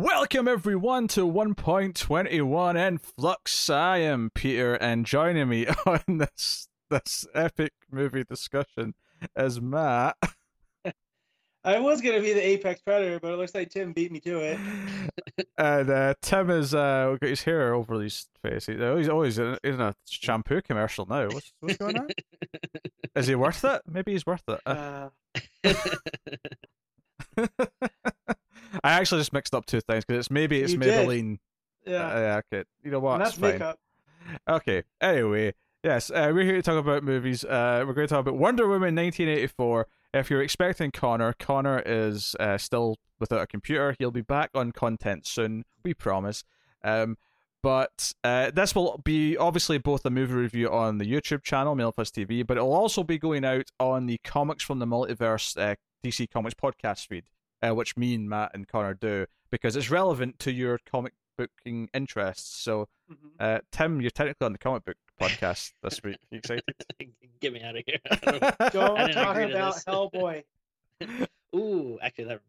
Welcome everyone to 1.21 and Flux. I am Peter, and joining me on this this epic movie discussion is Matt. I was gonna be the apex predator, but it looks like Tim beat me to it. and uh, Tim is uh, got his hair over his face. He- He's always in, in a shampoo commercial now. What's, what's going on? Is he worth it? Maybe he's worth it. Uh, I actually just mixed up two things because it's maybe it's You did. Yeah, Uh, yeah, okay. You know what? and that's makeup. Okay. Anyway, yes, uh, we're here to talk about movies. Uh, we're going to talk about Wonder Woman 1984. If you're expecting Connor, Connor is uh, still without a computer. He'll be back on content soon. We promise. Um, but uh, this will be obviously both a movie review on the YouTube channel, Mailfuss TV, but it'll also be going out on the Comics from the Multiverse uh, DC Comics podcast feed, uh, which me and Matt and Connor do because it's relevant to your comic booking interests. So, Mhm. uh, Tim, you're technically on the comic book podcast this week. You excited? Get me out of here. I don't know. Don't I talk about this. Hellboy. Ooh, actually, that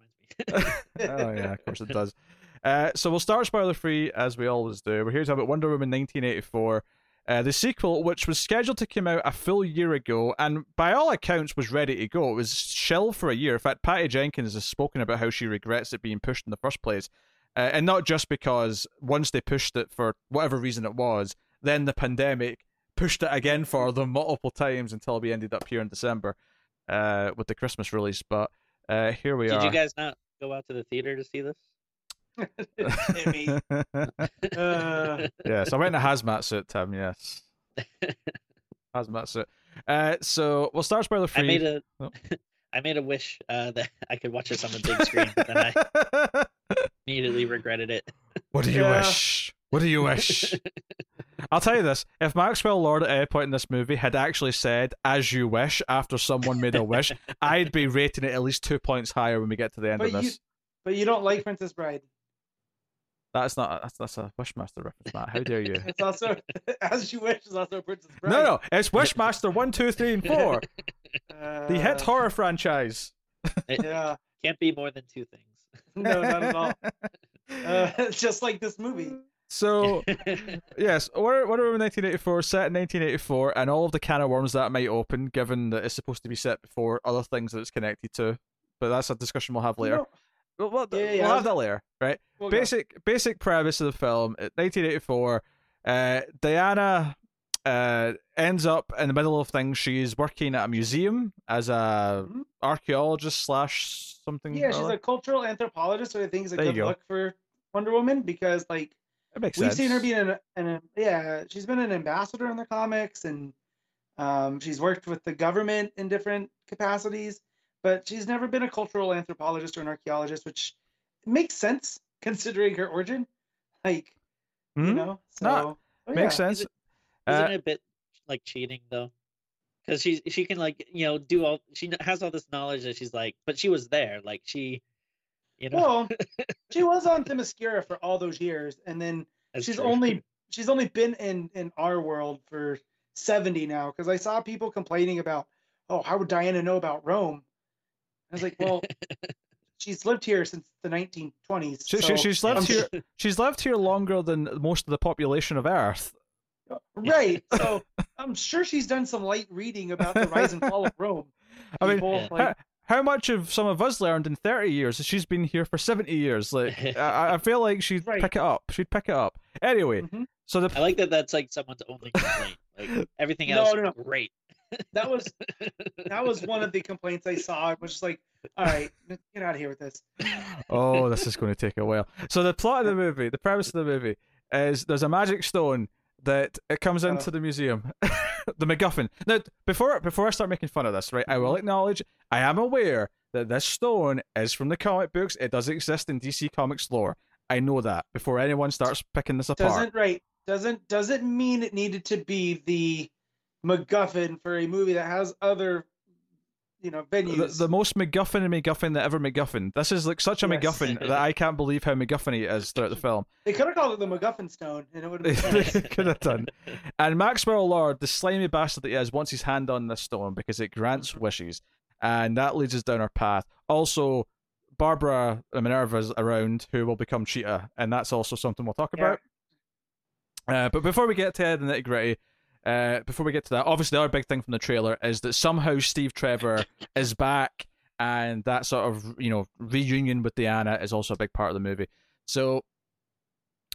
reminds me. oh yeah, of course it does. Uh, so we'll start spoiler free as we always do. We're here to talk about Wonder Woman 1984, uh, the sequel, which was scheduled to come out a full year ago, and by all accounts was ready to go. It was shelved for a year. In fact, Patty Jenkins has spoken about how she regrets it being pushed in the first place, uh, and not just because once they pushed it for whatever reason it was, then the pandemic pushed it again for them multiple times until we ended up here in December uh, with the Christmas release. But uh, here we Did are. Did you guys not go out to the theater to see this? Uh, yes, I went in a hazmat suit, Tim. Yes, hazmat suit. Uh, so we'll start spoiler free. I made a, Oh. I made a wish uh, that I could watch this on the big screen, but then I immediately regretted it. what do you Yeah. wish? What do you wish? I'll tell you this: if Maxwell Lord at any point in this movie had actually said "as you wish" after someone made a wish, I'd be rating it at least two points higher when we get to the end but of you, this. but you don't like Princess Bride. That's not that's, that's a Wishmaster reference, Matt. How dare you? It's also as you wish is also Princess Bride. no, no, it's Wishmaster one, two, three, and four, Uh, the hit horror franchise. Yeah, Can't be more than two things. no, not at all. Uh, it's just like this movie. So yes, Wonder Wonder Woman 1984 set in 1984, and all of the can of worms that might open, given that it's supposed to be set before other things that it's connected to. But that's a discussion we'll have later. No, We'll, we'll, Yeah, we'll have that later, right? we'll go. Basic basic premise of the film: uh, 1984. Uh, Diana uh, ends up in the middle of things. She's working at a museum as a Mhm. archaeologist slash something. Yeah, she's other. a cultural anthropologist, so I think it's a There good look for Wonder Woman because, like, we've sense. seen her being an, an yeah she's been an ambassador in the comics and um, she's worked with the government in different capacities but she's never been a cultural anthropologist or an archaeologist which makes sense considering her origin like you Mhm. know so No, oh, Makes yeah. sense. Isn't Uh, it a bit like cheating though? Because she she can like you know do all she has all this knowledge that she's like, but she was there, like she, you know. well she was on Themyscira for all those years and then that's she's true. only she's only been in in our world for 70 now because i saw people complaining about oh how would diana know about rome i was like well she's lived here since the 1920s She, so she, she's I'm lived su- here. She's lived here longer than most of the population of Earth. right so i'm sure she's done some light reading about the rise and fall of rome I mean, People, Yeah. like, How, how much have some of us learned in thirty years? She's been here for seventy years. Like, I, I feel like she'd Right. pick it up. She'd pick it up. Anyway, mhm. so the I like that. That's like someone's only complaint. Like everything No, else, no, no. great. That was that was one of the complaints i saw it was just like all right get out of here with this oh, this is going to take a while. So the plot of the movie, the premise of the movie, is there's a magic stone that it comes Uh. into the museum, the MacGuffin. Now, before before I start making fun of this, right, I will acknowledge I am aware that this stone is from the comic books. It does exist in DC Comics lore. I know that before anyone starts picking this apart. doesn't right doesn't doesn't mean it needed to be the MacGuffin for a movie that has other you know venues. the most MacGuffin and MacGuffin that ever MacGuffin. This is like such a Yes. MacGuffin that I can't believe how MacGuffin it is throughout the film. they could have called it the MacGuffin Stone, and it would have been fine. could have done. And Maxwell Lord, the slimy bastard that he is, wants his hand on this stone because it grants wishes, and that leads us down our path. Also, Barbara Minerva's around, who will become Cheetah, and that's also something we'll talk Yeah. about. Uh, but before we get to the nitty gritty, uh, before we get to that, obviously our big thing from the trailer is that somehow Steve Trevor is back, and that sort of you know reunion with Diana is also a big part of the movie. So,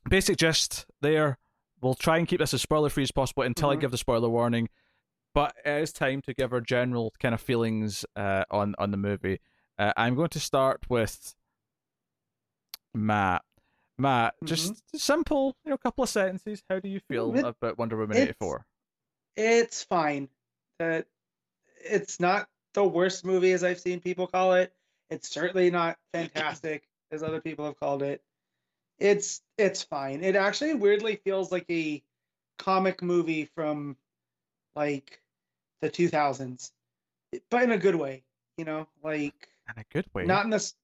basic gist there. We'll try and keep this as spoiler free as possible until I Mhm. give the spoiler warning. But it is time to give our general kind of feelings uh, on on the movie. Uh, I'm going to start with Matt. Matt, just simple, you know, couple of sentences. How do you feel it- about Wonder Woman eighty four? It's fine. That it's not the worst movie as I've seen people call it. It's certainly not fantastic as other people have called it. It's it's fine. It actually weirdly feels like a comic movie from like the 2000s, but in a good way. You know, like In a good way. not in this.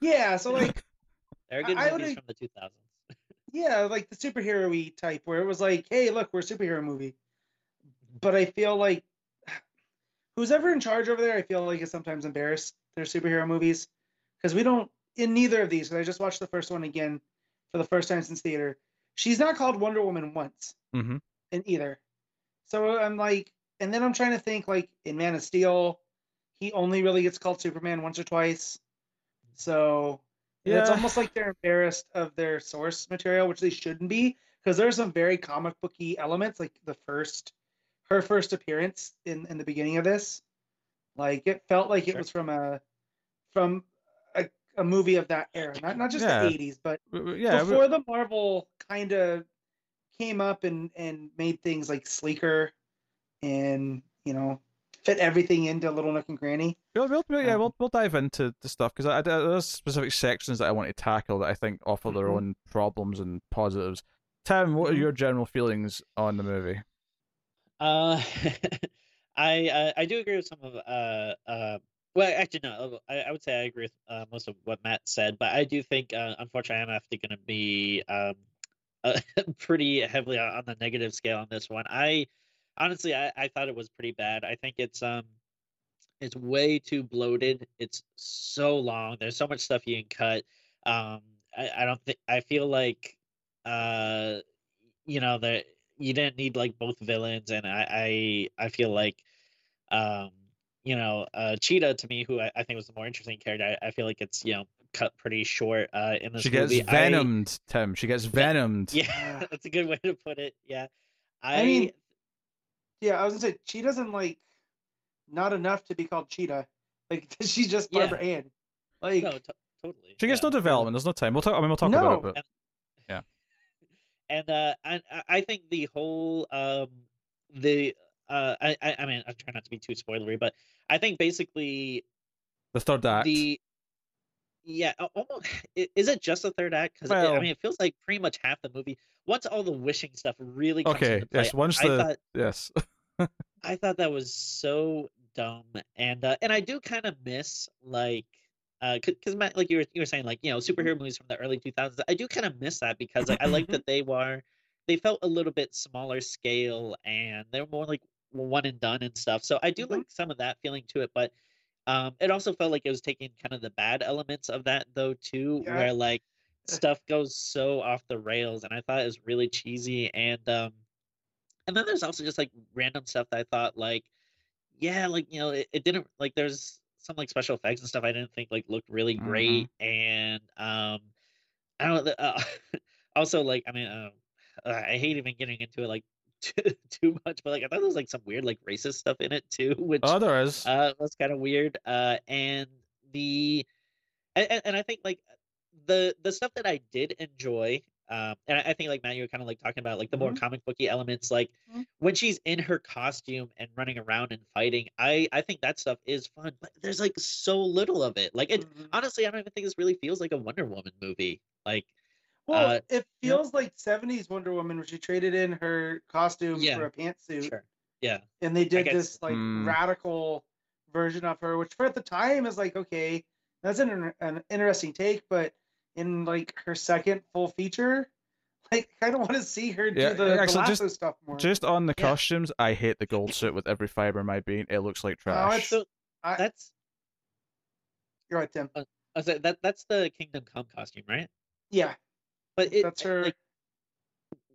Yeah, so like There are good I- I movies would- from the 2000s. yeah, like the superhero-y type where it was like, hey, look, we're a superhero movie. But I feel like who's ever in charge over there, I feel like is sometimes embarrassed their superhero movies because we don't in neither of these. Because I just watched the first one again for the first time since theater. She's not called Wonder Woman once hmm in either. So I'm like, and then I'm trying to think like in Man of Steel, he only really gets called Superman once or twice. So it's almost like they're embarrassed of their source material, which they shouldn't be, because there's some very comic booky elements, like the first, her first appearance in in the beginning of this. Like it felt like it was from a, from a, a movie of that era, not not just Yeah. the '80s, but Yeah, we- before the Marvel kind of came up and and made things like sleeker and you know fit everything into little nook and cranny. We'll, we'll, yeah, Um, we'll we'll dive into the stuff because there's specific sections that I want to tackle that I think offer their Mhm. own problems and positives. Tim, what are Mhm. your general feelings on the movie? Uh, I uh, I do agree with some of uh uh. Well, actually, no. I, I would say I agree with uh, most of what Matt said, but I do think, uh, unfortunately, I'm actually going to be um, uh, pretty heavily on the negative scale on this one. I honestly, I, I thought it was pretty bad. I think it's um, it's way too bloated. It's so long. There's so much stuff you can cut. Um, I, I don't think I feel like, uh, you know, that you didn't need like both villains, and I I, I feel like, um, you know, uh, Cheetah to me, who I, I think was the more interesting character, I, I feel like it's you know cut pretty short uh in this She gets movie. I- venomed, Tim. She gets venomed. yeah, Ah. that's a good way to put it. Yeah, I, I mean, Yeah, I was gonna say she doesn't like not enough to be called Cheetah. Like she's just Yeah. Barbara Ann. Like no, to- totally. She gets yeah. no development. There's no time. We'll talk. I mean, we'll talk No. about it. But and uh I I- I think the whole um the uh I I mean I try not to be too spoilery, but I think basically the third act. the yeah almost is it just the third act because Well- I mean it feels like pretty much half the movie once all the wishing stuff really comes Okay, play, yes, once I the- thought Yes. I thought that was so dumb, and uh, and I do kind of miss like uh because Matt, like you were you were saying like you know superhero movies from the early 2000s. I do kind of miss that because I, I like that they were they felt a little bit smaller scale and they were more like one and done and stuff. So I do Mhm. like some of that feeling to it, but um it also felt like it was taking kind of the bad elements of that though too, Yeah. where like stuff goes so off the rails, and I thought it was really cheesy and um and then there's also just like random stuff that I thought like, yeah, like you know, it, it didn't like there's some like special effects and stuff I didn't think like looked really great, and um, I don't Uh, also, like I mean, uh, I hate even getting into it like too, too much, but like I thought there was like some weird like racist stuff in it too, which Oh, there is. uh, was kind of weird. Uh, and the and- and I think like the the stuff that I did enjoy, um, and I, I think like Matt, you were kind of like talking about like the more Mhm. comic booky elements, like Mhm. when she's in her costume and running around and fighting. I I think that stuff is fun, but there's like so little of it. Like it Mhm. honestly, I don't even think this really feels like a Wonder Woman movie. Like well, uh, it you know- feels like 70s Wonder Woman where she traded in her costume Yeah. for a pantsuit. sure, yeah, and they did guess- this like Hmm. radical version of her, which for at the time is like okay, that's an an interesting take, but in like her second full feature, like I kind of want to see her do Yeah, the, the actually, lasso just- stuff more. Just on the Yeah. costumes, I hate the gold suit with every fiber of my being. It looks like Oh, trash. it's- so I- that's You're right, Tim. I was like, that that's the Kingdom Come costume, right? Yeah, But it that's her. like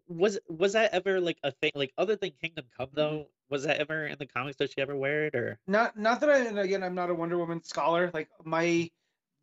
was was that ever like a thing like other than Kingdom Come Mm-hmm. though? Was that ever in the comics? Does she ever wear it or? not not that I and again I'm not a Wonder Woman scholar. Like my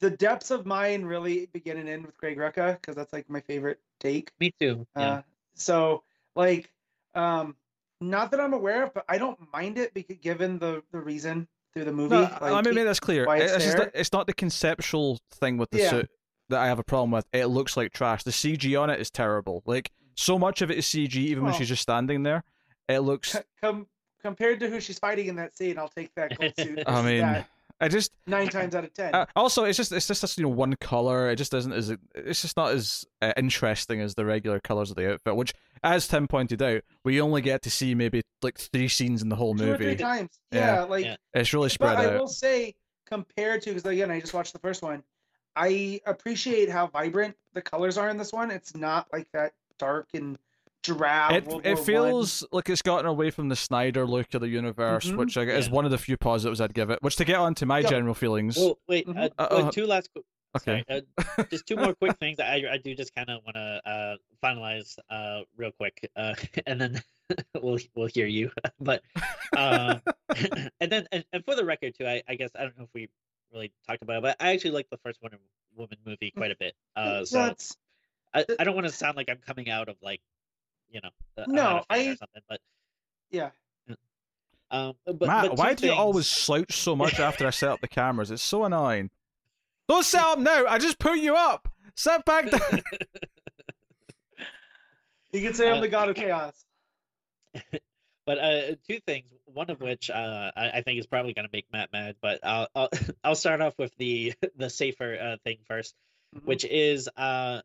the depths of mine really begin and end with Greg Rucka because that's like my favorite take. Me too. Yeah. Uh, so like um not that I'm aware of, but I don't mind it because given the the reason through the movie. No, like, let me he- make this clear. it's It's, just there. it's not the conceptual thing with the Yeah. suit that I have a problem with. It looks like trash. The CG on it is terrible. Like so much of it is CG, even when she's just standing there. It looks. co- com- compared to who she's fighting in that scene, I'll take that gold suit. I mean, that I just nine times out of ten. Uh, also, it's just it's just this, you know one color. It just isn't as it's just not as uh, interesting as the regular colors of the outfit. Which, as Tim pointed out, we only get to see maybe like three scenes in the whole Two or three times. Yeah. Yeah, like Yeah. It's really spread but spread I will say, compared to because again, I just watched the first one. I appreciate how vibrant the colors are in this one. It's not like that dark and drab. It World it War feels like it's gotten away from the Snyder look of the universe, Mhm. which I, is Yeah. one of the few positives I'd give it. Which to get on to my Yeah. general feelings. Well, wait. Mhm. Uh, Uh, well, uh, two last. qu- okay. Sorry, uh, just two more quick things. I I do just kind of want to uh, finalize uh, real quick, uh, and then we'll we'll hear you. but uh, and then and, and for the record too, I, I guess I don't know if we really talked about it, but I actually like the first Wonder Woman movie quite a bit. Uh, so That's I, I don't want to sound like I'm coming out of like, you know, uh, I'm No, not a fan or I- something, but yeah. um, but, Matt, but why two do you always slouch so much after I set up the cameras? It's so annoying. Don't set up now. I just put you up. Set back down. You can say I'm Uh, the god of chaos. But uh, two things. One of which uh, I, I think is probably going to make Matt mad. But I'll, I'll I'll start off with the the safer uh, thing first, Mhm. which is uh,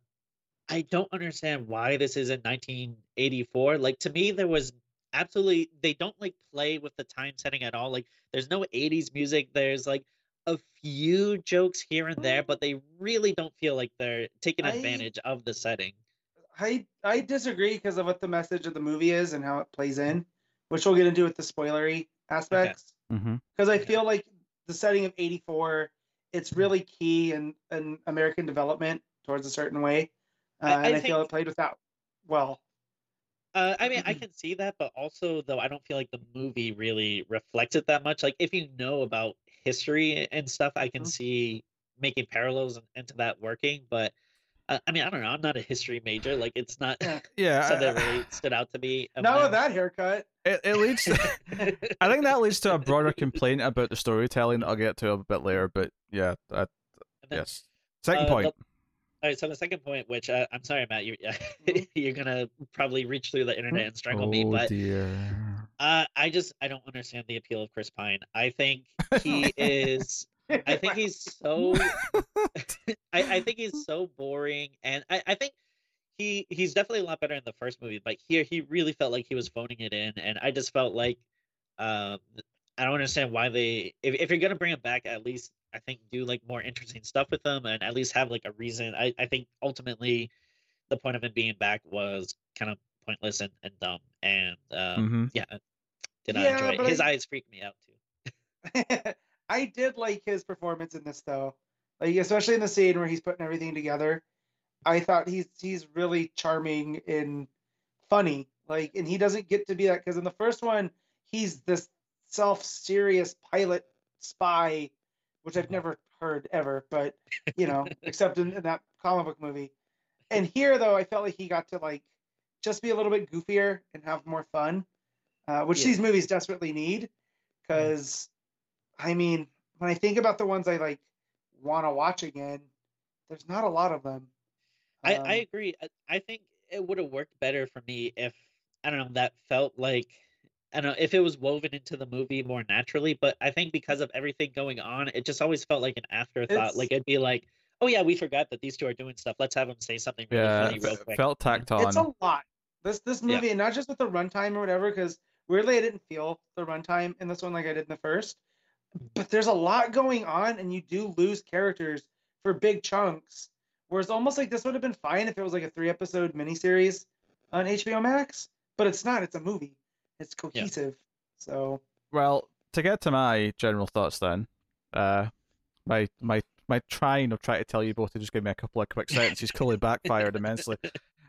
I don't understand why this isn't 1984. Like to me, there was absolutely they don't like play with the time setting at all. Like there's no 80s music. There's like a few jokes here and there, but they really don't feel like they're taking I- advantage of the setting. I I disagree because of what the message of the movie is and how it plays in, which we'll get into with the spoilery aspects. mm-hmm. Because I Okay. feel like the setting of '84, it's really key in, in American development towards a certain way, uh, I- I and I feel think- it played with that well. Uh, I mean, I Mhm. can see that, but also though I don't feel like the movie really reflects it that much. Like if you know about history and stuff, I can Mhm. see making parallels in- into that working. But uh, I mean, I don't know. I'm not a history major. Like it's not Yeah. Yeah. something I- that really stood out to me. of Now with that haircut, It, it leads. I think that leads to a broader complaint about the storytelling that I'll get to a bit later. But yeah, I, then, yes. Second uh, point. the- all right, so the second point, which uh, I'm sorry, Matt, you Mhm. you're gonna probably reach through the internet and strangle me, oh but dear. uh, I just I don't understand the appeal of Chris Pine. I think he is I think he's so. I, I think he's so boring, and I, I think he he's definitely a lot better in the first movie. But here, he really felt like he was phoning it in, and I just felt like, um, I don't understand why they. If if you're gonna bring him back, at least I think do like more interesting stuff with them and at least have like a reason. I I think ultimately, the point of him being back was kind of pointless and, and dumb, and um, hmm yeah, did not Yeah, enjoy it. His I- eyes freaked me out too. I did like his performance in this though, like especially in the scene where he's putting everything together. I thought he's he's really charming and funny. Like, and he doesn't get to be that because in the first one he's this self-serious pilot spy, which I've never heard ever, but you know, except in, in that comic book movie. And here though, I felt like he got to like just be a little bit goofier and have more fun, uh, which Yeah. these movies desperately need. Because, I mean, when I think about the ones I like want to watch again, there's not a lot of them. I, Um, I agree. I, I think it would have worked better for me if I don't know that felt like I don't know if it was woven into the movie more naturally. But I think because of everything going on, it just always felt like an afterthought. It's- Like it'd be like, oh yeah, we forgot that these two are doing stuff. Let's have them say something really Yeah, funny real quick. felt tacked on. it's a lot. This this Yeah. movie, and not just with the runtime or whatever, because weirdly I didn't feel the runtime in this one like I did in the first. But there's a lot going on, and you do lose characters for big chunks. Whereas almost like this would have been fine if it was like a three episode miniseries on HBO Max, but it's not. It's a movie. It's cohesive. So Well, to get to my general thoughts then, uh, my my my trying of trying to tell you both to just give me a couple of quick sentences clearly backfired immensely.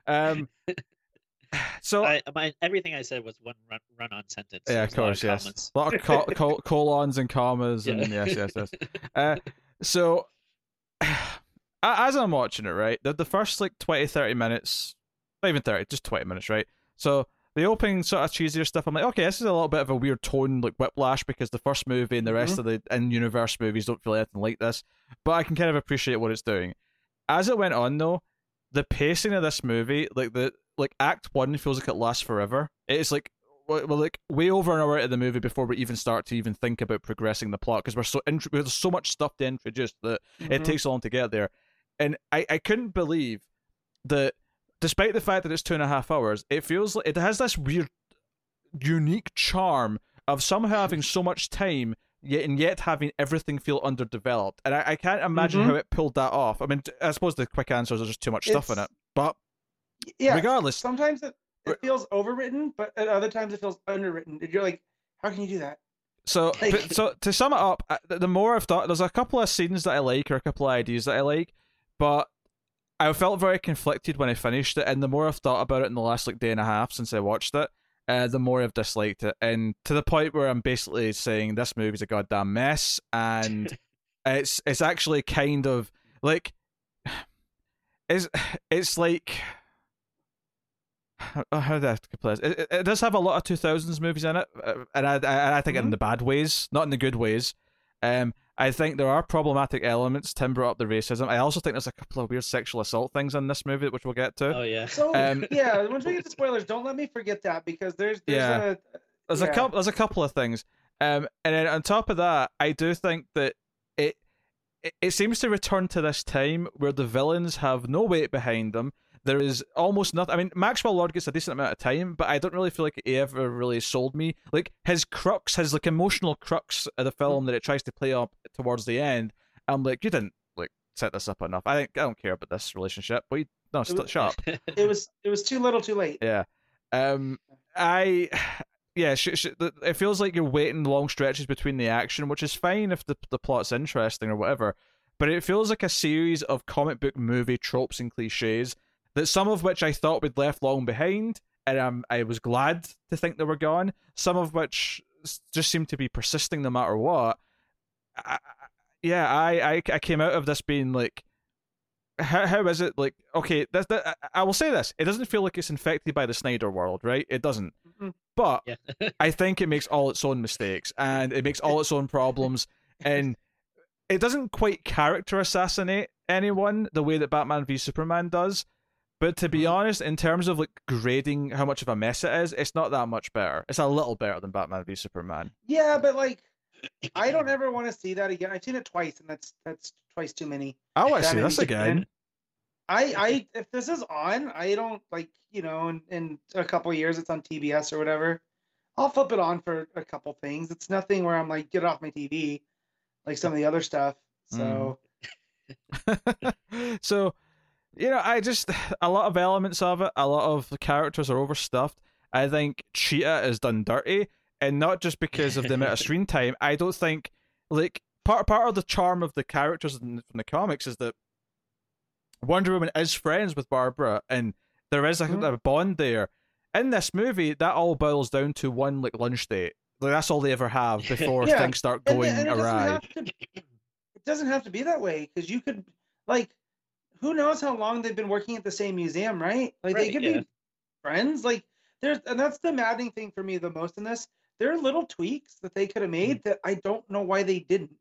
Um, so I, my, everything I said was one run, run-on sentence. yeah, of was a course, yes, comments. a lot of col- col- colons and commas, and Yeah. yes, yes, yes. Uh, so as I'm watching it, right, the, the first like 20, 30 minutes, not even 30, just 20 minutes, right? So the opening sort of cheesier stuff, I'm like, okay, this is a little bit of a weird tone, like whiplash, because the first movie and the rest of the in-universe movies don't feel anything like this. But I can kind of appreciate what it's doing. As it went on, though, the pacing of this movie, like the like Act One, feels like it lasts forever. It's like we're like way over an hour of the movie before we even start to even think about progressing the plot because we're so int- there's so much stuff to introduce that it Mhm. takes long to get there. And I, I couldn't believe that despite the fact that it's two and a half hours, it feels like it has this weird unique charm of somehow having so much time yet and yet having everything feel underdeveloped. And I, I can't imagine Mhm. how it pulled that off. I mean, I suppose the quick answer is there's just too much stuff in it. But yeah. regardless, Sometimes it, it feels overwritten, but at other times it feels underwritten. And you're like, how can you do that? So, Like- but- so to sum it up, the more I've thought, there's a couple of scenes that I like or a couple of ideas that I like, but I felt very conflicted when I finished it, and the more I've thought about it in the last like day and a half since I watched it, uh, the more I've disliked it, and to the point where I'm basically saying this movie's a goddamn mess, and it's it's actually kind of like it's it's like how, how do I put this? It, it, does have a lot of two thousands movies in it, uh, and I I, I think in Mhm. the bad ways, not in the good ways. Um, I think there are problematic elements. Tim brought up the racism. I also think there's a couple of weird sexual assault things in this movie, which we'll get to. Oh yeah. So Um, yeah, once we get to spoilers, don't let me forget that because there's there's Yeah. a There's yeah. a couple. There's a couple of things. Um, and then on top of that, I do think that it, it it seems to return to this time where the villains have no weight behind them. There is almost nothing. I mean, Maxwell Lord gets a decent amount of time, but I don't really feel like he ever really sold me. Like his crux, his like emotional crux of the film that it tries to play up towards the end. I'm like, you didn't like set this up enough. I think I don't care about this relationship. But you, no, st- was- shut up. it was it was too little, too late. Yeah. Um, I, yeah, sh- sh- it feels like you're waiting long stretches between the action, which is fine if the the plot's interesting or whatever. But it feels like a series of comic book movie tropes and cliches that some of which I thought we'd left long behind, and um, I was glad to think they were gone. Some of which just seemed to be persisting no matter what. I, yeah, I, I I came out of this being like, how how is it like? Okay, that's that. I- will say this: it doesn't feel like it's infected by the Snyder world, right? It doesn't. Mhm. But Yeah. I think it makes all its own mistakes and it makes all its own problems, and it doesn't quite character assassinate anyone the way that Batman v Superman does. But to be Mhm. honest, in terms of like grading how much of a mess it is, it's not that much better. It's a little better than Batman v Superman. Yeah, but like, I don't ever want to see that again. I've seen it twice, and that's that's twice too many. I want to see this again. I I if this is on, I don't like you know in, in a couple of years it's on TBS or whatever. I'll flip it on for a couple things. It's nothing where I'm like get it off my TV, like some of the other stuff. So so, you know, I just a lot of elements of it, a lot of the characters are overstuffed. I think Cheetah is done dirty, and not just because of the amount of screen time. I don't think like part part of the charm of the characters in, from the comics is that Wonder Woman is friends with Barbara, and there is a, Mhm. a bond there. In this movie, that all boils down to one like lunch date. Like that's all they ever have before Yeah, things start going and it doesn't to. It doesn't have to be that way because you could like, who knows how long they've been working at the same museum, right? Like they could yeah. be friends. Like there's and that's the maddening thing for me the most in this. There are little tweaks that they could have made Mm-hmm. that I don't know why they didn't.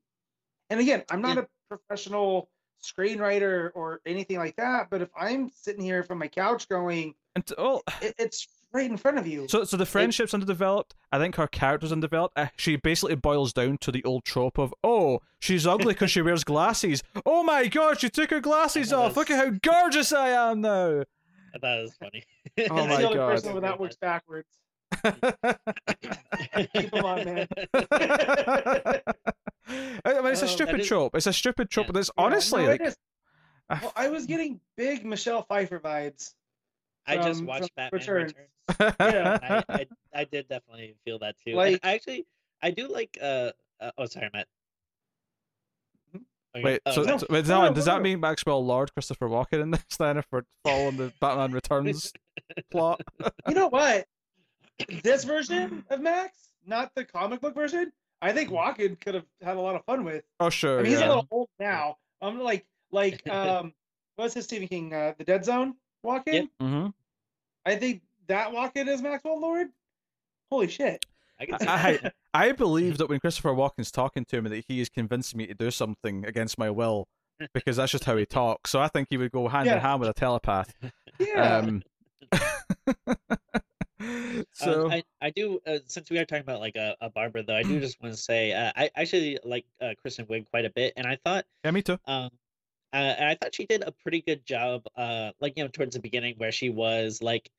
And again, I'm not Yeah. a professional screenwriter or anything like that, but if I'm sitting here from my couch going, And well, it, it's right in front of you. So, so the friendship's underdeveloped. I think her character's undeveloped. Uh, she basically boils down to the old trope of, oh, she's ugly because she wears glasses. Oh my god, she took her glasses off. Look at how gorgeous I am now. that was funny. Oh That's my the only God. person where that works backwards. Keep 'em on, man. I mean, it's a Oh, stupid that is- trope. It's a stupid trope, Yeah. but it's Yeah, honestly no, like, is. Well, I was getting big Michelle Pfeiffer vibes. I just watched from Batman Returns. Returns. Yeah. I, I I did definitely feel that too. Like- I actually I do like uh, uh oh sorry Matt. Okay. Wait, Oh, so, no. so wait, does, No, that, no, does no, that mean Maxwell Lord Christopher Walken in this then if we're following the Batman Returns plot? You know what? This version of Max, not the comic book version, I think Walken could have had a lot of fun with. Oh I sure, mean, he's a little old now. I'm like, like, um, what's his Stephen King? Uh, the Dead Zone Walken. Yeah. hmm I think that Walken is Maxwell Lord. Holy shit! I I. I I believe that when Christopher Walken's talking to me that he is convincing me to do something against my will because that's just how he talks. So I think he would go hand in hand with a telepath. Yeah. Um, Um, so I, I do uh, since we are talking about like a, a Barbara though I do just want to say uh, I actually like uh, Kristen Wiig quite a bit and I thought yeah, me too. um uh, and I thought she did a pretty good job uh like you know towards the beginning where she was like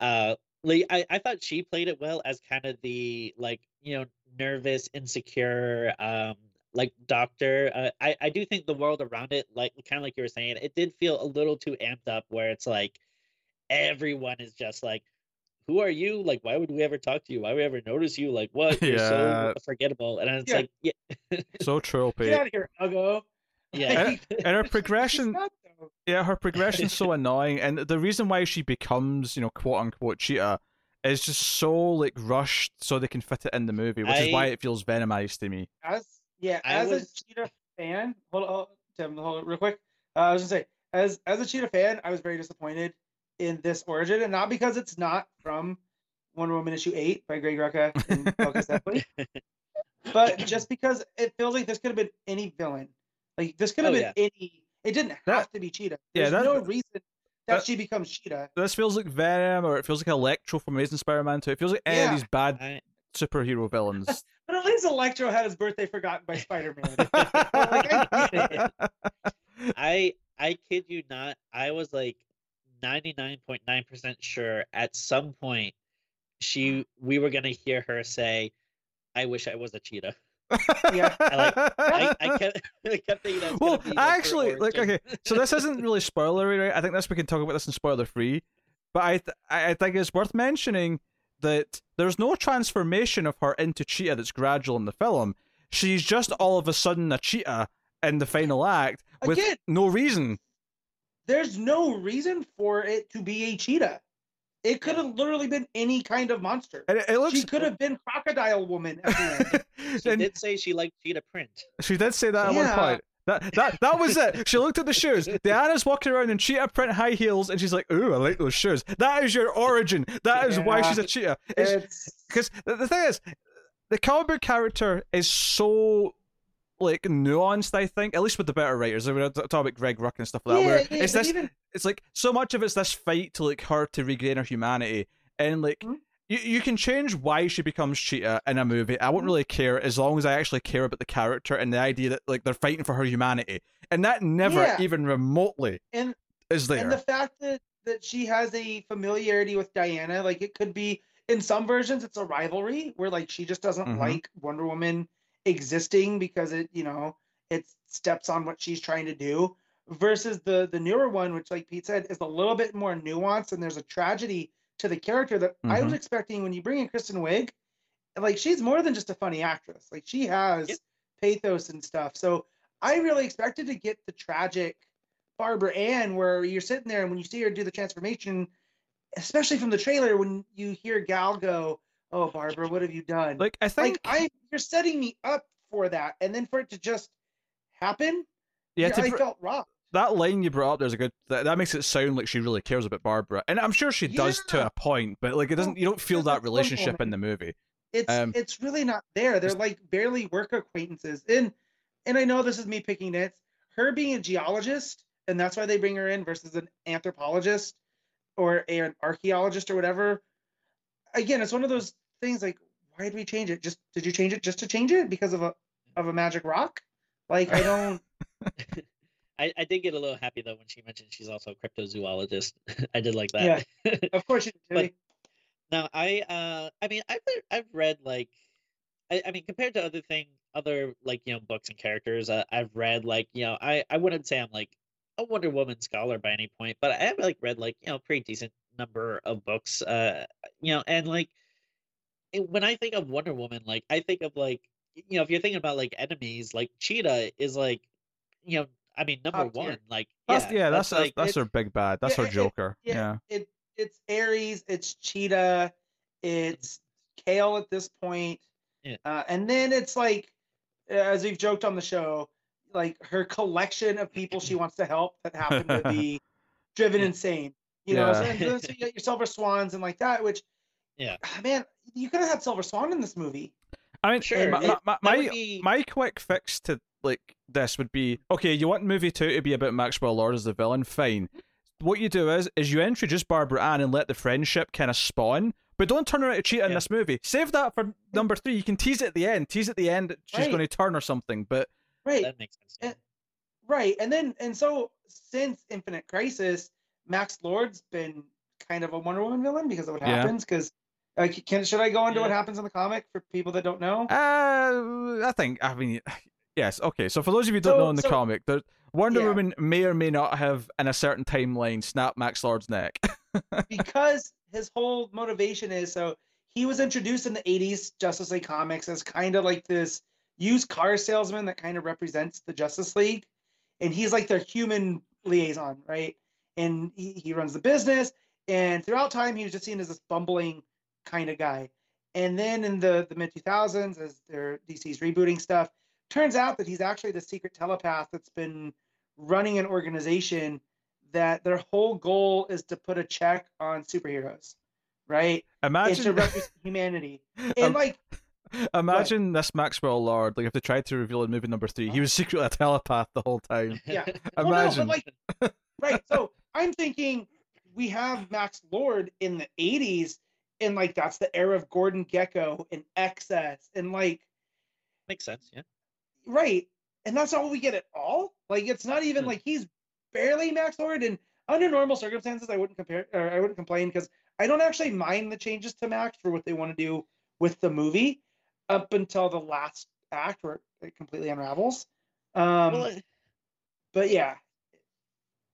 uh like I, I thought she played it well as kind of the like you know nervous insecure um like doctor uh, I I do think the world around it like kind of like you were saying it did feel a little too amped up where it's like everyone is just like who are you like why would we ever talk to you why would we ever notice you like what you're Yeah. so forgettable and it's Yeah. like yeah So Get out of here, Ugo. yeah Like, And her she's progression, not, though. Yeah, her progression's so annoying, and the reason why she becomes, you know, quote unquote cheetah, is just so like rushed, so they can fit it in the movie, which is why it feels venomized to me. As yeah, I as was- a Cheetah fan, hold on, hold- Tim, hold on real quick. Uh, I was gonna say, as as a Cheetah fan, I was very disappointed in this origin, and not because it's not from Wonder Woman issue eight by Greg Rucka and Bilquis Evely, but just because it feels like this could have been any villain. Like this could have Oh, been any. It didn't have That- to be Cheetah. yeah, There's that- no reason that, that- she becomes Cheetah. This feels like Venom, or it feels like Electro from Amazing Spider-Man 2. It feels like any of these bad I, superhero villains. But at least Electro had his birthday forgotten by Spider-Man. Oh, like, I. I I kid you not. I was like 99.9% sure at some point she we were gonna hear her say, I wish I was a cheetah. Yeah. I like I, I kept I kept thinking that's well, be like, actually, like, okay, so this isn't really spoilery, right? I think this we can talk about this in spoiler free, but I th- I I think it's worth mentioning that there's no transformation of her into cheetah that's gradual in the film. She's just all of a sudden a cheetah in the final act with Again, no reason. there's no reason for it to be a cheetah. It could have literally been any kind of monster. And it, it looks. She could have been Crocodile Woman at the end. She and did say she liked cheetah print. she did say that at Yeah. one point. That, that that was it. She looked at the shoes. Diana's walking around in cheetah print high heels, and she's like, "Ooh, I like those shoes." That is your origin. That is why she's a cheetah. It's, It's because the, the thing is, the comic book character is so like nuanced. I think, at least with the better writers. I mean, I talk about Greg Ruck and stuff like that. where yeah, it's this, even it's like so much of it's this fight to like her to regain her humanity, and like. Mhm. You, you can change why she becomes Cheetah in a movie. I won't Mhm. really care as long as I actually care about the character and the idea that like they're fighting for her humanity, and that never Yeah. even remotely and is there. and the fact that that she has a familiarity with Diana, like it could be in some versions it's a rivalry where like she just doesn't Mhm. like Wonder Woman existing because it you know it steps on what she's trying to do versus the the newer one which like Pete said is a little bit more nuanced and there's a tragedy to the character that I was Mhm. expecting when you bring in Kristen Wiig like she's more than just a funny actress like she has Yep. pathos and stuff so I really expected to get the tragic Barbara Ann, where you're sitting there and when you see her do the transformation, especially from the trailer, when you hear Gal go, "Oh, Barbara, what have you done?" like I think, like I, you're setting me up for that, and then for it to just happen, yeah, yeah, I felt robbed. that line you brought up there's a good that, that makes it sound like she really cares about Barbara, and I'm sure she does to a point, but like it doesn't. You don't feel that relationship in the movie. It's Um, it's really not there. They're like barely work acquaintances, and and I know this is me picking nits. Her being a geologist, and that's why they bring her in versus an anthropologist or an archaeologist or whatever. Again, it's one of those things like, why did we change it? Just did you change it just to change it because of a of a magic rock? Like I don't. I, I did get a little happy though when she mentioned she's also a cryptozoologist. I did like that. Yeah, of course you do. But- Now I uh I mean I've I've read like I, I mean compared to other thing other like you know books and characters uh, I've read like you know I I wouldn't say I'm like a Wonder Woman scholar by any point but I have like read like you know pretty decent number of books uh you know and like it- when I think of Wonder Woman like I think of like you know if you're thinking about like enemies like Cheetah is like you know, I mean, number Top tier. one, like That's yeah, yeah, that's that's, like that's it- her big bad. That's yeah, her it- Joker. yeah. yeah. It it's Ares, it's Cheetah, it's Cale at this point, Yeah. uh, and then it's like, as we've joked on the show, like her collection of people she wants to help that happen to be driven insane. You know, so, so you got your Silver Swans and like that, which, Yeah. ah, man, you could have had Silver Swan in this movie. I mean, Sure, my, it- my, my, that my, would be- my quick fix to like this would be okay. You want movie two to be about Maxwell Lord as the villain? Fine. What you do is is you introduce Barbara Ann and let the friendship kind of spawn, but don't turn her out a cheat in this movie. Save that for number three. You can tease it at the end. Tease at the end that she's Right. going to turn or something. But Right. that makes sense. yeah. Eh, Right. And then and so since Infinite Crisis, Max Lord's been kind of a Wonder Woman villain because of what Yeah. happens. Because like, can should I go into what happens in the comic for people that don't know? uh, I think I mean yes. Okay. So for those of you who don't So- know in the so- comic, the Wonder Yeah. Woman may or may not have in a certain timeline snapped Max Lord's neck. because his whole motivation is so he was introduced in the 80s Justice League comics as kind of like this used car salesman that kind of represents the Justice League. And he's like their human liaison, right? And he, he runs the business. And throughout time, he was just seen as this bumbling kind of guy. And then in the, the mid 2000s, as their DC's rebooting stuff, turns out that he's actually the secret telepath that's been running an organization that their whole goal is to put a check on superheroes, right? And to Imagine, represent humanity. And Um, like, imagine this Maxwell Lord. Like if they tried to reveal in movie number three, he was secretly a telepath the whole time. yeah. Well, no, Imagine. like, right. So I'm thinking we have Max Lord in the 80s, and like that's the era of Gordon Gekko and Excess, and like, makes sense. Yeah. right. And that's all we get at all. Like, it's not even Hmm. like he's barely Max Lord. And under normal circumstances, I wouldn't compare or I wouldn't complain because I don't actually mind the changes to Max for what they want to do with the movie up until the last act where it completely unravels. Um, well, but yeah,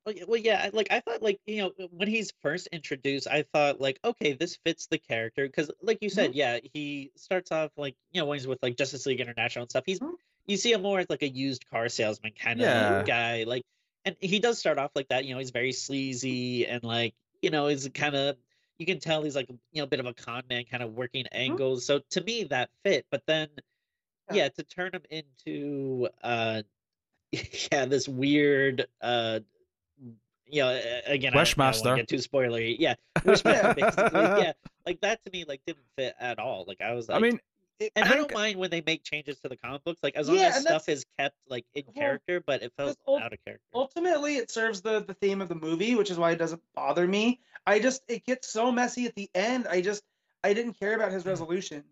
Well, yeah- well, yeah, like I thought, like you know, when he's first introduced, I thought like, okay, this fits the character because, like you said, yeah, he starts off like you know when he's with like Justice League International and stuff. He's Mhm. you see him more as like a used car salesman kind of Yeah. guy, like, and he does start off like that. You know, he's very sleazy and like you know, is kind of you can tell he's like you know a bit of a con man, kind of working angles. So to me, that fit. But then, Yeah. yeah, to turn him into uh, yeah, this weird uh you know, a- again, I don't- I don't want to get too spoilery. Yeah, Wishmaster, basically. Yeah, like that to me, like didn't fit at all. Like I was like, I mean, it- and I I, don't mind when they make changes to the comic books, like as long Yeah, as stuff that's- is kept like in Well, character, but it felt ult- out of character. ultimately it serves the the theme of the movie which is why it doesn't bother me i just it gets so messy at the end i just i didn't care about his mm-hmm. resolution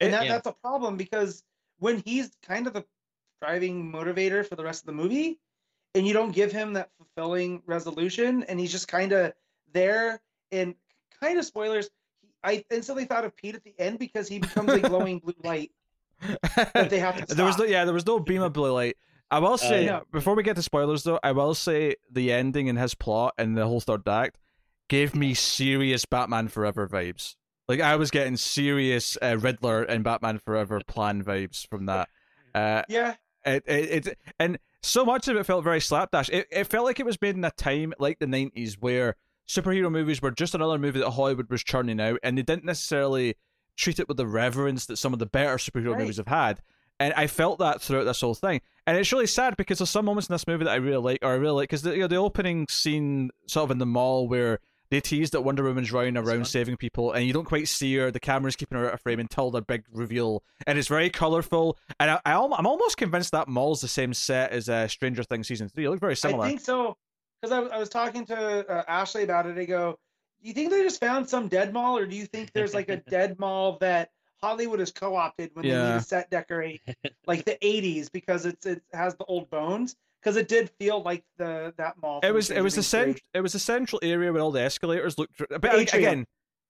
and that, Yeah. that's a problem because when he's kind of the driving motivator for the rest of the movie and you don't give him that fulfilling resolution and he's just kind of there and kind of spoilers he- i instantly thought of pete at the end because he becomes a glowing blue light that they have to stop. there was no, yeah, there was no beam of blue light. I will say yeah. before we get to spoilers though, I will say the ending and his plot and the whole third act gave me serious Batman Forever vibes. Like I was getting serious uh, Riddler and Batman Forever plan vibes from that. Uh, yeah it, it, it and so much of it felt very slapdash. It, it felt like it was made in a time like the nineties where superhero movies were just another movie that Hollywood was churning out, and they didn't necessarily treat it with the reverence that some of the better superhero Right. movies have had. And I felt that throughout this whole thing, and it's really sad because there's some moments in this movie that I really like, or I really like, because the you know, the opening scene, sort of in the mall, where they tease that Wonder Woman's running around saving people, and you don't quite see her. The camera's keeping her out of frame until the big reveal, and it's very colorful. And I, I, I'm almost convinced that mall's the same set as uh, Stranger Things season three. It looks very similar. I think so because I, was- I was talking to uh, Ashley about it. I go, do you think they just found some dead mall, or do you think there's like a dead mall that Hollywood has co-opted when they Yeah. need a set decorate, like the '80s, because it's it has the old bones? Because it did feel like the that mall. it was it was the cent- it was the central area where all the escalators looked. But like, again,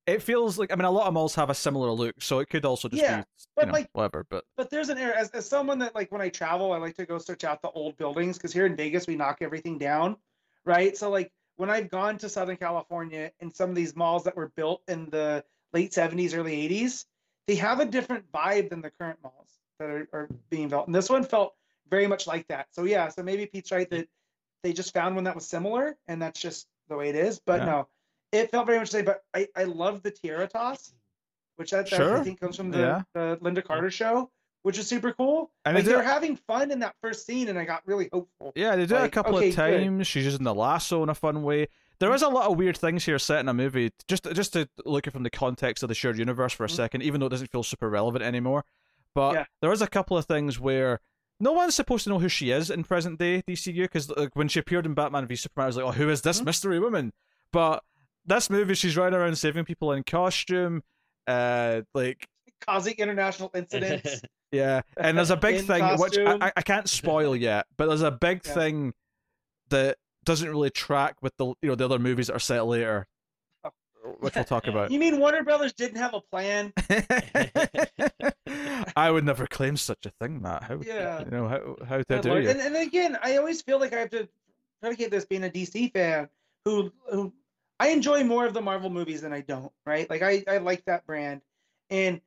it feels like I mean a lot of malls have a similar look, so it could also just Yeah, be but know, like- whatever. But But there's an area as, as someone that like when I travel, I like to go search out the old buildings because here in Vegas we knock everything down, right? So like when I've gone to Southern California and some of these malls that were built in the late 70s, early 80s, they have a different vibe than the current malls that are, are being built. And this one felt very much like that. So yeah, so maybe Pete's right that they just found one that was similar, and that's just the way it is. But Yeah. no, it felt very much the same. But I I love the tiara toss, which that, that Sure. I think comes from the, Yeah. the Lynda Carter show, which is super cool. And like they're having fun in that first scene, and I got really hopeful. Yeah, they do it a couple okay, of good. times. She's using the lasso in a fun way. There is a lot of weird things here set in a movie. Just just to look at from the context of the shared universe for a Mhm. second, even though it doesn't feel super relevant anymore. But Yeah. there is a couple of things where no one's supposed to know who she is in present day DCU because like, when she appeared in Batman v Superman, I was like, oh, who is this Mhm. mystery woman? But this movie, she's riding around saving people in costume. Uh, like Causing international incidents. yeah, and there's a big In thing which I. I, I can't spoil yet, but there's a big Yeah. thing that doesn't really track with the you know the other movies that are set later. Which we'll talk about. you mean Warner Brothers didn't have a plan? I would never claim such a thing, Matt. How Yeah. you know how how dare you? And, and again, I always feel like I have to predicate this being a DC fan who who I enjoy more of the Marvel movies than I don't, right? Like I, I like that brand. And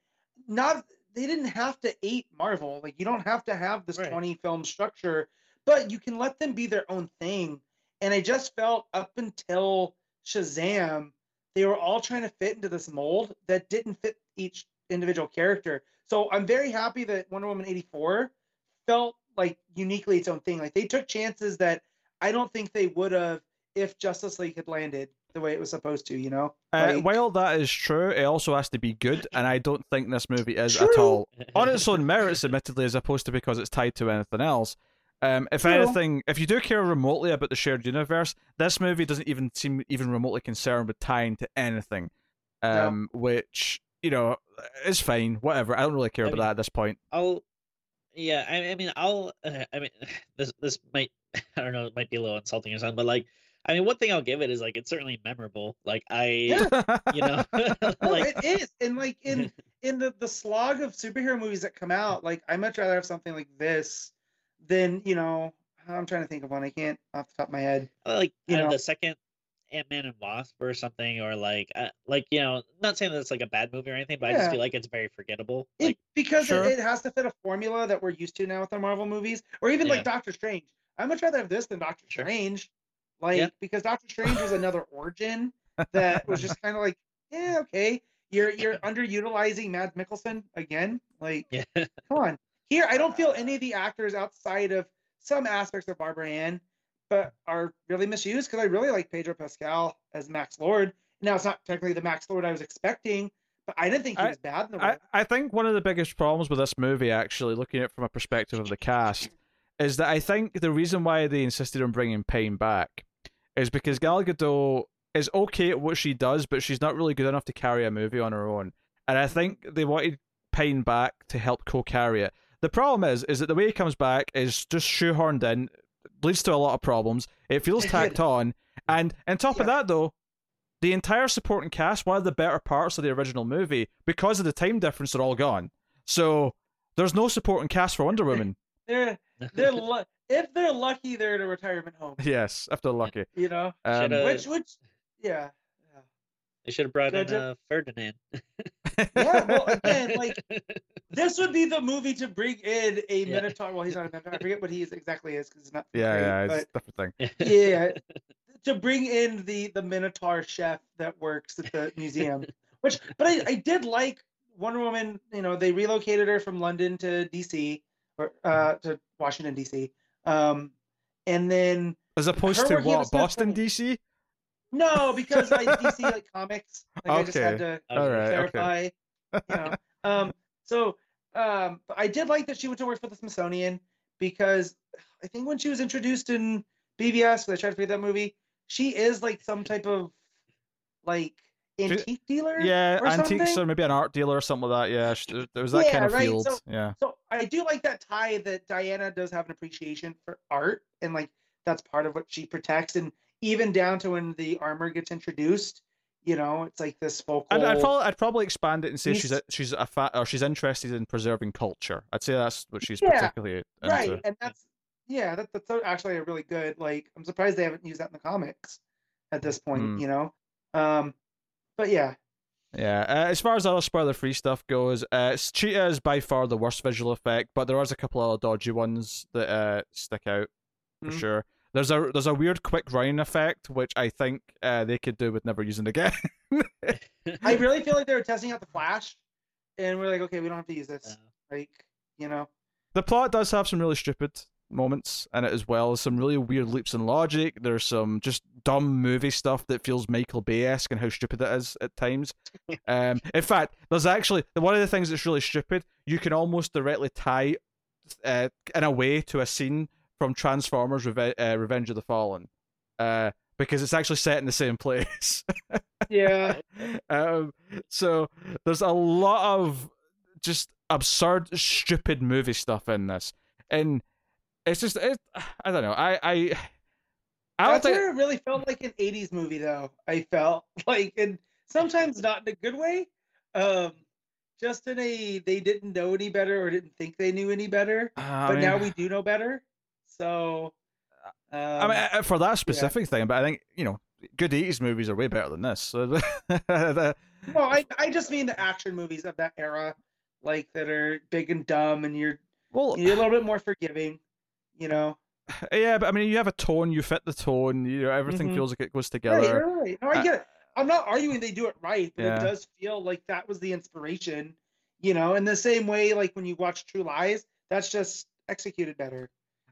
not they didn't have to eat Marvel. Like you don't have to have this Right. 20 film structure, but you can let them be their own thing. And I just felt up until Shazam, they were all trying to fit into this mold that didn't fit each individual character. So I'm very happy that Wonder Woman 84 felt like uniquely its own thing. Like they took chances that I don't think they would have if Justice League had landed the way it was supposed to, you know? Uh, while that is true, it also has to be good, and I don't think this movie is at all on its own merits, admittedly, as opposed to because it's tied to anything else. Um, if True. anything, if you do care remotely about the shared universe, this movie doesn't even seem even remotely concerned with tying to anything. No. Um, which you know is fine, whatever. I don't really care I about mean- that at this point. I'll, yeah, I, I mean, I'll, uh, I mean, this this might, I don't know, it might be a little insulting or something, but like, I mean, one thing I'll give it is like it's certainly memorable. Like I, you know, No, like it is. And like in in the, the slog of superhero movies that come out, like I much rather have something like this than, you know, I'm trying to think of one. I can't off the top of my head. like you uh, know. the second Ant Man and Wasp or something, or like, uh, like you know, not saying that it's like a bad movie or anything, but I just feel like it's very forgettable. It, Like, because Sure. it, it has to fit a formula that we're used to now with our Marvel movies, or even Yeah. like Doctor Strange. I much rather have this than Doctor Sure. Strange, like Yeah. because Doctor Strange was another origin that was just kind of like, yeah, okay, you're you're underutilizing Mads Mikkelsen again. Like, yeah, come on. Here, I don't feel any of the actors outside of some aspects of Barbara Ann, but are really misused because I really like Pedro Pascal as Max Lord. Now it's not technically the Max Lord I was expecting, but I didn't think he I- was bad in the I. I think one of the biggest problems with this movie, actually, looking at it from a perspective of the cast, is that I think the reason why they insisted on bringing Pine back is because Gal Gadot is okay at what she does, but she's not really good enough to carry a movie on her own. And I think they wanted Pine back to help co-carry it. The problem is, is that the way he comes back is just shoehorned in, leads to a lot of problems. It feels tacked on, and on top of that, though, the entire supporting cast, one of the better parts of the original movie, because of the time difference, they're all gone. So there's no supporting cast for Wonder Woman. They're they're lu- if they're lucky, they're in a retirement home. yes, if they're lucky. You know, Um, which which yeah. Yeah. they should have brought in Good job. uh, Ferdinand. Yeah, well, again, like this would be the movie to bring in a Yeah. Minotaur. Well, he's not a Minotaur. I forget what he is exactly is because he's not. yeah, great, yeah, but- it's a different thing. yeah to bring in the the minotaur chef that works at the museum which but I, I did like wonder woman you know they relocated her from london to dc or uh to washington dc um and then As opposed to working at a what, Boston, Smith DC? No because i dc like comics like i just had to All right, okay. clarify you know um so um but i did like that she went to work for the smithsonian because i think when she was introduced in BvS when i tried to read that movie she is like some type of like antique dealer Yeah, something? or maybe an art dealer or something like that. Yeah, sh- there was that Yeah, kind of right, field. so- yeah. so i do like that tie that diana does have an appreciation for art and like that's part of what she protects and even down to when the armor gets introduced you know it's like this focal I'd, I'd, probably, I'd probably expand it and say she's He's- a, she's a fa- or she's interested in preserving culture. I'd say that's what she's Yeah, particularly into. right and that's yeah that, that's actually a really good like i'm surprised they haven't used that in the comics at this point Hmm. you know um but yeah Yeah, uh, as far as other spoiler-free stuff goes, uh, Cheetah is by far the worst visual effect, but there is a couple other dodgy ones that uh, stick out for Mhm. sure. There's a there's a weird quick running effect which I think uh, they could do with never using again. I really feel like they were testing out the Flash, and we're like, okay, we don't have to use this. Uh, Like, you know, the plot does have some really stupid moments in it as well. Some really weird leaps in logic. There's some just dumb movie stuff that feels Michael Bay esque and how stupid it is at times. um, in fact, there's actually one of the things that's really stupid. You can almost directly tie, uh, in a way, to a scene from Transformers: Reve- uh, Revenge of the Fallen, uh, because it's actually set in the same place. yeah, um, so there's a lot of just absurd, stupid movie stuff in this, and it's just it, I don't know. I I I don't that's think where it really felt like an '80s movie, though. I felt like, and sometimes not in a good way. Um, just in a they didn't know any better or didn't think they knew any better, I but mean, now we do know better. So, um, I mean, uh, for that specific thing, but I think you know, good '80s movies are way better than this. No, I I just mean the action movies of that era, like that are big and dumb, and you're well, you're a little bit more forgiving. You know, yeah, but I mean, you have a tone, you fit the tone, you know, everything Mhm. feels like it goes together. right, right. No, I Uh, get it. I'm not arguing they do it right, but Yeah. it does feel like that was the inspiration. You know, in the same way, like when you watch True Lies, that's just executed better.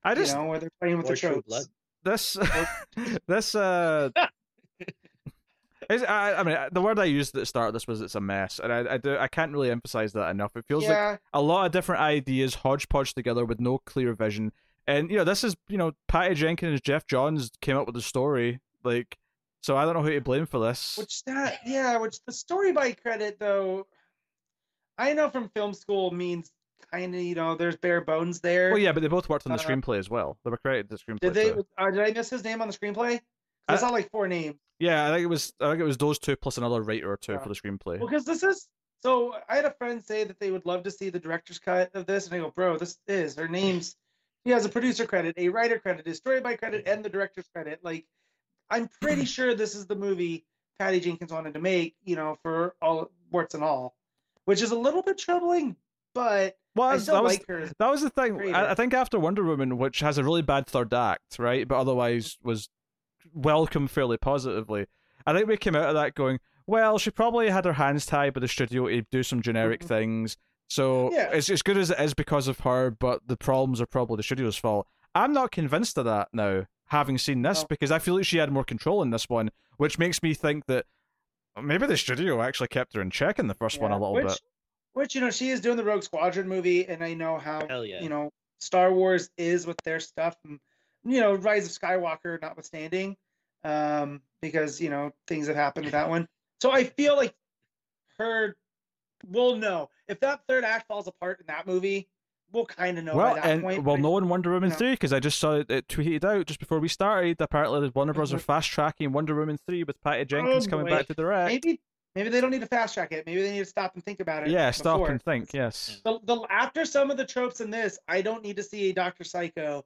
I just you know, where they're playing with the True tropes. Blood. this this uh I, I mean the word I used at the start of this was it's a mess and I, I do I can't really emphasize that enough it feels like a lot of different ideas hodgepodge together with no clear vision and you know this is you know Patty Jenkins Geoff Johns came up with the story like so I don't know who to blame for this which that yeah, which the story by credit though, I know from film school means kind of you know there's bare bones there. well yeah but they both worked on the Uh, screenplay as well they were credited the screenplay Did they? too. Uh, did I miss his name on the screenplay? I Uh, saw like four names. yeah I think it was I think it was those two plus another writer or two Yeah. for the screenplay Well, because this is so. I had a friend say that they would love to see the director's cut of this, and I go, bro, this is her name's. He has a producer credit, a writer credit, a story by credit, and the director's credit. Like, I'm pretty sure this is the movie Patty Jenkins wanted to make. You know, for all warts and all, which is a little bit troubling, but well I still that was her. That was the thing. I, I think after Wonder Woman, which has a really bad third act, right, but otherwise was welcomed fairly positively. I think we came out of that going, well, she probably had her hands tied by the studio to do some generic Mhm. things. So Yeah. it's as good as it is because of her, but the problems are probably the studio's fault. I'm not convinced of that now, having seen this, No. because I feel like she had more control in this one, which makes me think that maybe the studio actually kept her in check in the first one a little which, bit. Which you know she is doing the Rogue Squadron movie, and I know how yeah. you know Star Wars is with their stuff, and you know Rise of Skywalker notwithstanding, um, because you know things have happened with that one. So I feel like her, we'll know if that third act falls apart in that movie, we'll kind of know well, by that and point. well, no in Wonder Woman know. 3 because I just saw it, it tweeted out just before we started. Apparently, the Warner Bros. are Mhm. fast tracking Wonder Woman 3 with Patty Jenkins Oh, coming back to direct. maybe maybe they don't need to fast track it. Maybe they need to stop and think about it. yeah, stop and think. Yes. The, the after some of the tropes in this, I don't need to see a Doctor Psycho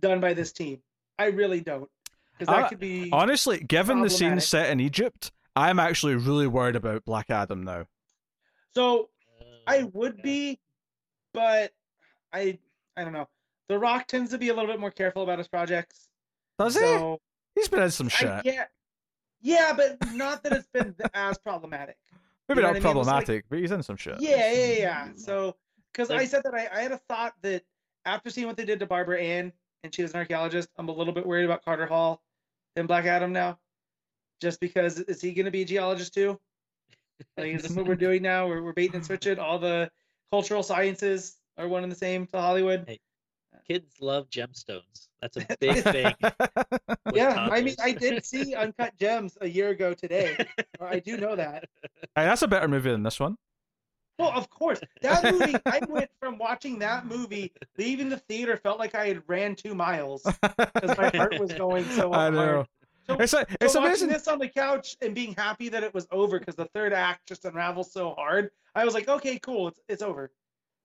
done by this team. I really don't, because that Uh, could be. Honestly, given the scene set in Egypt, I'm actually really worried about Black Adam now. So I would be, but I I don't know. The Rock tends to be a little bit more careful about his projects. Does he? so He's been in some I, shit. yeah, yeah, but not that it's been as problematic. Maybe you know not what I mean? Like- problematic, but he's in some shit. Yeah, yeah, yeah. Mm-hmm. So because I said that I, I had a thought that after seeing what they did to Barbara Ann and she was an archaeologist, I'm a little bit worried about Carter Hall and Black Adam now. Just because is he going to be a geologist too? Like, is this what we're doing now? We're, we're baiting and switching. All the cultural sciences are one and the same to Hollywood. Hey, Kids love gemstones. That's a big thing. with yeah, I mean. I did see Uncut Gems a year ago today. I do know that. Hey, that's a better movie than this one. Well, of course. That movie, I went from watching that movie, leaving the theater, felt like I had ran two miles because my heart was going so I hard. know. So, It's like, so it's watching this on the couch and being happy that it was over because the third act just unravels so hard, I was like, okay, cool, it's it's over.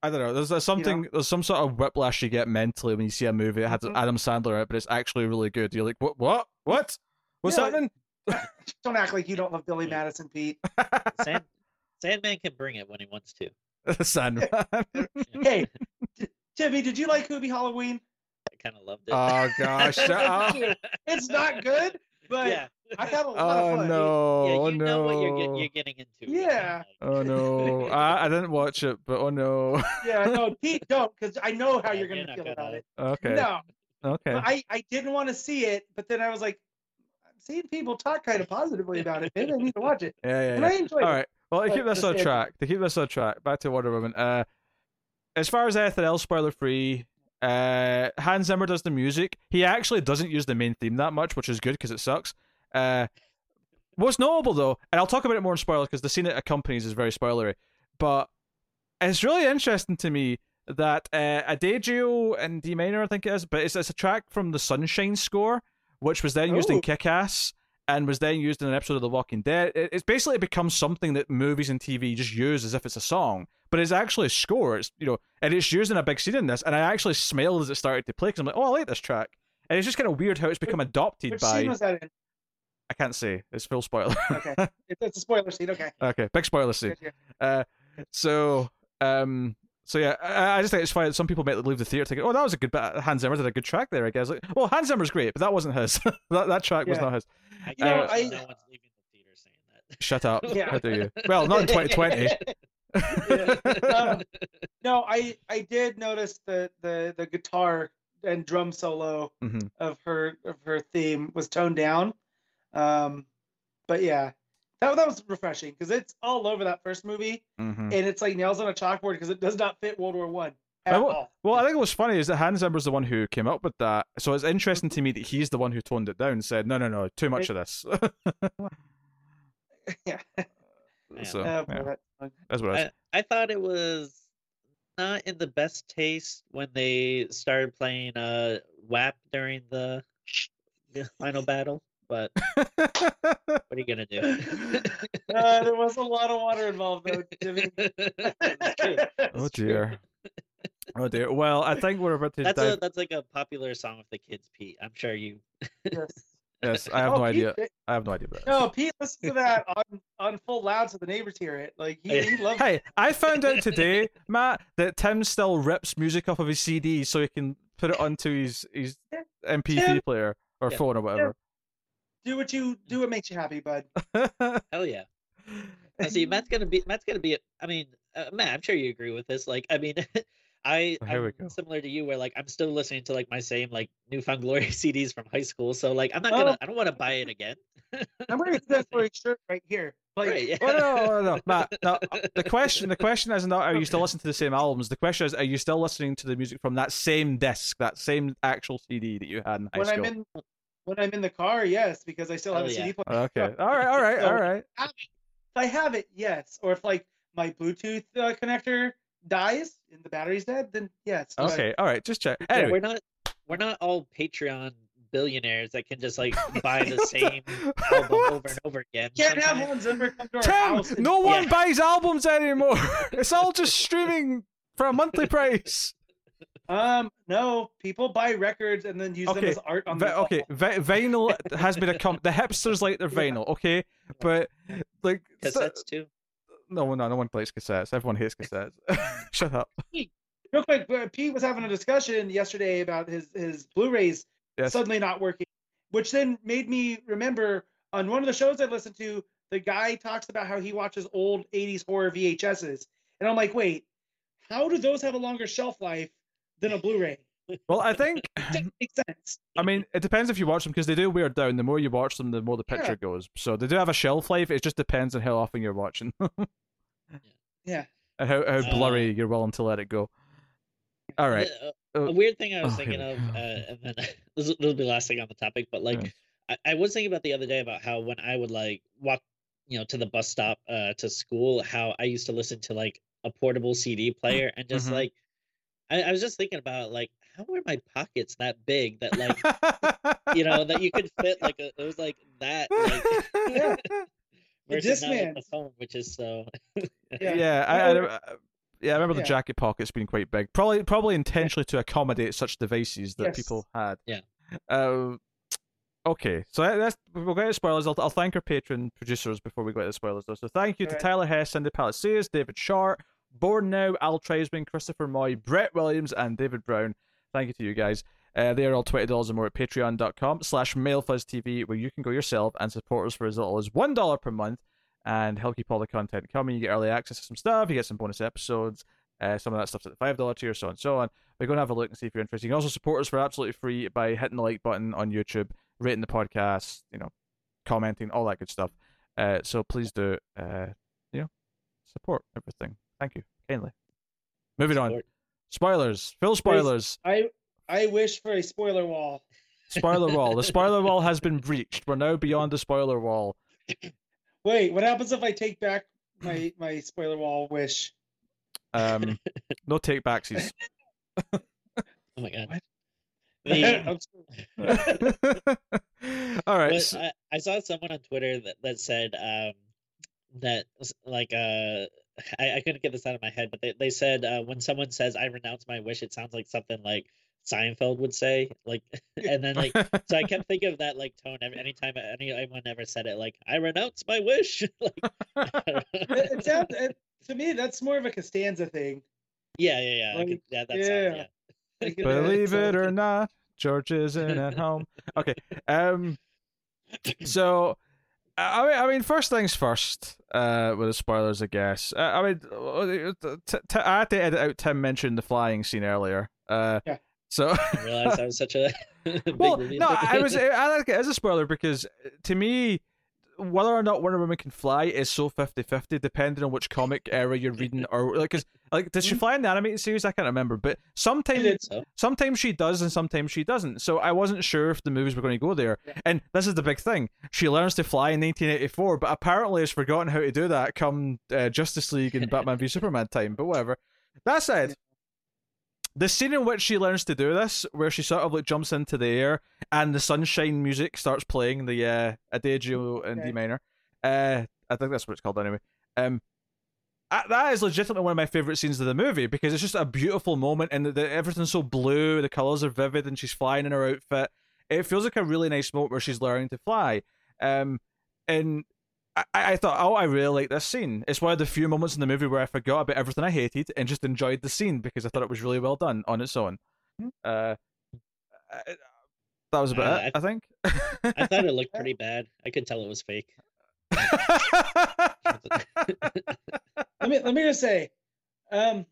I don't know. There's, there's something. There's some sort of whiplash you get mentally when you see a movie that has Mhm. Adam Sandler in it, but it's actually really good. You're like, what? What? What? What's Yeah, happening? Don't act like you don't love Billy Madison, Pete. Sand, Sandman can bring it when he wants to. Sandman. Hey, t- Timmy, did you like Hubie Halloween? I kind of loved it. oh gosh. shut. It's not good, but yeah, I had a lot Oh of fun. no. yeah, oh you know what you're, get, you're getting into. Yeah. Oh no. I, I didn't watch it, but oh no. Yeah, no, Pete, don't, because I know how Yeah, you're you're gonna not feel gonna- about it. Okay. No, Okay. I, I didn't want to see it, but then I was like, I'm seeing people talk kind of positively about it. Maybe I need to watch it. Yeah, yeah, And yeah. I enjoyed All it. right. Well, to keep this on track, to keep this on track, back to Wonder Woman. Uh, as far as anything else, spoiler free. Uh, Hans Zimmer does the music. He actually doesn't use the main theme that much, which is good because it sucks. Uh, what's notable though, and I'll talk about it more in spoilers because the scene it accompanies is very spoilery, but it's really interesting to me that uh, Adagio and D minor, I think it is, but it's, it's a track from the Sunshine score, which was then used in Oh. Kick Ass and was then used in an episode of The Walking Dead. It, it's basically become something that movies and TV just use as if it's a song, but it's actually a score. It's you know, and it's used in a big scene in this. And I actually smiled as it started to play because I'm like, oh, I like this track. And it's just kind of weird how it's become adopted Which by. scene was that in? I can't say. It's full spoiler. Okay, it's, it's a spoiler scene. Okay. okay, big spoiler scene. Good, good. So, um, so yeah, I, I just think it's funny that some people might leave the theater thinking, "Oh, that was a good bit. Hans Zimmer did a good track there." I guess. Like, well, Hans Zimmer's great, but that wasn't his. that that track was not his. I You know, I- no one's leaving the theater saying that. Shut up. Yeah. How dare you? Well, not in 2020. Um, no, I I did notice the the the guitar and drum solo Mhm. of her of her theme was toned down. Um, but yeah, that that was refreshing because it's all over that first movie, Mhm. and it's like nails on a chalkboard because it does not fit World War One at I wa- Well, I think what's funny is that Hans Zimmer's the one who came up with that. So it's interesting to me that he's the one who toned it down and said, "No, no, no, too much of this." yeah, Yeah. so Uh, yeah, that's what I was. I, I thought it was not in the best taste when they started playing uh WAP during the, the final battle, but what are you gonna do? uh, there was a lot of water involved though. Jimmy. Oh dear. Oh dear. Well, I think we're about to That's dive. a that's like a popular song with the kids, Pete. I'm sure you. Yes. Yes, I have Oh, no Pete- idea. I have no idea about No, Pete listens to that on, on full loud so the neighbors hear it. Like he, he loves Hey, I found out today, Matt, that Tim still rips music off of his CD so he can put it onto his his MP3 Tim. player or Yeah. phone or whatever. Do what you do what makes you happy, bud. Hell yeah. Now, see, Matt's gonna be Matt's gonna be. I mean, uh, Matt, I'm sure you agree with this. Like, I mean, I Oh, here we I'm go. similar to you, where like I'm still listening to like my same like New Found Glory CDs from high school. So like, I'm not Oh. gonna. I don't want to buy it again. I'm wearing this for a shirt right here. Like right? Yeah. Oh no, no, no, Matt. No, the question, the question is not are you still listening to the same albums? The question is, are you still listening to the music from that same disc, that same actual CD that you had in high when school? I'm in when I'm in the car, yes, because I still have Oh, a yeah. CD player. Okay, all right, all right, So- all right. If I have it, yes. Or if like my Bluetooth uh, connector dies and the battery's dead, then yes. but- Okay, all right. Just check. Yeah, Anyway, we're not we're not all Patreon billionaires that can just like buy the same album over and over again. Can't have Sometimes- Hans Zimmer come to our Tim, house. and- no one Yeah. buys albums anymore. It's all just streaming for a monthly price. Um, no, people buy records and then use them as art on Vi- the okay, vi- vinyl has been a com- the hipsters like their vinyl, okay, but like so- cassettes too. no, no, no one plays cassettes. Everyone hates cassettes. Shut up. Real quick, Pete was having a discussion yesterday about his his Blu-rays Yes. suddenly not working, which then made me remember on one of the shows I listened to, the guy talks about how he watches old '80s horror VHSs, and I'm like, wait, how do those have a longer shelf life than a Blu-ray? Well, I think It sense. I mean it depends if you watch them because they do wear down. The more you watch them, the more the picture goes. So they do have a shelf life. It just depends on how often you're watching Yeah. and how how Uh, blurry you're willing to let it go. All right. Uh, Uh, a weird thing I was oh, thinking of, uh, and then this will, this will be the last thing on the topic, but like Yes. I, I was thinking about the other day about how when I would like walk, you know, to the bus stop uh, to school, how I used to listen to like a portable CD player, and just Mhm. like I, I was just thinking about like how were my pockets that big that like you know that you could fit like a, it was like that like Yeah. versus now, like, the phone, which is so Yeah. yeah, I, I, I- yeah, I remember the jacket pockets being quite big. Probably, probably intentionally to accommodate such devices that Yes. people had. Yeah. Uh, Okay, so that's we'll get to spoilers. I'll, I'll thank our patron producers before we go to spoilers, though. So thank you to Alright. Tyler Hess, Cindy Palacios, David Short, Born Now, Al Treisman, Christopher Moy, Brett Williams, and David Brown. Thank you to you guys. Uh, they are all twenty dollars or more at patreon.com slash mailfuzztv, where you can go yourself and support us for as little as one dollar per month and help keep all the content coming. You get early access to some stuff, you get some bonus episodes. Uh, some of that stuff's at the five dollar tier, so on and so on. We're going to have a look and see if you're interested. You can also support us for absolutely free by hitting the like button on YouTube, rating the podcast, you know, commenting, all that good stuff. Uh, so please do, uh, you know, support everything. Thank you kindly. Moving on, spoilers, full spoilers. I I wish for a spoiler wall. Spoiler wall. The spoiler wall has been breached. We're now beyond the spoiler wall. Wait, what happens if I take back my my spoiler wall wish? Um, no take backsies. Oh my god. What? The, all right. But so- I, I saw someone on Twitter that, that said um that like uh I, I couldn't get this out of my head, but they, they said uh, when someone says I renounce my wish, it sounds like something like Seinfeld would say. Like and then like so I kept thinking of that like tone anytime anyone ever said it like I renounce my wish. like I don't know. it, it sounds it, to me that's more of a Costanza thing. yeah, yeah, yeah. Like, could, yeah, that yeah. sounds yeah. Like, Believe it or not, George isn't at home. Okay. Um. So, I mean, I mean, first things first. Uh, with the spoilers, I guess. Uh, I mean, uh, t- t- I had to edit out Tim mentioned the flying scene earlier. Uh. Yeah. So. I realized that was such a big well, reveal. no, I was I like it as a spoiler because uh, to me, whether or not Wonder Woman can fly is so 50-50 depending on which comic era you're reading or like, cause like does she fly in the animated series? I can't remember, but sometimes so. sometimes she does and sometimes she doesn't. So I wasn't sure if the movies were going to go there. And this is the big thing: she learns to fly in 1984, but apparently has forgotten how to do that come uh, Justice League and Batman v Superman time. But whatever. That said, the scene in which she learns to do this, where she sort of like jumps into the air and the sunshine music starts playing, the uh, Adagio in D minor. Uh, I think that's what it's called anyway. Um, that is legitimately one of my favorite scenes of the movie because it's just a beautiful moment and the, the, everything's so blue, the colors are vivid, and she's flying in her outfit. It feels like a really nice moment where she's learning to fly. Um, and I, I thought, oh, I really like this scene. It's one of the few moments in the movie where I forgot about everything I hated and just enjoyed the scene because I thought it was really well done on its own. Mhm. Uh, I- that was about Uh, it, I think. I thought it looked pretty bad. I could tell it was fake. let me let me just say, um,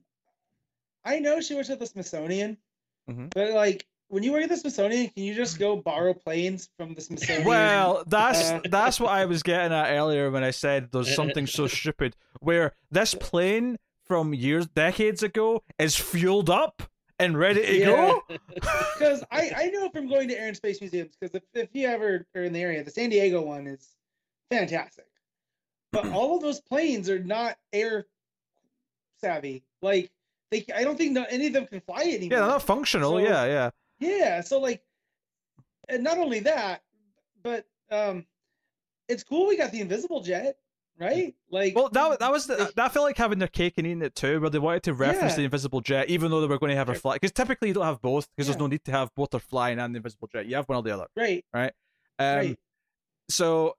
I know she works at the Smithsonian, Mhm. but like when you work at the Smithsonian, can you just go borrow planes from the Smithsonian? Well, that's Uh, that's what I was getting at earlier when I said there's uh, uh, something so uh, stupid where this plane from years, decades ago, is fueled up and ready to go. because I I know from going to Air and Space Museums because if, if you ever are in the area, the San Diego one is fantastic, but all of those planes are not air savvy. Like they, I don't think no, any of them can fly anymore. Yeah, they're not functional. So- yeah, yeah. Yeah, so like, and not only that, but um, it's cool we got the invisible jet, right? Like, Well, that that was the, Like- that felt like having their cake and eating it too, where they wanted to reference Yeah. the invisible jet, even though they were going to have a fly. Because typically you don't have both, because there's no need to have both the flying and the invisible jet. You have one or the other. right, Um, right. So,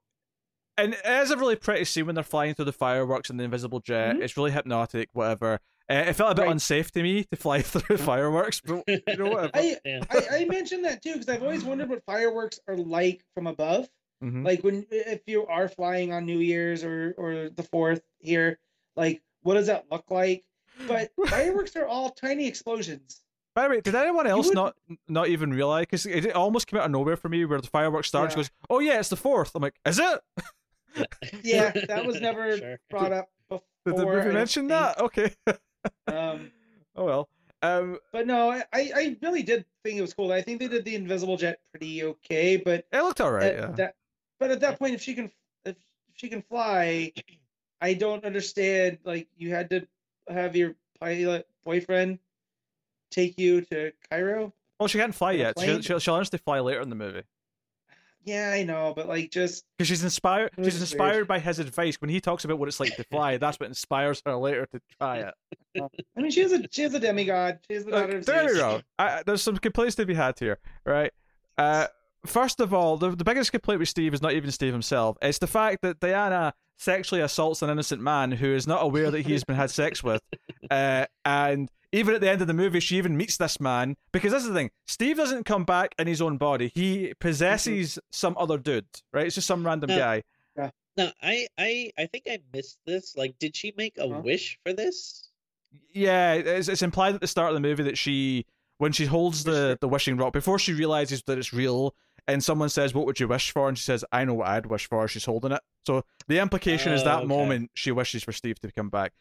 and it is a really pretty scene when they're flying through the fireworks and the invisible jet. Mhm. It's really hypnotic, whatever. Uh, it felt a bit Right. unsafe to me to fly through fireworks, but you know whatever. I, Yeah. I I mentioned that too because I've always wondered what fireworks are like from above. Mhm. Like when if you are flying on New Year's or or the Fourth here, like what does that look like? But fireworks are all tiny explosions. By the way, did anyone else would- not not even realize? Because it, it almost came out of nowhere for me, where the fireworks starts. Yeah. Goes, oh yeah, it's the fourth. I'm like, is it? Yeah, that was never Sure. brought up before. Did the I movie mention think. that? Okay. Um, oh well. Um, but no, I, I really did think it was cool. I think they did the invisible jet pretty okay, but it looked alright. at Yeah. that but at that point if she can if she can fly i don't understand like you had to have your pilot boyfriend take you to cairo Well, she can't fly yet. She, plane? she, she learns to fly later in the movie yeah i know but like just because she's inspired. She's inspired weird. by his advice when he talks about what it's like to fly. that's what inspires her later to try it. i mean she's a she's a demigod she's the daughter Look, of there you go. I, there's some complaints to be had here, right? Uh, first of all, the, the biggest complaint with Steve is not even Steve himself. It's the fact that Diana sexually assaults an innocent man who is not aware that he's been had sex with. Uh, and even at the end of the movie, she even meets this man because this is the thing. Steve doesn't come back in his own body. He possesses mm-hmm. some other dude, right? It's just some random no, guy. Now, I, I, I think I missed this. Like, did she make a huh? wish for this? Yeah, it's, it's implied at the start of the movie that she, when she holds the the wishing rock, before she realizes that it's real, and someone says, "What would you wish for?" and she says, "I know what I'd wish for." She's holding it, so the implication is that oh, okay. moment she wishes for Steve to come back.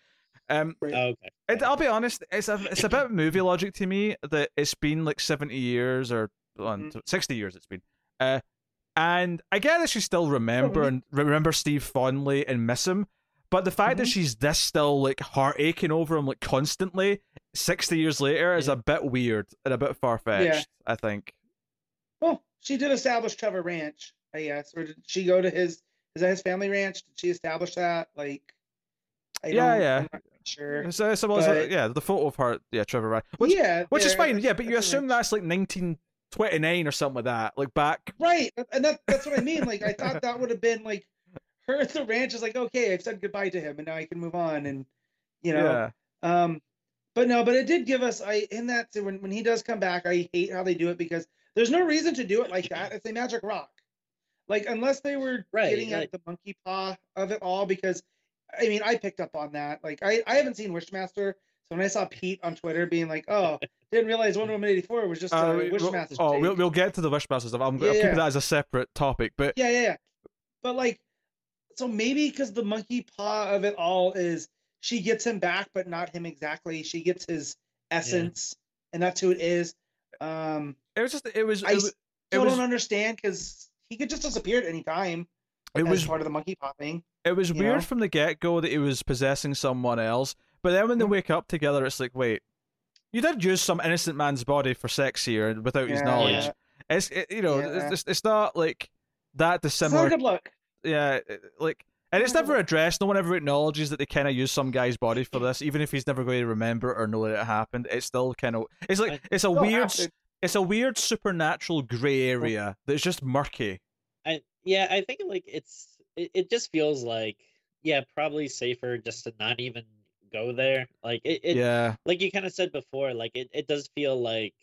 Um, oh, okay. It, I'll be honest, it's a it's a bit movie logic to me that it's been like seventy years or mm-hmm. sixty years. It's been, uh, and I get that she still remember oh, and remember Steve fondly and miss him, but the fact mm-hmm. that she's this still like heart aching over him like constantly sixty years later is a bit weird and a bit far fetched. Yeah. I think. Well, she did establish Trevor Ranch, I guess, or did she go to his? Is that his family ranch? Did she establish that? Like, I yeah, yeah. Sure. So, so but, yeah, the photo of her, yeah, Trevor Ranch, which, yeah, which is fine. Yeah, but you assume that's like 1929 or something like that, like back. Right, and that, that's what I mean. Like, I thought that would have been like her at the ranch is like, okay, I've said goodbye to him, and now I can move on, and you know, yeah. um, but no, but it did give us I in that when when he does come back, I hate how they do it because there's no reason to do it like that. It's a magic rock. Like unless they were right, getting at the monkey paw of it all, because I mean I picked up on that. Like I, I haven't seen Wishmaster, so when I saw Pete on Twitter being like, "Oh, didn't realize Wonder Woman eighty four was just a uh, Wishmaster." We'll, oh, we'll, we'll get to the Wishmaster stuff. I'm, yeah, yeah. that as a separate topic, but yeah, yeah, yeah. But like, so maybe because the monkey paw of it all is she gets him back, but not him exactly. She gets his essence, yeah. and that's who it is. Um, it was just it was. I it, still it was, don't understand because he could just disappear at any time. It was part of the monkey paw thing. It was weird know? from the get go that he was possessing someone else, but then when they mm-hmm. wake up together, it's like, wait, you did use some innocent man's body for sex here without yeah, his knowledge. Yeah. It's it, you know, yeah. it's, it's not like that dissimilar. It's not good luck. Yeah, like and it's never addressed. No one ever acknowledges that they kind of use some guy's body for this, even if he's never going to remember or know that it happened. It's still kind of it's like it's a weird it's a weird supernatural gray area that's just murky. I yeah, I think like it's it, it just feels like yeah, probably safer just to not even go there. Like it, it yeah, like you kind of said before, like it, it does feel like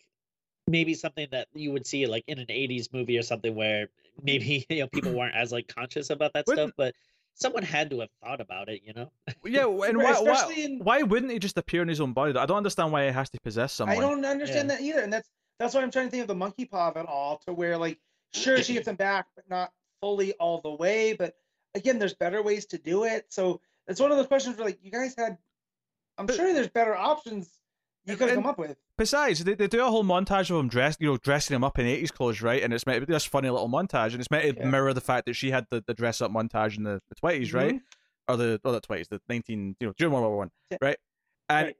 maybe something that you would see like in an 80s movie or something where maybe you know people weren't as like conscious about that stuff but someone had to have thought about it you know yeah and why, why, in... why wouldn't he just appear in his own body i don't understand why he has to possess someone i don't understand yeah. that either and that's that's why I'm trying to think of the monkey paw of it all to where like sure she gets him back, but not fully all the way. But again, there's better ways to do it. So it's one of those questions where like you guys had I'm but, sure there's better options you could come up with. Besides, they, they do a whole montage of him dressed, you know, dressing him up in eighties clothes, right? And it's meant to be this funny little montage, and it's meant to yeah. mirror the fact that she had the, the dress up montage in the twenties, mm-hmm. right? Or the or the twenties, the nineteen, you know, during World War One, right? And right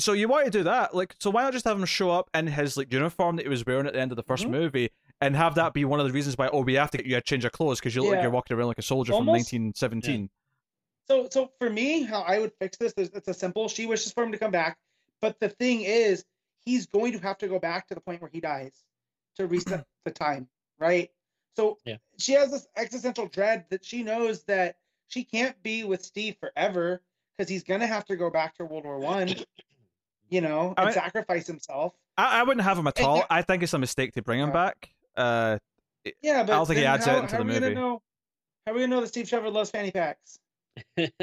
so you want to do that, like, so why not just have him show up in his like uniform that he was wearing at the end of the 1st mm-hmm. movie, and have that be one of the reasons why oh we have to get you a change of clothes because you look yeah. like you're walking around like a soldier Almost, from 1917. Yeah. So, so for me, how I would fix this is it's a simple. She wishes for him to come back, but the thing is, he's going to have to go back to the point where he dies to reset the time, right? So yeah. she has this existential dread that she knows that she can't be with Steve forever because he's gonna have to go back to World War One you know, and I sacrifice himself. I, I, wouldn't have him at all. I think it's a mistake to bring him back. Uh, yeah, but I don't think he adds how, it into the movie. Know, how are we gonna know that Steve Trevor loves fanny packs?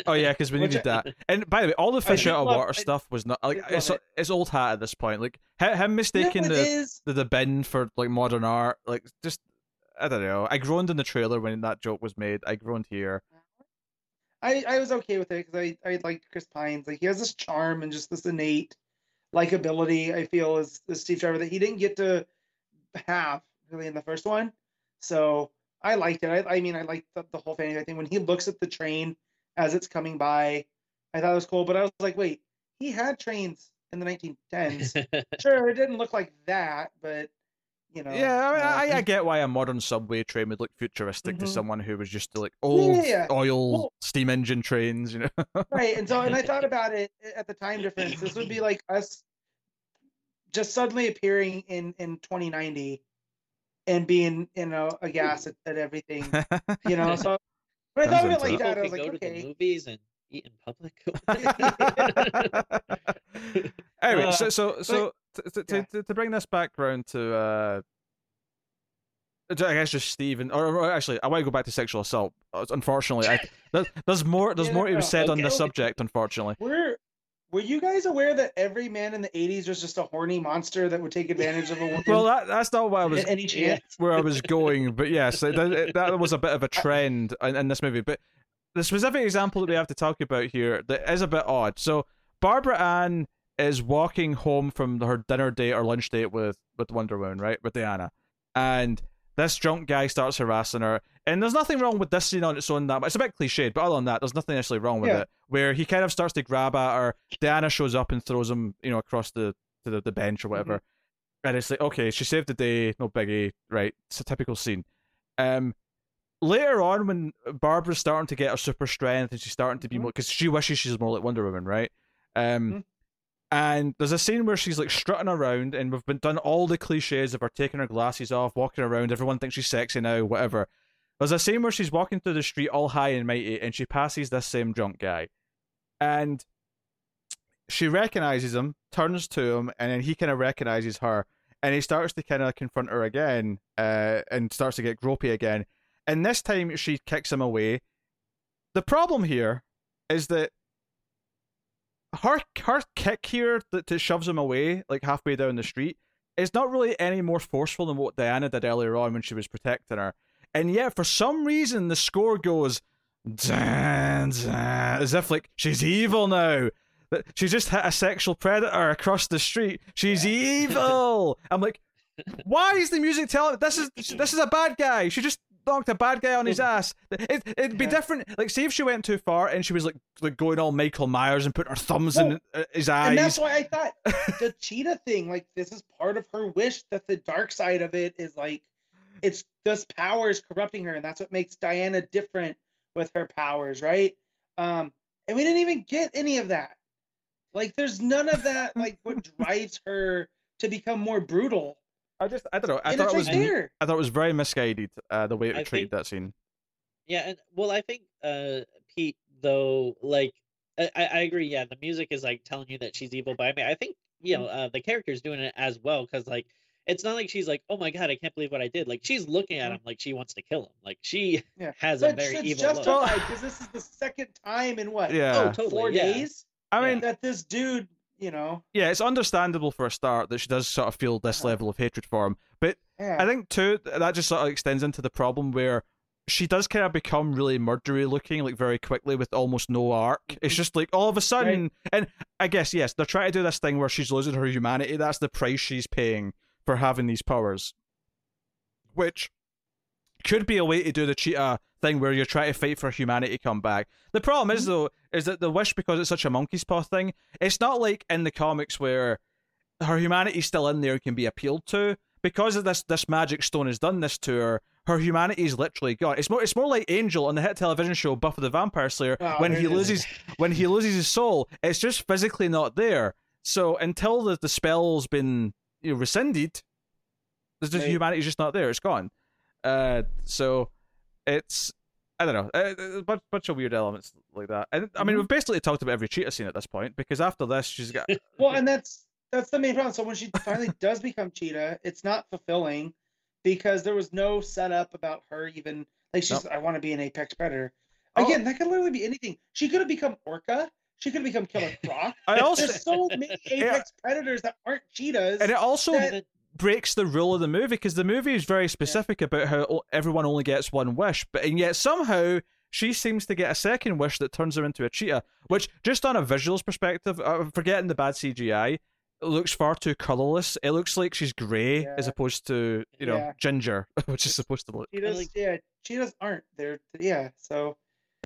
oh yeah, because we needed that. And by the way, all the fish out of water stuff was not like it's it. it's old hat at this point. Like him mistaking the, the the bin for like modern art, like just I don't know. I groaned in the trailer when that joke was made. I groaned here. I, I was okay with it because I, I liked Chris Pines. Like he has this charm and just this innate likability. I feel as, as Steve Trevor that he didn't get to have really in the first one. So I liked it. I, I mean, I liked the, the whole thing. When he looks at the train as it's coming by, I thought it was cool. But I was like, wait, he had trains in the 1910s. sure, it didn't look like that, but you know. Yeah, I, uh, I, I, get why a modern subway train would look futuristic mm-hmm. to someone who was just like old yeah, yeah. oil well, steam engine trains, you know. right, and so and I thought about it at the time difference. This would be like us just suddenly appearing in in 2090 and being you know aghast at, at everything. You know, so but I thought of it like it. That. I was like, go to the okay, movies and eat in public. anyway, Uh, so so so to, to, yeah. to, to bring this back round to uh I guess just Stephen, or, or actually, I want to go back to sexual assault. Uh, Unfortunately, I, there's, there's more. There's Yeah, more to be said on okay, this okay. subject. Unfortunately, were were you guys aware that every man in the '80s was just a horny monster that would take advantage of a woman well, that that's not what I was any chance? where I was going, but yes, it, that was a bit of a trend in, in this movie. But the specific example that we have to talk about here that is a bit odd. So Barbara Ann is walking home from her dinner date or lunch date with with Wonder Woman, right, with Diana, and this drunk guy starts harassing her. And there's nothing wrong with this scene on its own. That it's a bit cliched, but other than that, there's nothing necessarily wrong with Yeah. it. Where he kind of starts to grab at her, Diana shows up and throws him, you know, across the to the, the bench or whatever. And it's like, okay, she saved the day, no biggie, right? It's a typical scene. Um, later on, when Barbara's starting to get her super strength and she's starting to be Mhm. more, because she wishes she's more like Wonder Woman, right? Um, Mhm. and there's a scene where she's like strutting around, and we've been done all the cliches of her taking her glasses off, walking around. Everyone thinks she's sexy now, whatever. There's a scene where she's walking through the street all high and mighty, and she passes this same drunk guy, and she recognizes him, turns to him, and then he kind of recognizes her, and he starts to kind of confront her again, uh, and starts to get gropey again. And this time she kicks him away. The problem here is that her her kick here that, that shoves him away like halfway down the street is not really any more forceful than what Diana did earlier on when she was protecting her. And yet, for some reason, the score goes as if like she's evil now. She's just hit a sexual predator across the street. She's evil. I'm like, why is the music telling this is this is a bad guy? She just knocked a bad guy on his ass. It, it'd be Yeah. different. Like, see if she went too far and she was like like going all Michael Myers and putting her thumbs in Well, uh, his And eyes. that's why I thought the cheetah thing, like this is part of her wish that the dark side of it is like it's this power is corrupting her, and that's what makes Diana different with her powers, right? Um, and we didn't even get any of that. Like there's none of that, like what drives her to become more brutal. I just I don't know. I and thought it was right. I thought it was very misguided uh, the way it I treated think- that scene. Yeah, and well, I think uh Pete though, like I, I I agree. Yeah, the music is like telling you that she's evil, but I mean, I think you know uh, the character's doing it as well because like it's not like she's like, oh my god, I can't believe what I did. Like she's looking at him like she wants to kill him. Like she Yeah. has a very it's evil look. justified because this is the second time in what? Yeah. Oh, totally. Four yeah. days I mean, that this dude, you know, yeah, it's understandable for a start that she does sort of feel this Uh-huh. level of hatred for him, but yeah. I think too that just sort of extends into the problem where she does kind of become really murdery looking, like very quickly with almost no arc. It's Mhm. just like all of a sudden, and I guess yes, they're trying to do this thing where she's losing her humanity. That's the price she's paying for having these powers, which could be a way to do the cheetah thing where you're trying to fight for humanity to come back. The problem is Mhm. though, is that the wish because it's such a monkey's paw thing. It's not like in the comics where her humanity's still in there and can be appealed to because of this this magic stone has done this to her. Her humanity is literally gone. It's more it's more like Angel on the hit television show Buffy the Vampire Slayer Oh, when he loses when he loses his soul. It's just physically not there. So until the the spell's been you know, rescinded, there's just Right. humanity's just not there. It's gone. Uh, so it's I don't know, a, a bunch, bunch of weird elements like that. And I mean, Mhm. we've basically talked about every cheetah scene at this point because after this, she's got Well, and that's that's the main problem. So when she finally does become Cheetah, it's not fulfilling because there was no setup about her even like she's I want to be an apex predator. Oh. Again, that could literally be anything. She could have become Orca. She could become Killer Croc. I also There's so many apex predators that aren't cheetahs. and it also that- breaks the rule of the movie because the movie is very specific about how everyone only gets one wish, but and yet somehow she seems to get a second wish that turns her into a cheetah. Which, just on a visuals perspective, uh, forgetting the bad CGI, it looks far too colorless. It looks like she's grey Yeah. as opposed to you know Yeah. ginger, which is supposed to look. cheetahs, like- yeah, cheetahs aren't. They're yeah. So,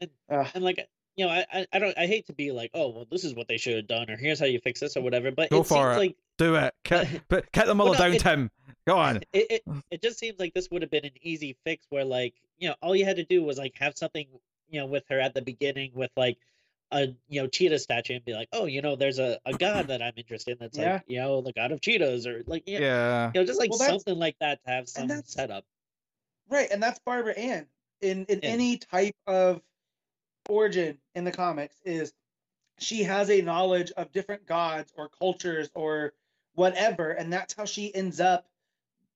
And- uh, and like you know, I, I I don't I hate to be like, oh well, this is what they should have done, or here's how you fix this, or whatever. But Go it for seems it. like Do it, Cut, but cut the mother no, down, it- Tim. Go on. it, it it just seems like this would have been an easy fix where like you know all you had to do was like have something you know with her at the beginning with like a you know cheetah statue and be like, oh, you know, there's a, a god that I'm interested in that's Yeah. like you know the god of cheetahs or like you know, Yeah. you know just like Well, something like that to have some that's- setup. Right, and that's Barbara Ann in in Yeah. any type of origin in the comics is she has a knowledge of different gods or cultures or whatever, and that's how she ends up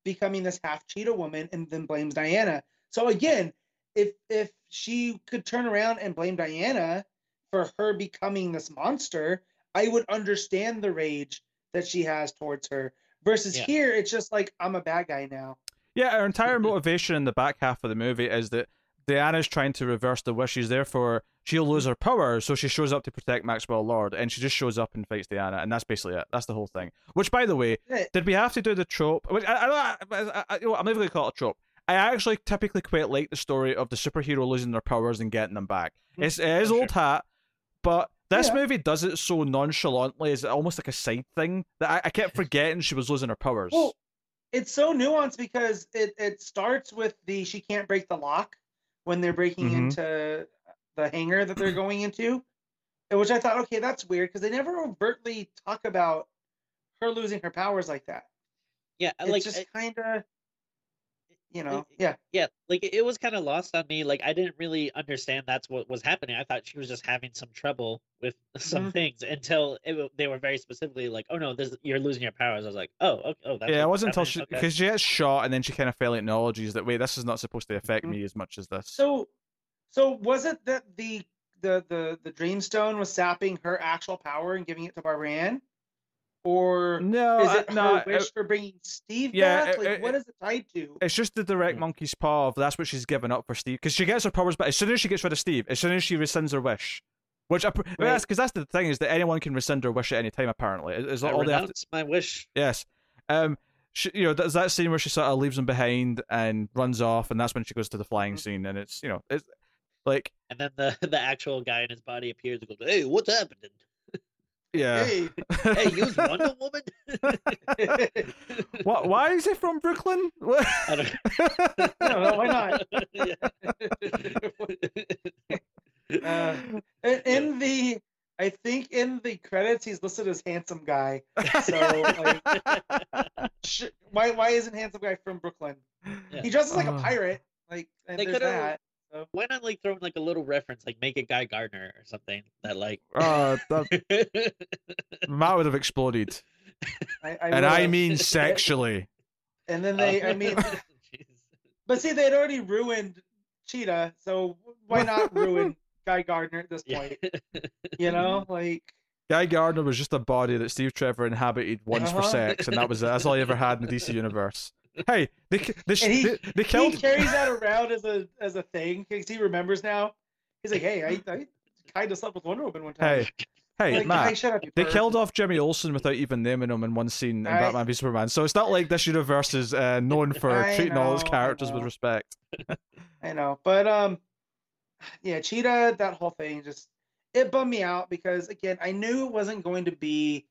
becoming this half cheetah woman and then blames Diana. So again, if if she could turn around and blame Diana for her becoming this monster, I would understand the rage that she has towards her. Versus Yeah. here, it's just like I'm a bad guy now. Yeah, her entire motivation in the back half of the movie is that Diana's trying to reverse the wishes, therefore she'll lose her power, so she shows up to protect Maxwell Lord, and she just shows up and fights Diana, and that's basically it. That's the whole thing. Which, by the way, did we have to do the trope? Which I, you know I'm never going to call it a trope. I actually typically quite like the story of the superhero losing their powers and getting them back. Mm, It's, it is old hat, but this Yeah. movie does it so nonchalantly, it's almost like a side thing that I, I kept forgetting she was losing her powers. Well, it's so nuanced because it, it starts with the she can't break the lock when they're breaking Mhm. into the hangar that they're going into, and which I thought, okay, that's weird because they never overtly talk about her losing her powers like that. Yeah, It's like just kind of, you know, yeah. yeah, like it was kind of lost on me. Like I didn't really understand that's what was happening. I thought she was just having some trouble with some Mhm. things until it, they were very specifically like, "Oh no, this you're losing your powers." I was like, "Oh, okay, oh, that's yeah, it wasn't until she happening? Okay. because she gets shot and then she kind of fairly acknowledges that wait, this is not supposed to affect Mhm. me as much as this. So, so was it that the the the the Dreamstone was sapping her actual power and giving it to Barbara Ann, or no, is it her no, wish it- for bringing Steve yeah, back? like, it- what is it tied to? it's just the direct Mm. monkey's paw of that's what she's given up for Steve because she gets her powers back as soon as she gets rid of Steve, as soon as she rescinds her wish. Which I, Right. that's because that's the thing is that anyone can rescind their wish at any time. Apparently, Is- I all they have to, my wish. Yes. Um. She, you know, there's that scene where she sort of leaves him behind and runs off, and that's when she goes to the flying Mhm. scene, and it's you know, it's like And then the the actual guy in his body appears and goes, "Hey, what's happening? Yeah. Hey, Hey, you was Wonder Woman?" What? Why is he from Brooklyn? I don't, I don't know, why not? Yeah. Uh, in, in the, I think in the credits he's listed as handsome guy. So like, sh- why why isn't handsome guy from Brooklyn? Yeah. He dresses like a Oh. pirate. Like and They there's coulda- that. Why not like throw in like a little reference, like make it Guy Gardner or something that like. Oh, that, Matt would have exploded, I, I and I would've- mean sexually. And then they, I mean, but see, they'd already ruined Cheetah, so why not ruin Guy Gardner at this Yeah. point? You know, like Guy Gardner was just a body that Steve Trevor inhabited once for Uh-huh. sex, and that was it. That's all he ever had in the DC universe. Hey, they they, And he- they, they he carries that around as a as a thing because he remembers now. He's like, hey, I, I kind of slept with Wonder Woman one time. Hey, hey, like, Matt. hey, up, They killed off Jimmy Olsen without even naming him in one scene in I- Batman v Superman. So it's not like this universe is uh, known for I treating all its characters with respect. I know, but um, yeah, Cheetah, that whole thing just it bummed me out because again, I knew it wasn't going to be,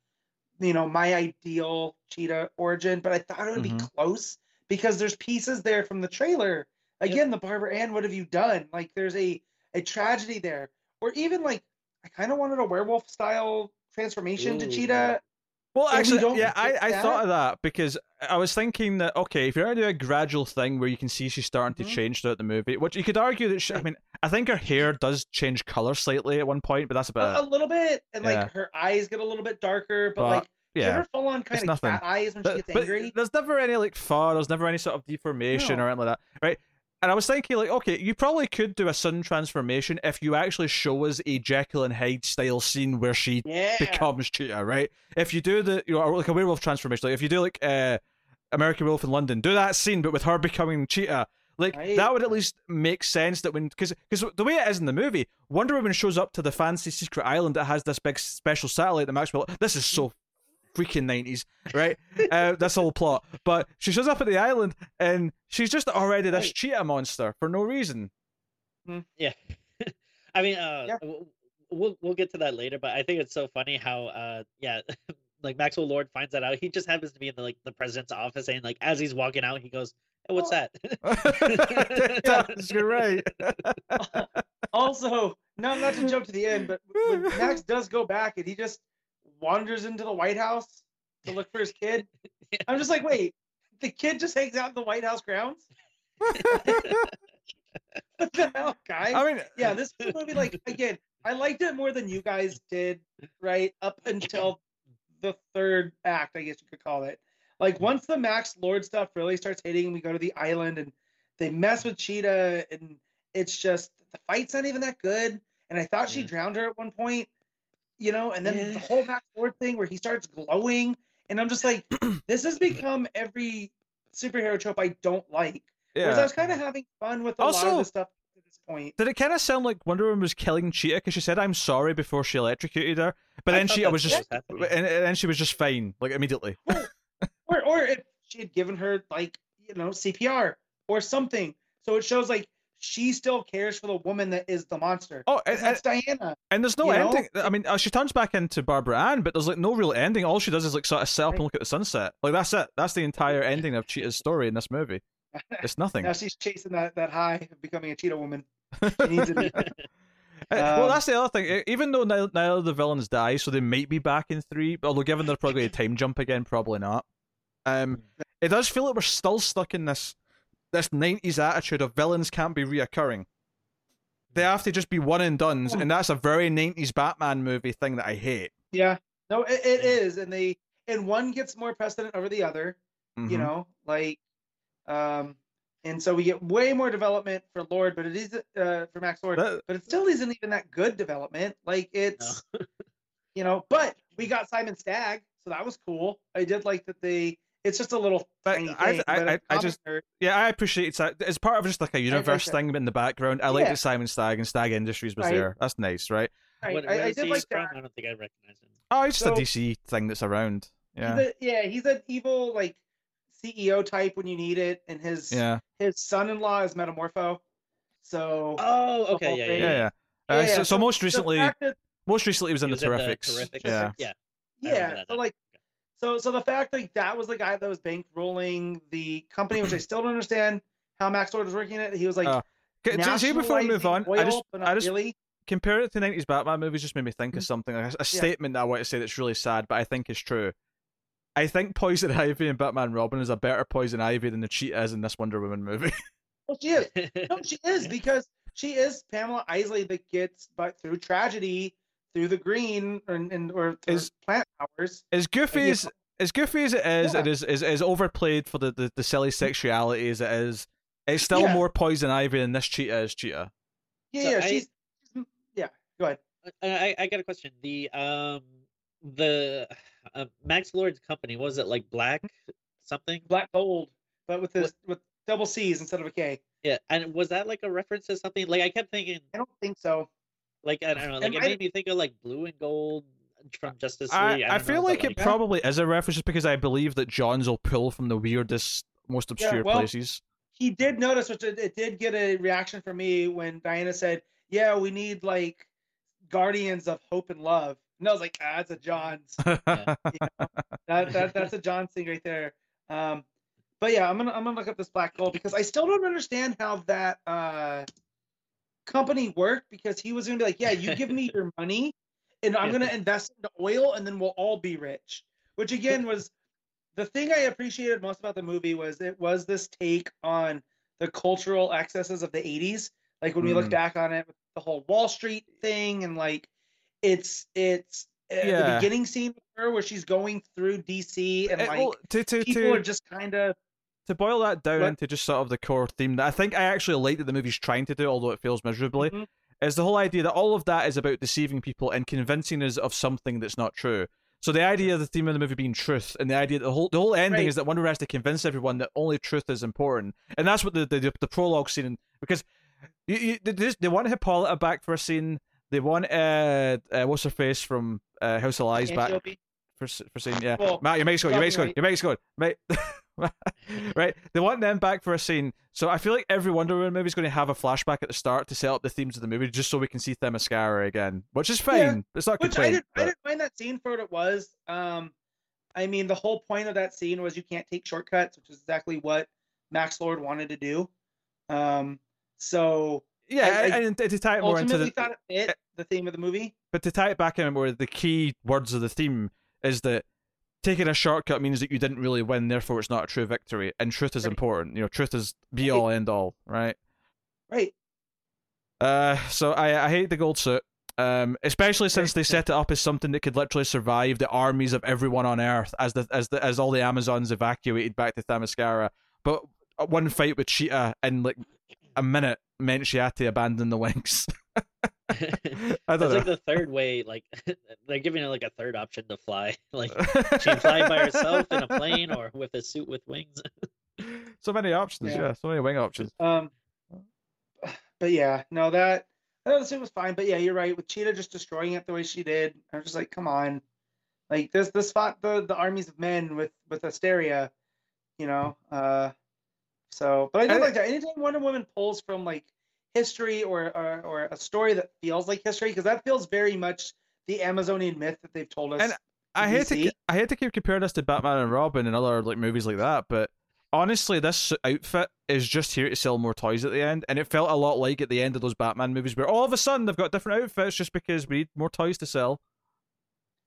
you know, my ideal Cheetah origin, but I thought it would be Mhm. close because there's pieces there from the trailer. Again, the Barbara Ann, what have you done? Like, there's a a tragedy there, or even like I kind of wanted a werewolf style transformation to Ooh. Cheetah. Well, And actually, don't yeah, I, I that? thought of that because I was thinking that okay, if you're gonna do a gradual thing where you can see she's starting Mhm. to change throughout the movie, which you could argue that she, I mean, I think her hair does change color slightly at one point, but that's A, about a little bit, and like her eyes get a little bit darker, but, But, like yeah. her full on kind of nothing. cat eyes when she gets but angry. there's never any like fur. There's never any sort of deformation No. or anything like that, right? And I was thinking, like, okay, you probably could do a sudden transformation if you actually show us a Jekyll and Hyde style scene where she Yeah. becomes Cheetah, right? If you do the, you know, like a werewolf transformation, like if you do like uh, American Werewolf in London, do that scene, but with her becoming Cheetah. Like Right. that would at least make sense that when because because the way it is in the movie, Wonder Woman shows up to the fancy secret island that has this big special satellite that Maxwell. This is so freaking nineties, right? uh, this whole plot, but she shows up at the island and she's just already this Right. cheetah monster for no reason. Yeah. I mean, uh, Yeah. we'll we'll get to that later, but I think it's so funny how, uh, yeah, like Maxwell Lord finds that out. He just happens to be in the like the president's office, and like as he's walking out, he goes, hey, "What's Oh. that?" Yes, You're right. also, no, not to jump to the end, but when Max does go back and he just wanders into the White House to look for his kid, I'm just like, wait, the kid just hangs out in the White House grounds? What the hell, guys? I mean, yeah, this was a movie like again, I liked it more than you guys did, right? Up until the third act, I guess you could call it. Like hmm. once the Max Lord stuff really starts hitting, we go to the island and they mess with Cheetah, and it's just the fight's not even that good. And I thought she drowned her at one point, you know, and then Yeah. the whole Max Lord thing where he starts glowing, and I'm just like, this has become every superhero trope I don't like. Whereas I was kind of having fun with a lot of Also- the stuff this point. Did it kind of sound like Wonder Woman was killing Cheetah because she said "I'm sorry" before she electrocuted her, but I then Cheetah was just, and, and then she was just fine, like immediately. or or if she had given her like you know CPR or something, so it shows like she still cares for the woman that is the monster. Oh, and, that's Diana. and there's no you know? ending. I mean, uh, she turns back into Barbara Ann, but there's like no real ending. All she does is like sort of sit up and look at the sunset. Like that's it. That's the entire ending of Cheetah's story in this movie. It's nothing. Now she's chasing that that high of becoming a cheetah woman. She needs be. Uh, well, that's the other thing. Even though neither, neither of the villains die, so they might be back in three. Although, given they're probably a time jump again, probably not. Um, it does feel like we're still stuck in this this nineties attitude of villains can't be reoccurring. They have to just be one and done's, and that's a very nineties Batman movie thing that I hate. Yeah, no, it, it is, and they and one gets more precedent over the other. You Mhm. know, like, um, and so we get way more development for Lord, but it is uh for Max Lord, That- but it still isn't even that good development. Like it's, you know, but we got Simon Stagg, so that was cool. I did like that they. It's just a little But tiny I- thing, I- but I- as a I comic just- yeah, I appreciate it. It's part of just like a universe that. thing in the background. I like Yeah. that Simon Stagg and Stagg Industries was Right. there. That's nice, right? I, What, I, I did he like from? that. I don't think I recognize him. Oh, it's just So- a DC thing that's around. Yeah, He's a, yeah, he's an evil like CEO type when you need it, and his yeah, his son-in-law is Metamorpho. So Oh, okay, whole yeah, yeah. yeah, yeah. Uh, Yeah, so, yeah, so most recently, that- most recently, he was in He the was in the Terrifics. Terrifics. Yeah, Yeah. Yeah, so like so so the fact like that was the guy that was bankrolling the company, which I still don't understand how Max Lord was working it. He was like Uh, Okay, see- see, before we move nationalizing on, I just, but not I just really. compare it to nineties Batman movies. Just made me think of Mhm. something, like a, a statement that I want to say that's really sad, but I think is true. I think Poison Ivy and Batman Robin is a better Poison Ivy than the cheetah is in this Wonder Woman movie. Well, she is. No, she is because she is Pamela Isley that gets but through tragedy, through the green or and or, or Is- plant powers. as goofy as as goofy as it is, Yeah. it is is is overplayed for the, the, the silly sexuality as it is. It's still Yeah. more Poison Ivy than this cheetah is cheetah. Yeah, So yeah, I- she's, she's yeah. Go ahead. Uh, I, I got a question. The um the uh, Max Lord's company was it like Black something? Black gold, but with this with double C's instead of a K. Yeah, and was that like a reference to something? Like I kept thinking, I don't think so. like I don't know, like It it might- made me think of like Blue and Gold from Justice League. I, I, I feel know, like but, it probably is a reference just because I believe that Johns will pull from the weirdest, most obscure well, places. He did notice, which it, it did get a reaction from me when Diana said, "Yeah, we need like guardians of hope and love." And I was like, "Ah, that's a Johns. that, that that's a John thing right there." Um, but yeah, I'm gonna I'm gonna look up this black gold because I still don't understand how that uh company worked because he was gonna be like, "Yeah, you give me your money, and I'm gonna invest into oil, and then we'll all be rich." Which again was the thing I appreciated most about the movie was it was this take on the cultural excesses of the 80s. Like when we look Mm. back on it with the whole Wall Street thing and like it's it's uh, the beginning scene with her where she's going through DC and It- like well, to, to, people to, are just kind of to boil that down What? into just sort of the core theme that I think I actually like that the movie's trying to do, although it fails miserably, Mhm. is the whole idea that all of that is about deceiving people and convincing us of something that's not true. So the idea of the theme of the movie being truth, and the idea that the whole the whole ending Right. is that Wonder has to convince everyone that only truth is important, and that's what the the, the prologue scene because you, you, they, they want Hippolyta back for a scene. They want uh, uh what's her face from uh, House of Lies back for for scene. Yeah, Well, Matt, your mic's going. Your mic's going. Your mic's going. Mate. right, they want them back for a scene. So I feel like every Wonder Woman movie is going to have a flashback at the start to set up the themes of the movie, just so we can see Themyscira again, which is fine. Yeah, it's not Which I didn't, I didn't mind that scene for what it was. Um, I mean, the whole point of that scene was you can't take shortcuts, which is exactly what Max Lord wanted to do. Um, so yeah, I- I and to tie it more into the thought it fit the theme of the movie. but to tie it back in more the key words of the theme is that taking a shortcut means that you didn't really win, therefore it's not a true victory. And truth is Right. important. You know, truth is be all end all, right? Right. Uh, so I I hate the gold suit. Um, especially since they set it up as something that could literally survive the armies of everyone on Earth as the as the as all the Amazons evacuated back to Themyscira. But one fight with Cheetah in like a minute meant she had to abandon the wings. I That's don't like know. the third way. Like they're giving her like a third option to fly. Like she fly by herself in a plane or with a suit with wings. so many options, yeah. Yeah. so many wing options. Um, but yeah, no, that I thought suit was fine. But yeah, you're right. With Cheetah just destroying it the way she did, I was just like, come on, like this this fought the the armies of men with with Asteria, you know. Uh, so, but I do like that. Anytime Wonder Woman pulls from like history or or, or a story that feels like history, because that feels very much the Amazonian myth that they've told us. And I hate to I hate to keep comparing this to Batman and Robin and other like movies like that, but honestly, this outfit is just here to sell more toys at the end, and it felt a lot like at the end of those Batman movies, where all of a sudden they've got different outfits just because we need more toys to sell.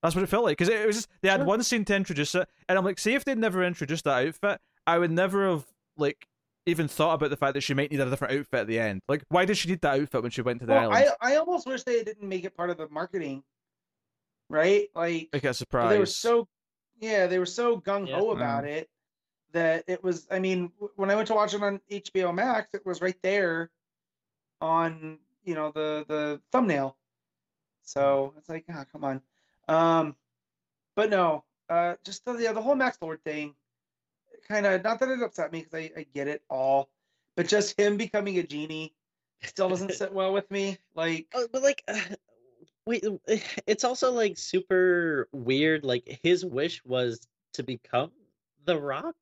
That's what it felt like because it, was just they had Sure. one scene to introduce it, and I'm like, see if they'd never introduced that outfit, I would never have like even thought about the fact that she might need a different outfit at the end. Like, why did she need that outfit when she went to the well, island? I I almost wish they didn't make it part of the marketing, right? Like Like a surprise. they were so yeah they were so gung ho Yeah. about it that it was i mean when i went to watch it on hbo max it was right there on you know the the thumbnail so it's like ah come on um but no uh just the yeah the whole max lord thing kind of not that it upset me because I, I get it all but just him becoming a genie still doesn't sit well with me like Oh, but like, uh, wait, it's also like super weird. Like his wish was to become the Rock.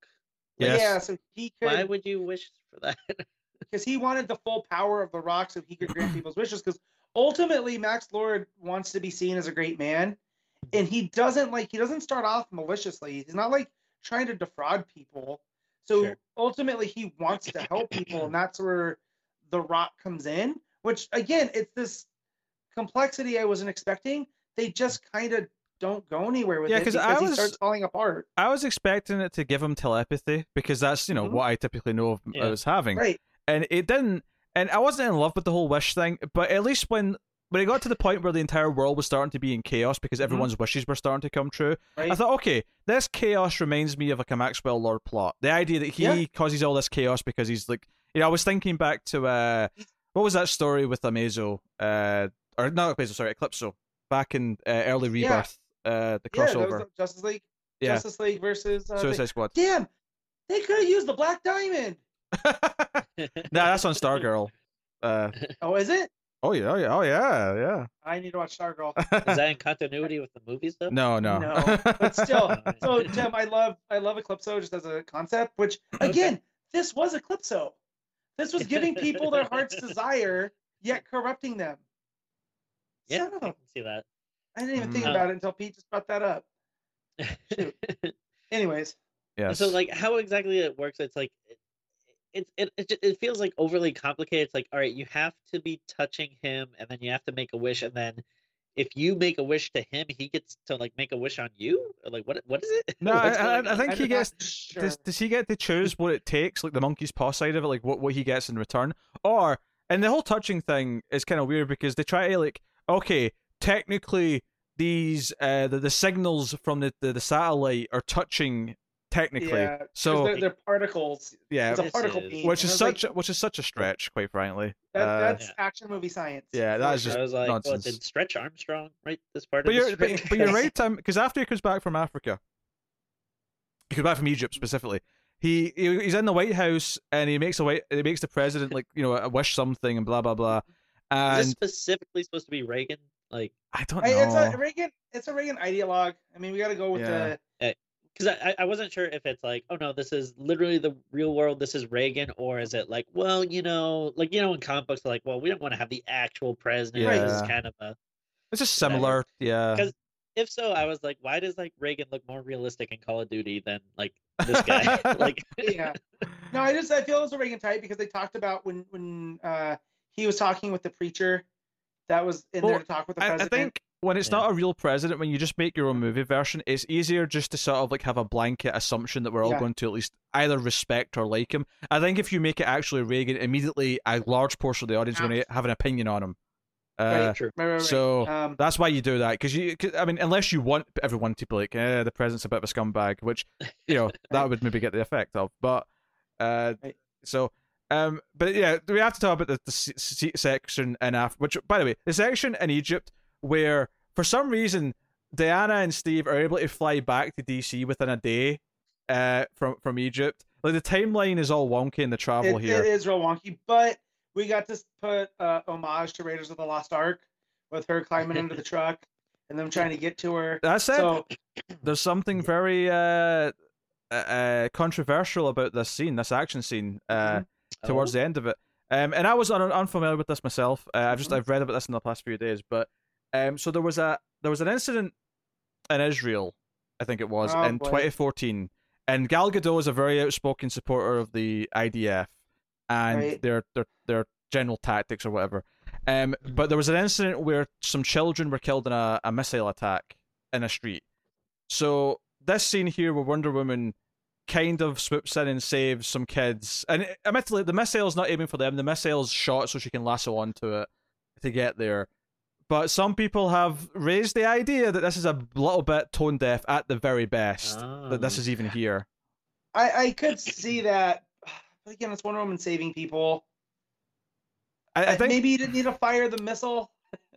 Yes. yeah so he could Why would you wish for that? because he wanted the full power of the rock so he could grant people's wishes because ultimately max lord wants to be seen as a great man and he doesn't like he doesn't start off maliciously he's not like trying to defraud people so Sure. ultimately he wants to help people and that's where the rock comes in which again it's this complexity i wasn't expecting they just kind of don't go anywhere with Yeah, it 'cause because I he was- starts falling apart I was expecting it to give him telepathy because that's you know Mhm. what I typically know of Yeah. as having, right and it didn't. And I wasn't in love with the whole wish thing, but at least when when it got to the point where the entire world was starting to be in chaos because everyone's wishes were starting to come true, right I thought, okay, this chaos reminds me of like a Maxwell Lord plot. The idea that he Yeah. causes all this chaos because he's like, you know, I was thinking back to uh, what was that story with Amazo, uh, or not Amazo, sorry, Eclipso, back in uh, early Yeah. Rebirth, uh, the yeah crossover, the justice league yeah, justice league versus uh. Suicide Squad. Damn, they could have used the Black Diamond. nah, that's on Stargirl. Uh, Oh, is it? Oh yeah, oh yeah, oh yeah, yeah. I need to watch Stargirl. yeah. Is that in continuity with the movies though? no, no, No, but still. So Tim, I love I love Eclipso just as a concept. Which again, this was Eclipso. This was giving people their heart's desire, yet corrupting them. yeah, Son of I a- can see that. I didn't even think Mm. about it until Pete just brought that up. Anyways, Yeah. So like how exactly it works? It's like it it, it it ju- it feels like overly complicated. It's like all right, you have to be touching him, and then you have to make a wish, and then if you make a wish to him, he gets to like make a wish on you. Or, like what what is it? No, What's I- I think I'm he gets- Sure. does, does he get to choose what it takes, like the monkey's paw side of it, like what, what he gets in return? Or and the whole touching thing is kind of weird because they try to like, okay, technically these uh the, the signals from the, the, the satellite are touching technically. Yeah, 'cause so they're, they're particles. yeah, It's a particle is- beam. which is such like, a, which is such a stretch, quite frankly. that, Uh, that's Yeah. action movie science. Yeah, that is just I was like, what nonsense. did Stretch Armstrong write this part but of the you're but, but you're right, Tim, because after he comes back from Africa, he comes back from Egypt specifically. He, he he's in the White House and he makes a white he makes the president like you know a wish something and blah blah blah. Is And this specifically supposed to be Reagan? Like, I don't Hey, know. it's a Reagan. It's a Reagan ideologue. I mean, we got to go with Yeah. the. Because I, I- I wasn't sure if it's like, oh no, this is literally the real world. This is Reagan, or is it like, well, you know, like you know, in comic books, they're like, well, we don't want to have the actual president. This is Yeah. kind of a. it's just similar, yeah. 'Cause- If so, I was like, why does like Reagan look more realistic in Call of Duty than like this guy? like, Yeah. No, I just I feel it was a Reagan type because they talked about when when uh, he was talking with the preacher that was in Well, there to talk with the I, I president. think when it's Yeah. not a real president, when you just make your own movie version, it's easier just to sort of like have a blanket assumption that we're all Yeah. going to at least either respect or like him. I think if you make it actually Reagan, immediately a large portion of the audience is going to have an opinion on him. Uh, Right. True. Right, right, so um, that's why you do that because you. 'cause, I mean, unless you want everyone to be like, eh, the president's a bit of a scumbag, which you know that would maybe get the effect of. But uh, so um, but yeah, we have to talk about the, the se- se- section in Af, which by the way, the section in Egypt where for some reason Diana and Steve are able to fly back to DC within a day uh from from Egypt. Like the timeline is all wonky in the travel it, here. it is real wonky, but we got to put uh, homage to Raiders of the Lost Ark with her climbing into the truck and them trying to get to her. That's it. So There's something very uh, uh, uh controversial about this scene, this action scene. Uh, towards Oh, the end of it. Um, and I was un- unfamiliar with this myself. Uh, I've just Mhm. I've read about this in the past few days, but um, so there was a there was an incident in Israel, I think it was Oh, in boy. 2014, and Gal Gadot is a very outspoken supporter of the IDF and Right. their their their general tactics or whatever. Um, but there was an incident where some children were killed in a, a missile attack in a street. So this scene here where Wonder Woman kind of swoops in and saves some kids. And admittedly, the missile's not aiming for them. The missile's shot so she can lasso onto it to get there. But some people have raised the idea that this is a little bit tone deaf at the very best. That this Oh. is even here. I, I could see that. But again, it's Wonder Woman saving people. I, I think maybe you didn't need to fire the missile.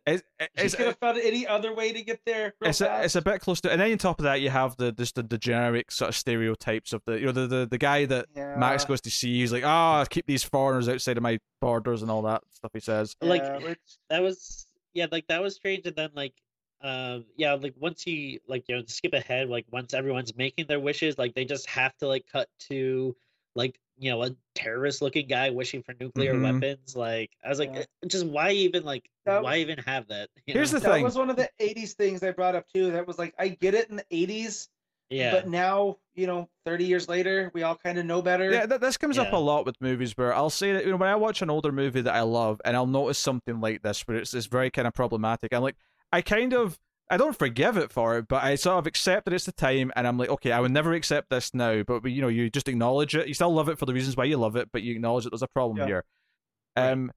it's, She it's, could have found any other way to get there. It's, a, fast. it's a bit close to, and then on top of that, you have the just the, the generic sort of stereotypes of the you know the the, the guy that yeah. Max goes to see. He's like, oh, keep these foreigners outside of my borders and all that stuff. He says. like Yeah, that was yeah like that was strange and then like um yeah like once you like you know skip ahead like once everyone's making their wishes like they just have to like cut to like you know a terrorist looking guy wishing for nuclear Mhm. weapons like i was like Yeah. "Uh, just why even like That- why even have that you Here's know? the that thing. That was one of the '80s things I brought up too. That was like I get it in the '80s, yeah but now you know, 30 years later, we all kind of know better. Yeah, th- this comes up a lot with movies where I'll say that you know when I watch an older movie that I love and I'll notice something like this where it's, it's very kind of problematic. I'm like, I kind of I don't forgive it for it, but I sort of accept that it's the time, and I'm like, okay, I would never accept this now. But you know, you just acknowledge it. You still love it for the reasons why you love it, but you acknowledge that there's a problem Yeah. here. Right. Um,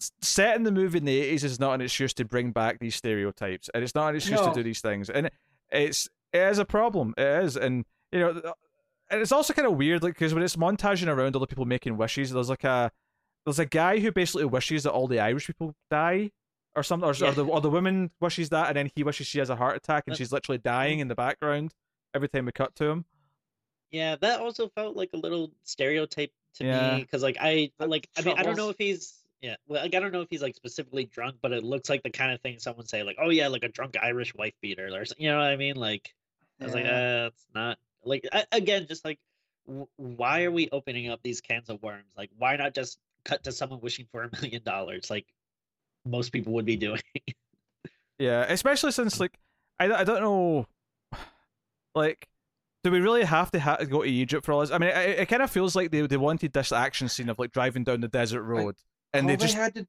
s- setting the movie in the 80s is not an excuse to bring back these stereotypes, and it's not an excuse No. to do these things, and it's it is a problem. It is, and you know, uh, and it's also kind of weird, like because when it's montaging around all the people making wishes, there's like a there's a guy who basically wishes that all the Irish people die. Or something, or, or the or the woman wishes that, and then he wishes she has a heart attack, and That- she's literally mm-hmm. dying in the background every time we cut to him. yeah that also felt like a little stereotype to Yeah. me because like i like i mean i don't know if he's yeah well like i don't know if he's like specifically drunk but it looks like the kind of thing someone say like oh yeah like a drunk irish wife beater or something you know what i mean like I was like, Yeah. uh, it's not like I, again, just like, w- why are we opening up these cans of worms? Like, why not just cut to someone wishing for a million dollars, like most people would be doing? Yeah, especially since like I, I don't know, like, do we really have to ha- go to Egypt for all this? I mean, it, it kind of feels like they they wanted this action scene of like driving down the desert road, and All they just had to.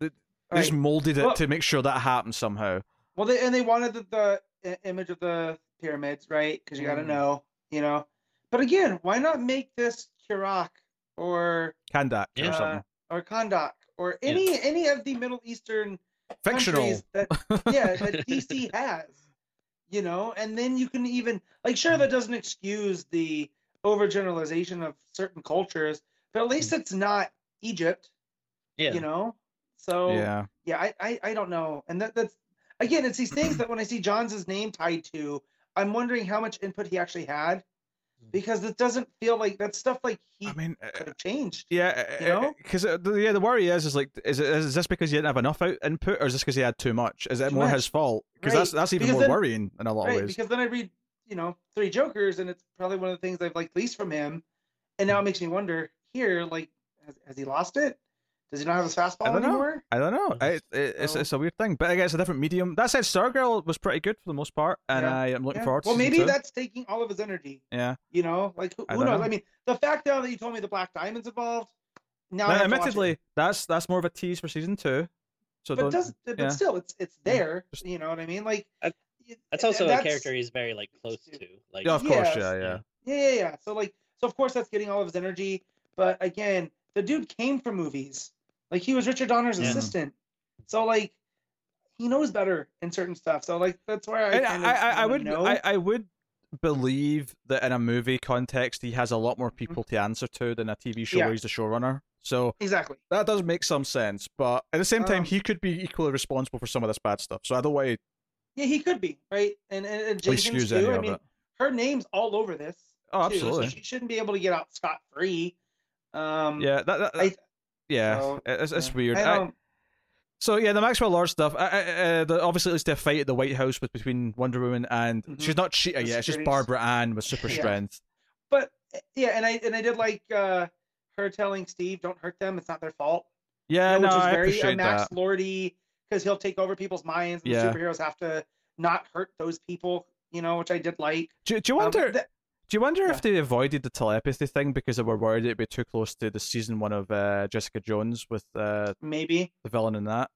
they Right. just molded it Well- to make sure that happened somehow. Well, they and they wanted the, the image of the pyramids, right? Because you got to Mm. know, you know. But again, why not make this Qurac or Kahndaq or something or Kahndaq or Yeah. any any of the Middle Eastern fictional. that yeah that DC has, you know? And then you can even like sure that doesn't excuse the overgeneralization of certain cultures, but at least it's not Egypt, yeah, you know. So yeah, yeah I, I i don't know and that that's again it's these things that when i see Johns' name tied to i'm wondering how much input he actually had hmm. because it doesn't feel like that stuff like he I mean, uh, could have changed yeah, You uh, uh, know? Uh, because the yeah the worry is is like is it is this because he didn't have enough out input, or is this because he had too much? Is it Too more much. his fault? Because Right. that's that's even Because more then- worrying in a lot right of ways. because then i read you know three jokers and it's probably one of the things i've liked least from him and now it hmm. makes me wonder here like has, has he lost it does he not have his I fastball don't know. anymore I don't know. Mhm. I, it, it's So- it's a weird thing, but I guess a different medium. That said, Stargirl was pretty good for the most part, and Yeah. I am looking Yeah. forward to well maybe two. that's taking all of his energy Yeah, you know like who, I who don't knows know. i mean the fact now that you told me the black diamond's involved now. Now, have to watch it. admittedly, that's that's more of a tease for season two. So but don't. does but yeah. still, it's it's there. Just- You know what I mean? Like That- y- That's and also a character he's very like close to. Like yeah, of course, Yes. yeah, yeah. Yeah, yeah, yeah. So like, so of course that's getting all of his energy. But again, the dude came from movies. Like he was Richard Donner's Yeah. assistant. So like, he knows better in certain stuff. So like, that's where I kind I, of I, I would know. I, I would believe that in a movie context he has a lot more Mm-hmm. people to answer to than a TV show Yeah. where he's the showrunner. So exactly. that does make some sense, but at the same time Um, he could be equally responsible for some of this bad stuff. So either don't want to Yeah, he could be right. And and, and Jenkins too. any I of mean, it. her name's all over this. Oh, too, so absolutely. she shouldn't be able to get out scot free. Um, Yeah, that, that, I- yeah, so, it's, it's yeah. weird. I So yeah, the Maxwell Lord stuff. I, I, uh, the, obviously, it's a fight at the White House with between Wonder Woman and Mhm. she's not Cheetah yet. It's just. Barbara Ann with super Yeah. strength. but yeah, and I and I did like uh, her telling Steve, "Don't hurt them. It's not their fault." Yeah, you know, no, which is I very uh, Max that. Lordy because he'll take over people's minds. And Yeah. the superheroes have to not hurt those people. You know, which I did like. Do, do you Um, wonder? th- do you wonder yeah. if they avoided the telepathy thing because they were worried it'd be too close to the season one of uh, Jessica Jones with uh, maybe, the villain in that?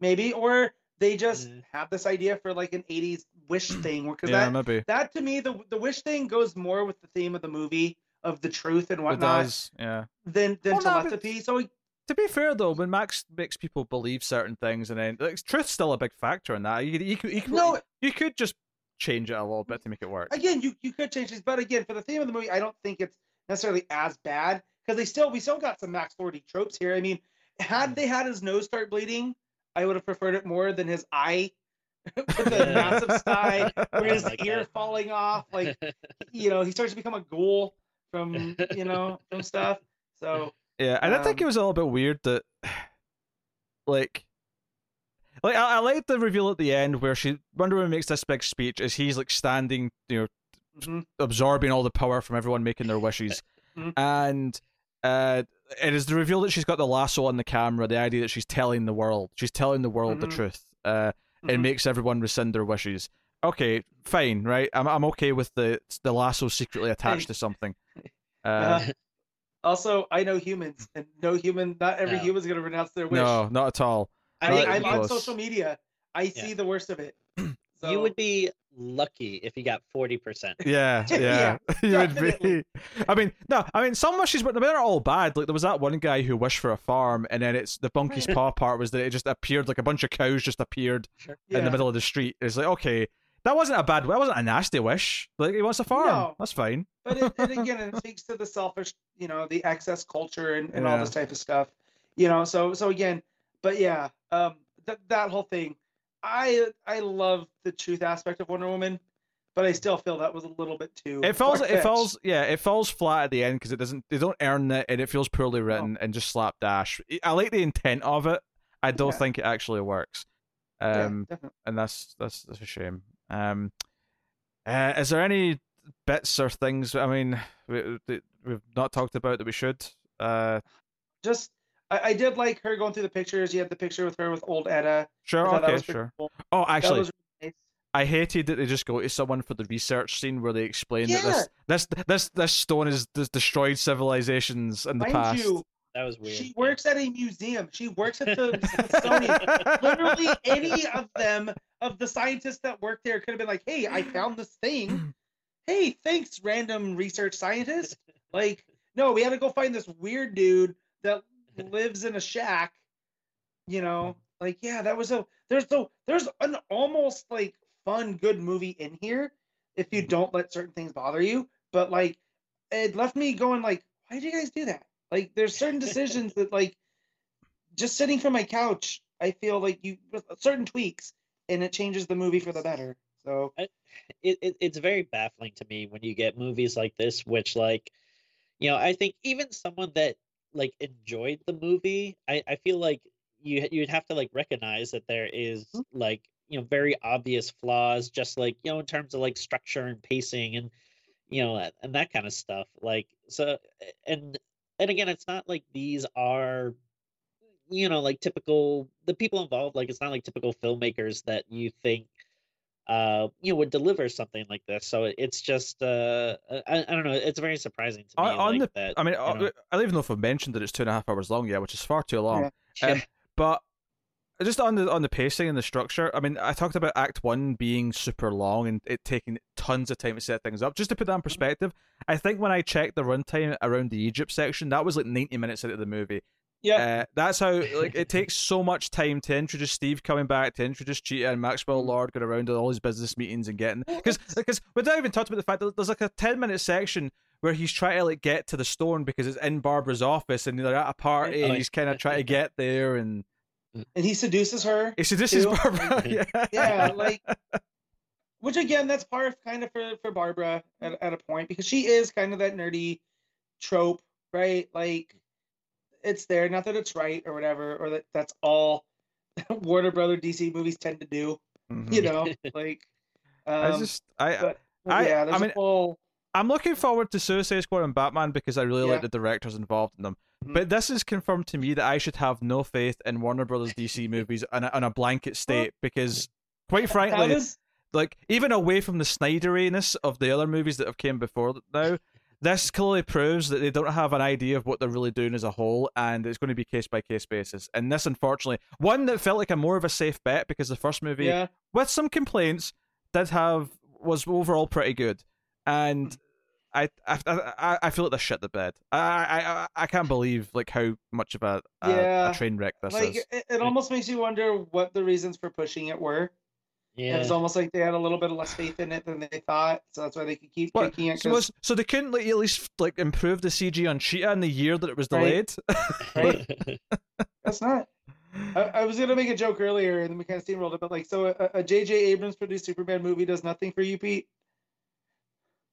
maybe, or they just Mm. have this idea for like an '80s wish thing. Because Yeah, that maybe that to me, the the wish thing goes more with the theme of the movie of the truth and it whatnot does. Yeah. than than Well, no, but- telepathy. So To be fair though, when Max makes people believe certain things, and then like, truth's still a big factor in that. You, could- you, you, no, you could just change it a little bit to make it work. again, you you could change this, but again, for the theme of the movie, I don't think it's necessarily as bad because they still we still got some Max Lordy tropes here. I mean, had they had his nose start bleeding, I would have preferred it more than his eye with the Yeah. massive sty or his Like ear that. falling off. Like you know, he starts to become a ghoul from you know from stuff. So Yeah, and I think Um, it was a little bit weird that, like, like I, I like the reveal at the end where she Wonder Woman makes this big speech as he's like standing, you know, mhm. absorbing all the power from everyone making their wishes, Mhm. and uh, it is the reveal that she's got the lasso on the camera. The idea that she's telling the world, she's telling the world the Mhm. truth. Uh, it Mhm. makes everyone rescind their wishes. Okay, fine, right? I'm I'm okay with the the lasso secretly attached to something. Uh, Uh, also, I know humans, and no human, not every No. human's gonna renounce their wish. no, not at all. I I, Not think I'm even on social media. I Yeah. see the worst of it. So, you would be lucky if you got forty percent. Yeah, Yeah, yeah, you would be. I mean, no, I mean, some wishes, but they're not all bad. Like there was that one guy who wished for a farm, and then it's the monkey's paw part was that it just appeared like a bunch of cows just appeared in yeah. the middle of the street. It's like okay, that wasn't a bad, that wasn't a nasty wish. Like he wants a farm, No. that's fine. but it, and again, it speaks to the selfish, you know, the excess culture and, and all this type of stuff, you know. So so again, but yeah, um, that that whole thing, I I love the truth aspect of Wonder Woman, but I still feel that was a little bit too. It falls, it falls, yeah, it falls flat at the end because it doesn't, they don't earn it, and it feels poorly written and just slapdash. I like the intent of it. I don't Yeah. think it actually works. Yeah, Um, definitely. and that's that's that's a shame. Um, uh, is there any bits or things? I mean, we, that we've not talked about that we should. Uh, Just I, I did like her going through the pictures. You had the picture with her with old Etta. Sure, okay, sure. cool. Oh, actually, really nice. I hated that they just go to someone for the research scene where they explain that this this this this stone has has destroyed civilizations in the Mind past. you, That was weird. she yeah. works at a museum. She works at the Smithsonian. Literally, any of them, of the scientists that work there, could have been like, "Hey, I found this thing. Hey, thanks, random research scientist." Like, no, we had to go find this weird dude that lives in a shack. You know, like, yeah, that was a there's so there's an almost like fun, good movie in here if you mm-hmm. don't let certain things bother you. But like, it left me going like, why did you guys do that? Like, there's certain decisions that like, just sitting from my couch, I feel like you certain tweaks, and it changes the movie for the better. So it, it it's very baffling to me when you get movies like this which like you know i think even someone that like enjoyed the movie i i feel like you you'd have to like recognize that there is mm-hmm. like you know very obvious flaws just like you know in terms of like structure and pacing and you know and, and that kind of stuff like so and and again it's not like these are you know like typical the people involved like it's not like typical filmmakers that you think uh, you know, would deliver something like this. So it's just, uh, I, I don't know, it's very surprising to me. On, on like the, that. I mean, you uh, know. I don't even know if I've mentioned that it's two and a half hours long yet, which is far too long. Yeah. Um, but just on the on the pacing and the structure, I mean, I talked about Act One being super long and it taking tons of time to set things up. Just to put that in perspective, I think when I checked the runtime around the Egypt section, that was like ninety minutes into the movie. Yeah. Uh, that's how like it takes so much time to introduce Steve coming back, to introduce Cheetah and Maxwell Lord going around to all his business meetings and getting because because without even talking about the fact that there's like a ten minute section where he's trying to like get to the stone because it's in Barbara's office and they're at a party and he's kind of trying to get there and and he seduces her. he seduces Too. Barbara. yeah, Yeah, like which again, that's part of kind of for, for Barbara at, at a point because she is kind of that nerdy trope, right? Like it's there, not that it's right or whatever, or that that's all Warner Brother DC movies tend to do, Mhm. you know, like um, I just I but, but I- yeah, I mean, a whole I'm looking forward to Suicide Squad and Batman because I really like the directors involved in them. Mhm. But this has confirmed to me that I should have no faith in Warner Brothers DC movies on a, on a blanket state because, quite frankly, does like even away from the Snyderiness of the other movies that have came before now, this clearly proves that they don't have an idea of what they're really doing as a whole, and it's going to be case by case basis. And this, unfortunately, one that felt like a more of a safe bet because the first movie, yeah with some complaints, did have was overall pretty good, and. Mm. I, I I I feel like they shit the bed. I I I, I can't believe like how much of a a, Yeah. a train wreck this like is. it, it almost makes you wonder what the reasons for pushing it were. Yeah. It was almost like they had a little bit of less faith in it than they thought, so that's why they could keep What? kicking it. So, was, so they couldn't like at least like improve the CG on Cheetah in the year that it was Right. delayed. That's not. I, I was gonna make a joke earlier, and then we kind of steamrolled it. But like, so a, J.J. Abrams produced Superman movie does nothing for you, Pete.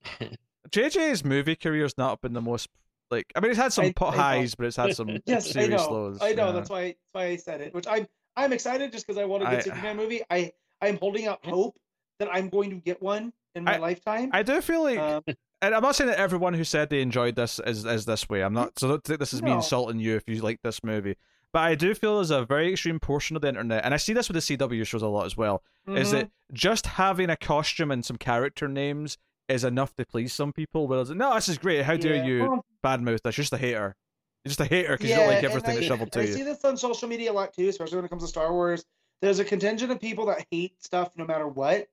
JJ's movie career's not been the most like. I mean, it's had some I- I know. highs, but it's had some Yes, I serious know. lows. I know. yeah. That's why. That's why I said it. Which I'm. I'm excited just because I want a good I- Superman movie. I. I'm holding out hope that I'm going to get one in my I- lifetime. I do feel like, um, and I'm not saying that everyone who said they enjoyed this is is this way. I'm not. So don't think this is me insulting you if you like this movie. But I do feel there's a very extreme portion of the internet, and I see this with the CW shows a lot as well. Is mhm. that just having a costume and some character names is enough to please some people? Whereas, no, this is great. How dare Yeah, you well, badmouth That's just a hater. You're just a hater because you don't like everything I, that's shoveled to I you. I see this on social media a lot too, especially when it comes to Star Wars. There's a contingent of people that hate stuff no matter what,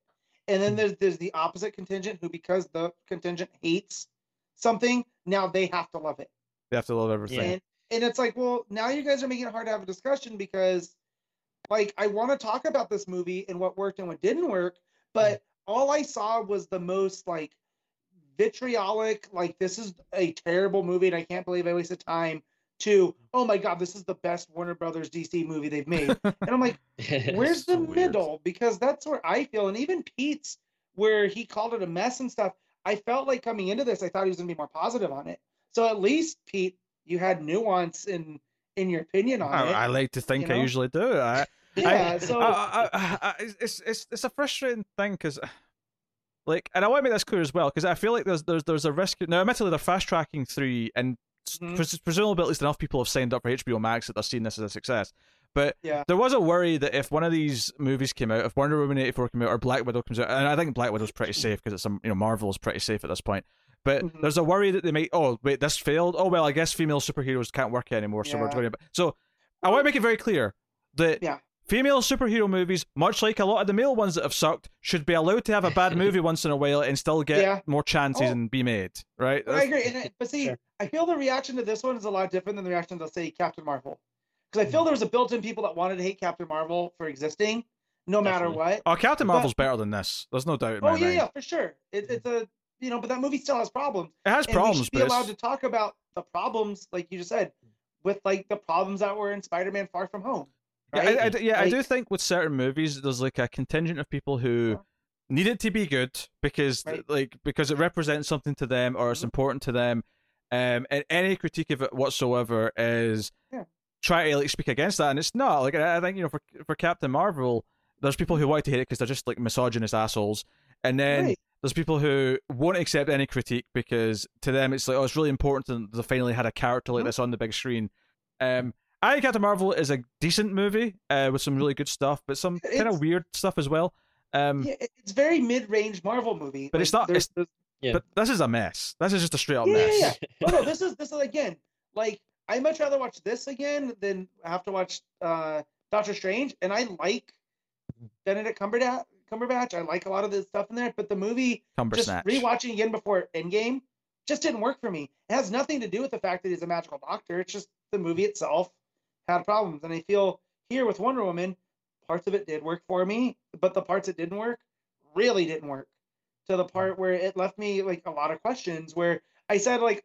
and Hmm. then there's there's the opposite contingent who, because the contingent hates something, now they have to love it. They have to love everything. And and it's like, well, now you guys are making it hard to have a discussion because, like, I want to talk about this movie and what worked and what didn't work, but all I saw was the most like vitriolic, like this is a terrible movie and I can't believe I wasted time. To oh my god, this is the best Warner Brothers DC movie they've made, and I'm like, where's so the weird. middle? Because that's where I feel, and even Pete's, where he called it a mess and stuff. I felt like coming into this, I thought he was gonna be more positive on it. So at least Pete, you had nuance in in your opinion on I, it. I like to think you I usually do. I, yeah. I, so I, I, I, I, it's it's it's a frustrating thing because, like, and I want to make this clear as well because I feel like there's there's there's a risk. Now, admittedly, they're fast tracking three, and Mhm. presumably at least enough people have signed up for HBO Max that they're seeing this as a success. But Yeah. there was a worry that if one of these movies came out, if Wonder Woman eighty four came out, or Black Widow comes out, and I think Black Widow's pretty safe because it's some you know Marvel's pretty safe at this point. But Mhm. there's a worry that they might. Oh wait, this failed. Oh well, I guess female superheroes can't work anymore. So we're Yeah. going to. So I want to make it very clear that Yeah. Female superhero movies, much like a lot of the male ones that have sucked, should be allowed to have a bad movie once in a while and still get Yeah. more chances Oh. and be made. Right? I agree. And it, but see, Sure. I feel the reaction to this one is a lot different than the reaction to say Captain Marvel, because I feel mm. there was a built-in people that wanted to hate Captain Marvel for existing, no matter what. Oh, Captain But- Marvel's better than this. There's no doubt in Oh yeah, mind. yeah, for sure. It, it's mm. a you know, but that movie still has problems. It has and we problems, should be allowed to talk about the problems, like you just said, with like the problems that were in Spider-Man: Far From Home. Yeah, Right? I, I d- yeah, I do think with certain movies, there's like a contingent of people who need it to be good because, Right. like, because it represents something to them or it's Mhm. important to them. Um, and any critique of it whatsoever is Yeah. try to like speak against that, and it's not. Like, I I think you know, for for Captain Marvel, there's people who want to hate it because they're just like misogynist assholes, and then Right. there's people who won't accept any critique because to them it's like, oh, it's really important that they finally had a character like Mhm. this on the big screen. Um, I think Captain Marvel is a decent movie uh, with some really good stuff, but some kind of weird stuff as well. Um, Yeah, it's very mid-range Marvel movie. But it's not- there's- it's- there's- Yeah. But this is a mess. This is just a straight up Yeah, yeah, mess. yeah. oh no, this is this is again like I much rather watch this again than have to watch uh Doctor Strange, and I like Benedict Cumberbatch. Cumberbatch. I like a lot of the stuff in there, but the movie Cumber just rewatching again before Endgame just didn't work for me. It has nothing to do with the fact that he's a magical doctor. It's just the movie itself had problems, and I feel here with Wonder Woman, parts of it did work for me, but the parts that didn't work really didn't work to the part where it left me like a lot of questions. Where I said like,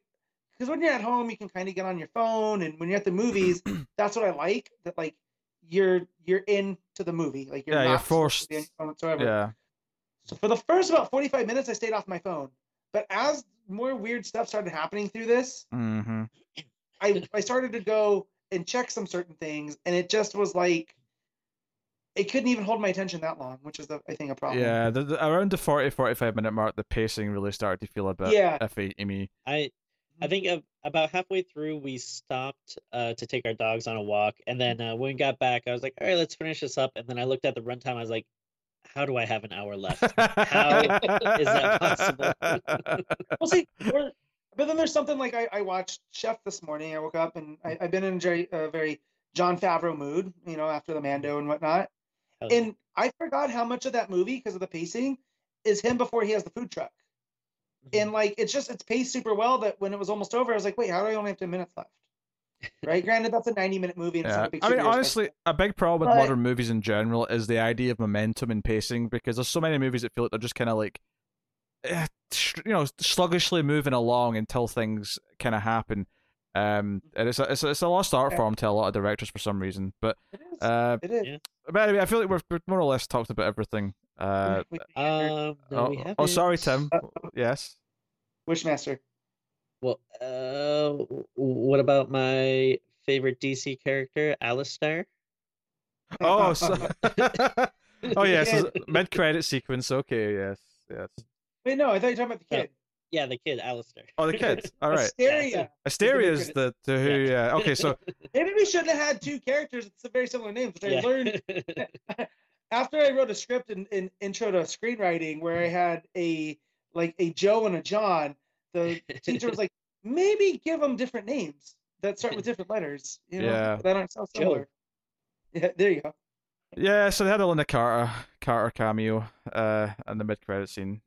because when you're at home, you can kind of get on your phone, and when you're at the movies, that's what I like. That like you're you're into the movie, like you're Yeah, not you're to forced. be on your phone whatsoever. Yeah. So for the first about 45 minutes, I stayed off my phone. But as more weird stuff started happening through this, Mm-hmm. I, I started to go and check some certain things, and it just was like it couldn't even hold my attention that long, which is, the, I think, a problem. Yeah. The, the, around the 40, 45 minute mark, the pacing really started to feel a bit Yeah. iffy to me. I I think about halfway through we stopped uh, to take our dogs on a walk, and then uh, when we got back, I was like, "All right, let's finish this up." And then I looked at the runtime. I was like, "How do I have an hour left?" How is that possible? Well, see, or, but then there's something like I, I watched Chef this morning. I woke up and I, I've been in a very, very Jon Favreau mood, you know, after the Mando and whatnot. And I forgot how much of that movie, because of the pacing, is him before he has the food truck. Mhm. and like it's just it's paced super well that when it was almost over, I was like, wait, how do I only have ten minutes left? Right? Granted, that's a ninety-minute movie. And Yeah. not a big I mean, superhero special. honestly, a big problem with But- modern movies in general is the idea of momentum and pacing because there's so many movies that feel like they're just kind of like, you know, sluggishly moving along until things kind of happen. Um, and it's a, it's a, it's a lost art form to a lot of directors for some reason. But it is. uh, it is. but anyway, I feel like we've, we've more or less talked about everything. Uh, We- we- Um, no, oh, we oh, sorry, haven't. Tim. Yes. Wishmaster. Well, uh, what about my favorite DC character, Alistair? Oh, so... oh yes, Yeah. mid credit sequence. Okay, yes, yes. Wait, no, I thought you were talking about the kid. Yeah, the kid, Alistair. Oh, the kids. All right. Asteria. Asteria is the, the who. Yeah. Okay, so Maybe we shouldn't have had two characters with some very similar names, which I Yeah. learned after I wrote a script in, in intro to screenwriting where I had a like a Joe and a John. The teacher was like, maybe give them different names that start with different letters. You know, Yeah. that aren't so similar. Yeah, there you go. yeah, so they had a Lynda Carter Carter cameo uh in the mid credit scene.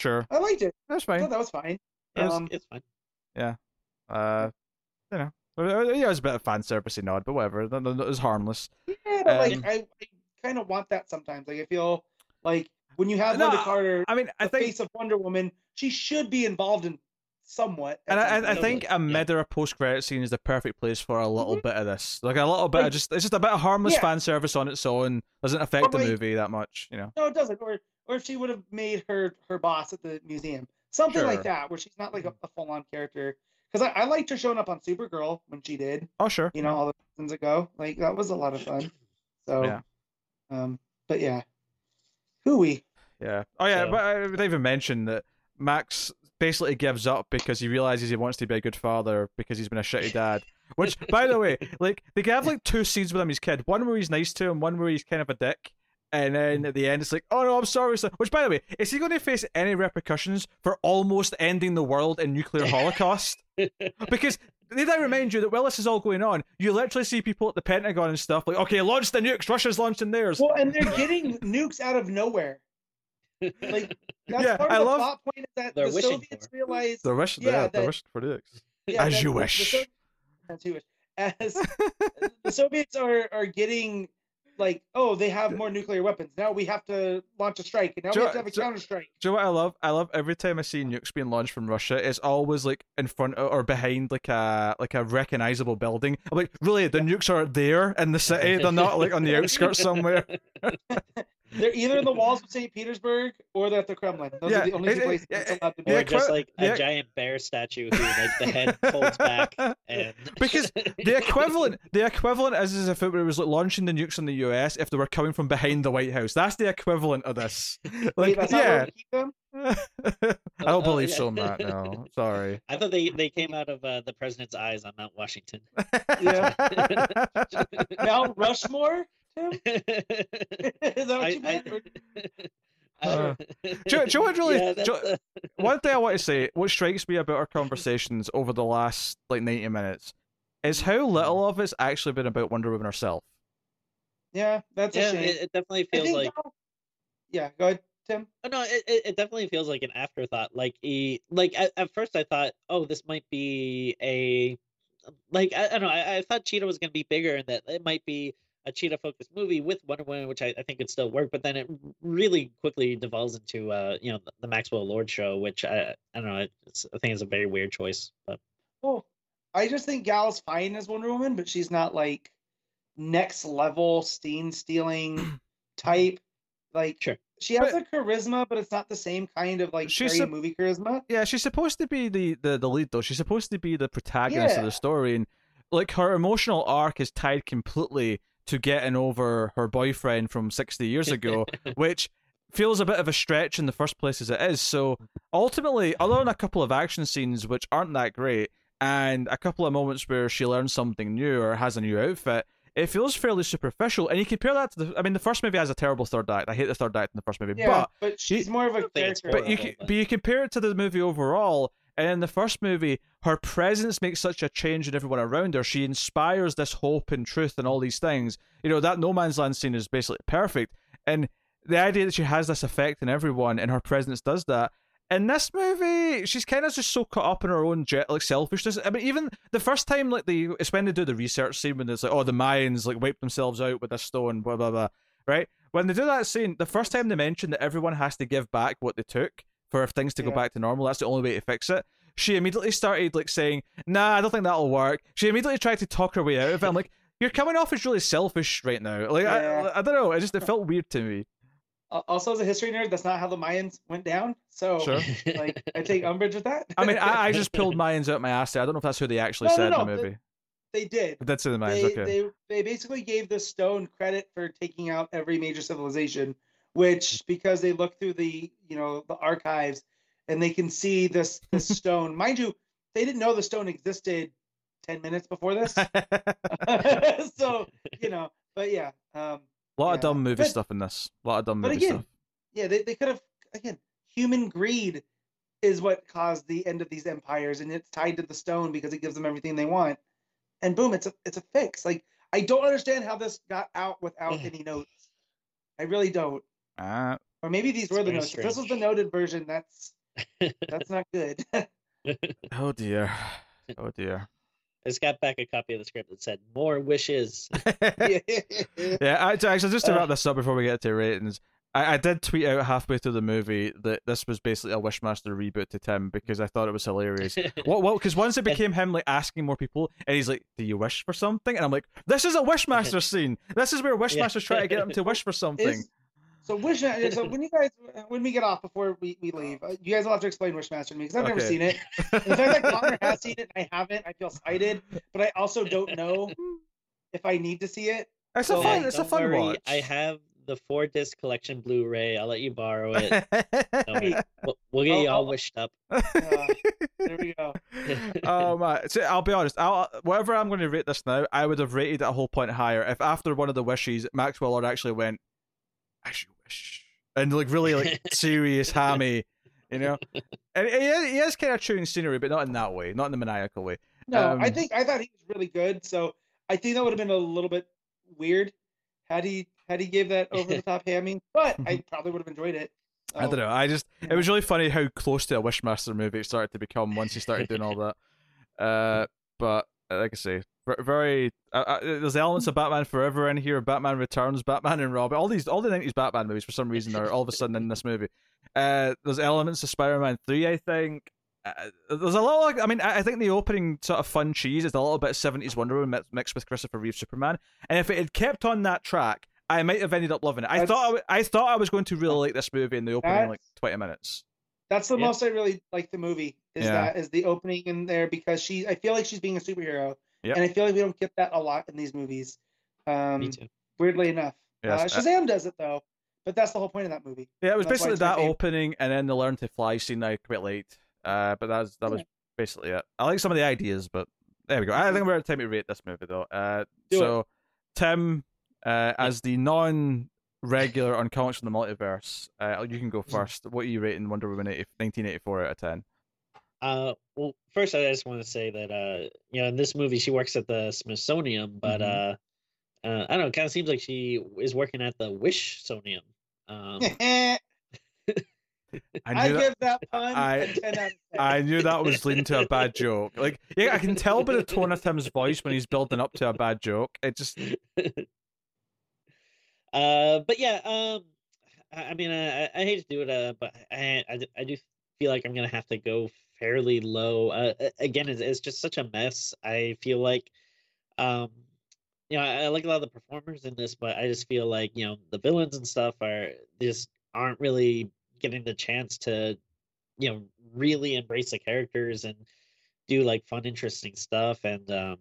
Sure, I liked it. that's I fine. thought that was fine. it's, Um, it's fine. Uh, you know, uh, yeah, it was a bit of fan servicey nod, but whatever. It was harmless. Yeah, but like Um, I, I kind of want that sometimes. Like I feel like when you have No, Lynda Carter, I mean, I the think face of Wonder Woman, she should be involved in somewhat. And I, I, I think a mid or a post credit scene is the perfect place for a little bit of this. Like a little bit of just it's just a bit of harmless Yeah. fan service on its own. Doesn't affect the like- movie that much, you know. no, it doesn't. Or or if she would have made her her boss at the museum, something Sure. like that, where she's not like a, a full on character. Because I, I liked her showing up on Supergirl when she did, Oh sure. you know, all the seasons ago. Like that was a lot of fun. So, Yeah. um, but yeah, Hooey. Yeah. Oh yeah, So- but I didn't even mention that Max basically gives up because he realizes he wants to be a good father because he's been a shitty dad. Which, by the way, like they can have like two scenes with him, his kid. One where he's nice to him, one where he's kind of a dick. And then at the end, it's like, oh no, I'm sorry. sir." Which, by the way, is he going to face any repercussions for almost ending the world in nuclear holocaust? because did I remind you that while this is all going on, you literally see people at the Pentagon and stuff like, okay, launch the nukes. Russia's launching theirs. Well, and they're getting nukes out of nowhere. Like that's Yeah, part of I the love- plot point is that They're the Soviets for. realized The wish, yeah, yeah, the that- wish for nukes. yeah, As that you the- the wish. As you wish. As the Soviets are are getting like, oh, they have more nuclear weapons. Now we have to launch a strike, and now Jo- we have to have a counter strike. Do you know what I love? I love every time I see nukes being launched from Russia. It's always like in front of, or behind like a like a recognizable building. I'm like, really? The nukes are there in the city. They're not like on the outskirts somewhere. They're either in the walls of St. Petersburg or they're at the Kremlin. Those Yeah, are the only it- two it- places it's it- allowed to be. Or just equi- like yeah. a giant bear statue who like the head folds back and Because the equivalent, the equivalent is as if it was like launching the nukes in the U.S. if they were coming from behind the White House. That's the equivalent of this. Wait, Like, that's yeah, we keep them? I don't Oh, believe yeah. so, Matt. No, sorry. I thought they they came out of uh, the president's eyes on Mount Washington. Yeah. Mount Rushmore Tim? Is that what I- you meant? I- Uh, Do you- do you know what really- Yeah, you- that's, uh, One thing I want to say, what strikes me about our conversations over the last like ninety minutes, is how little of it's actually been about Wonder Woman herself. yeah, that's a shame. it, it definitely feels think like now- yeah, go ahead, Tim. Oh, no, it, it it definitely feels like an afterthought. Like he, like at, at first I thought, oh, this might be a, like I, I don't know, I, I thought Cheetah was gonna be bigger and that it might be a Cheetah focused movie with Wonder Woman, which I, I think could still work. But then it really quickly devolves into uh, you know, the, the Maxwell Lord show, which I I don't know, it's, I think it's a very weird choice. But Oh, I just think Gal's fine as Wonder Woman, but she's not like next level scene stealing type. Like Sure. she has But- a charisma, but it's not the same kind of like She's scary sup- movie charisma. Yeah, she's supposed to be the, the, the lead though. She's supposed to be the protagonist of the story, and like her emotional arc is tied completely to getting over her boyfriend from sixty years ago, which feels a bit of a stretch in the first place as it is. So ultimately, other than a couple of action scenes which aren't that great, and a couple of moments where she learns something new or has a new outfit, it feels fairly superficial. And you compare that to the I mean, the first movie has a terrible third act. I hate the third act in the first movie, Yeah, but but, she's more of a don't think it's character. but you horrible, can, but- but you compare it to the movie overall, and in the first movie, her presence makes such a change in everyone around her. She inspires this hope and truth and all these things. You know that no man's land scene is basically perfect, and the idea that she has this effect in everyone and her presence does that. In this movie, she's kind of just so caught up in her own jet like selfishness. I mean, even the first time, like they, it's when they do the research scene when it's like, oh, the Mayans like wiped themselves out with this stone, blah blah blah. Right when they do that scene, the first time they mention that everyone has to give back what they took for things to go back to normal, that's the only way to fix it. She immediately started like saying, "Nah, I don't think that'll work." She immediately tried to talk her way out of it. I'm like, "You're coming off as really selfish right now." Like, Yeah. I, I don't know. It just it felt weird to me. Also, as a history nerd, that's not how the Mayans went down. So, Sure. like, I take umbrage with that. I mean, I, I just pulled Mayans out my ass. There. I don't know if that's who they actually No, no, said in no, the the- movie. they did. But that's in the Mayans. They, okay. they they basically gave the stone credit for taking out every major civilization, which because they look through the you know the archives and they can see this this stone. Mind you, they didn't know the stone existed ten minutes before this. so you know, but yeah, um, A lot of dumb movie But- stuff in this. A lot of dumb but movie again, stuff. yeah, they, they could have again human greed is what caused the end of these empires, and it's tied to the stone because it gives them everything they want. And boom, it's a it's a fix. Like I don't understand how this got out without any notes. I really don't. Ah, Or maybe these were the notes. If this was the noted version, that's that's not good. oh dear. Oh dear. I just got back a copy of the script that said more wishes. yeah. yeah, I, actually, just to Uh. wrap this up before we get to ratings, I, I did tweet out halfway through the movie that this was basically a Wishmaster reboot to Tim because I thought it was hilarious. What? What? Because once it became him like asking more people, and he's like, "Do you wish for something?" And I'm like, "This is a Wishmaster scene. This is where Wishmaster's trying to get him to wish for something." Is, so Wishmaster. So when you guys when we get off before we, we leave, uh, you guys will have to explain Wishmaster to me because I've never seen it. The fact that Connor has seen it and I haven't, I feel slighted. But I also don't know if I need to see it. It's a fun. like, It's a fun worry, watch. I have the four disc collection Blu-ray. I'll let you borrow it. Don't worry. Hey, We'll, we'll get I'll- you all I'll- wished up. uh, there we go. oh man! So I'll be honest. I'll, whatever I'm going to rate this now, I would have rated it a whole point higher if after one of the wishes, Maxwell Lord actually went, "I should wish," and like really like serious hammy, you know. And he is, he is kind of chewing scenery, but not in that way, not in the maniacal way. No, I Um, think I thought he was really good. So I think that would have been a little bit weird had he had he gave that over the top hamming, But I probably would have enjoyed it. I don't know. I just it was really funny how close to a Wishmaster movie it started to become once he started doing all that. Uh, but uh, like I say, ver- very uh, uh, there's elements of Batman Forever in here, Batman Returns, Batman and Robin. All these all the nineties Batman movies for some reason are all of a sudden in this movie. Uh, there's elements of Spider-Man Three, I think. Uh, there's a lot. Of, I mean, I I think the opening sort of fun cheese is a little bit of seventies Wonder Woman mixed with Christopher Reeve Superman. And if it had kept on that track, I might have ended up loving it. I That's- thought I, w- I thought I was going to really like this movie in the opening like twenty minutes. That's the Yeah. most I really like the movie. Is Yeah. that is the opening in there because she I feel like she's being a superhero. Yep. And I feel like we don't get that a lot in these movies. Um Me too. weirdly enough. Yes, uh, Shazam does it though. But that's the whole point of that movie. Yeah, it was basically that opening and then the learn to fly scene I quite late. Uh, but that's that was basically it. I like some of the ideas, but there we go. I think we're at time to rate this movie though. Uh, Do so Tim, Uh, as the non-regular on comics from the multiverse, uh, you can go first. What are you rating Wonder Woman 80, 1984 out of ten? Uh, well, first I just want to say that uh, you know, in this movie she works at the Smithsonian, but Mhm. uh, uh, I don't know, it kind of seems like she is working at the Wish-sonium. Um, I, I knew that. give that pun I- a 10 out of 10. I knew that was leading to a bad joke. Like, yeah, I can tell by the tone of Tim's voice when he's building up to a bad joke. It just uh, but yeah, um, I, I mean, I, I I hate to do it, uh, but i i do feel like I'm gonna have to go fairly low. Uh, again, it's, it's just such a mess. I feel like, um, you know, I, I like a lot of the performers in this, but I just feel like you know the villains and stuff are just aren't really getting the chance to, you know, really embrace the characters and do like fun, interesting stuff. And um,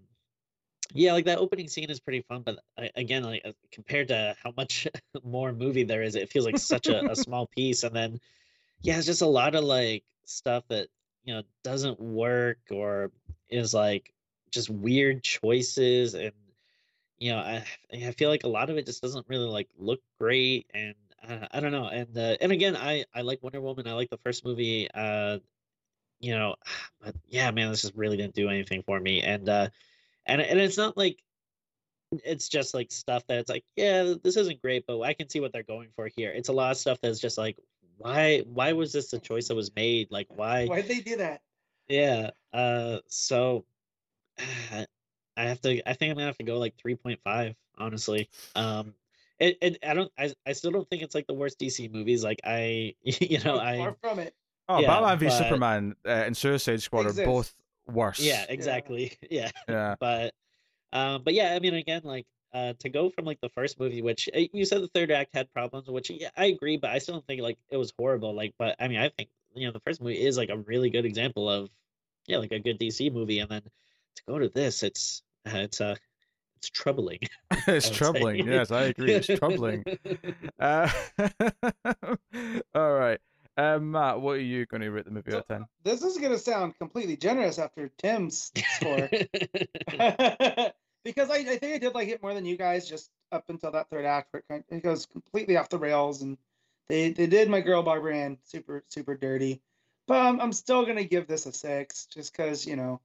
yeah, like that opening scene is pretty fun, but I, again, like uh, compared to how much more movie there is, it feels like such a, a small piece. And then, yeah, it's just a lot of like stuff that you know doesn't work or is like just weird choices, and you know, I I feel like a lot of it just doesn't really like look great, and uh, I don't know. And uh, and again, I I like Wonder Woman. I like the first movie. Uh, you know, but yeah, man, this just really didn't do anything for me, and uh and and it's not like it's just like stuff that it's like yeah this isn't great but i can see what they're going for here it's a lot of stuff that's just like why why was this the choice that was made like why why did they do that? yeah uh so i have to i think i'm gonna have to go like 3.5 honestly um it, it i don't I, I still don't think it's like the worst dc movies like i you know i Far from it. oh, Yeah, Batman v but- Superman uh, and Suicide Squad Exist. are both worse. yeah exactly yeah yeah. but um but yeah i mean again like uh to go from like the first movie which uh, you said the third act had problems which yeah i agree but i still don't think like it was horrible like but i mean i think you know the first movie is like a really good example of yeah like a good dc movie and then to go to this it's uh, it's uh it's troubling it's I would say. troubling. Yes, I agree. It's troubling. Uh, all right. Um, Matt, what are you going to rate the movie out of 10? This is going to sound completely generous after Tim's score. Because I, I think I did like it more than you guys just up until that third act where it, kind it goes completely off the rails and they, they did my girl Barbara Ann super super dirty. But I'm, I'm still gonna give this a six just because you know.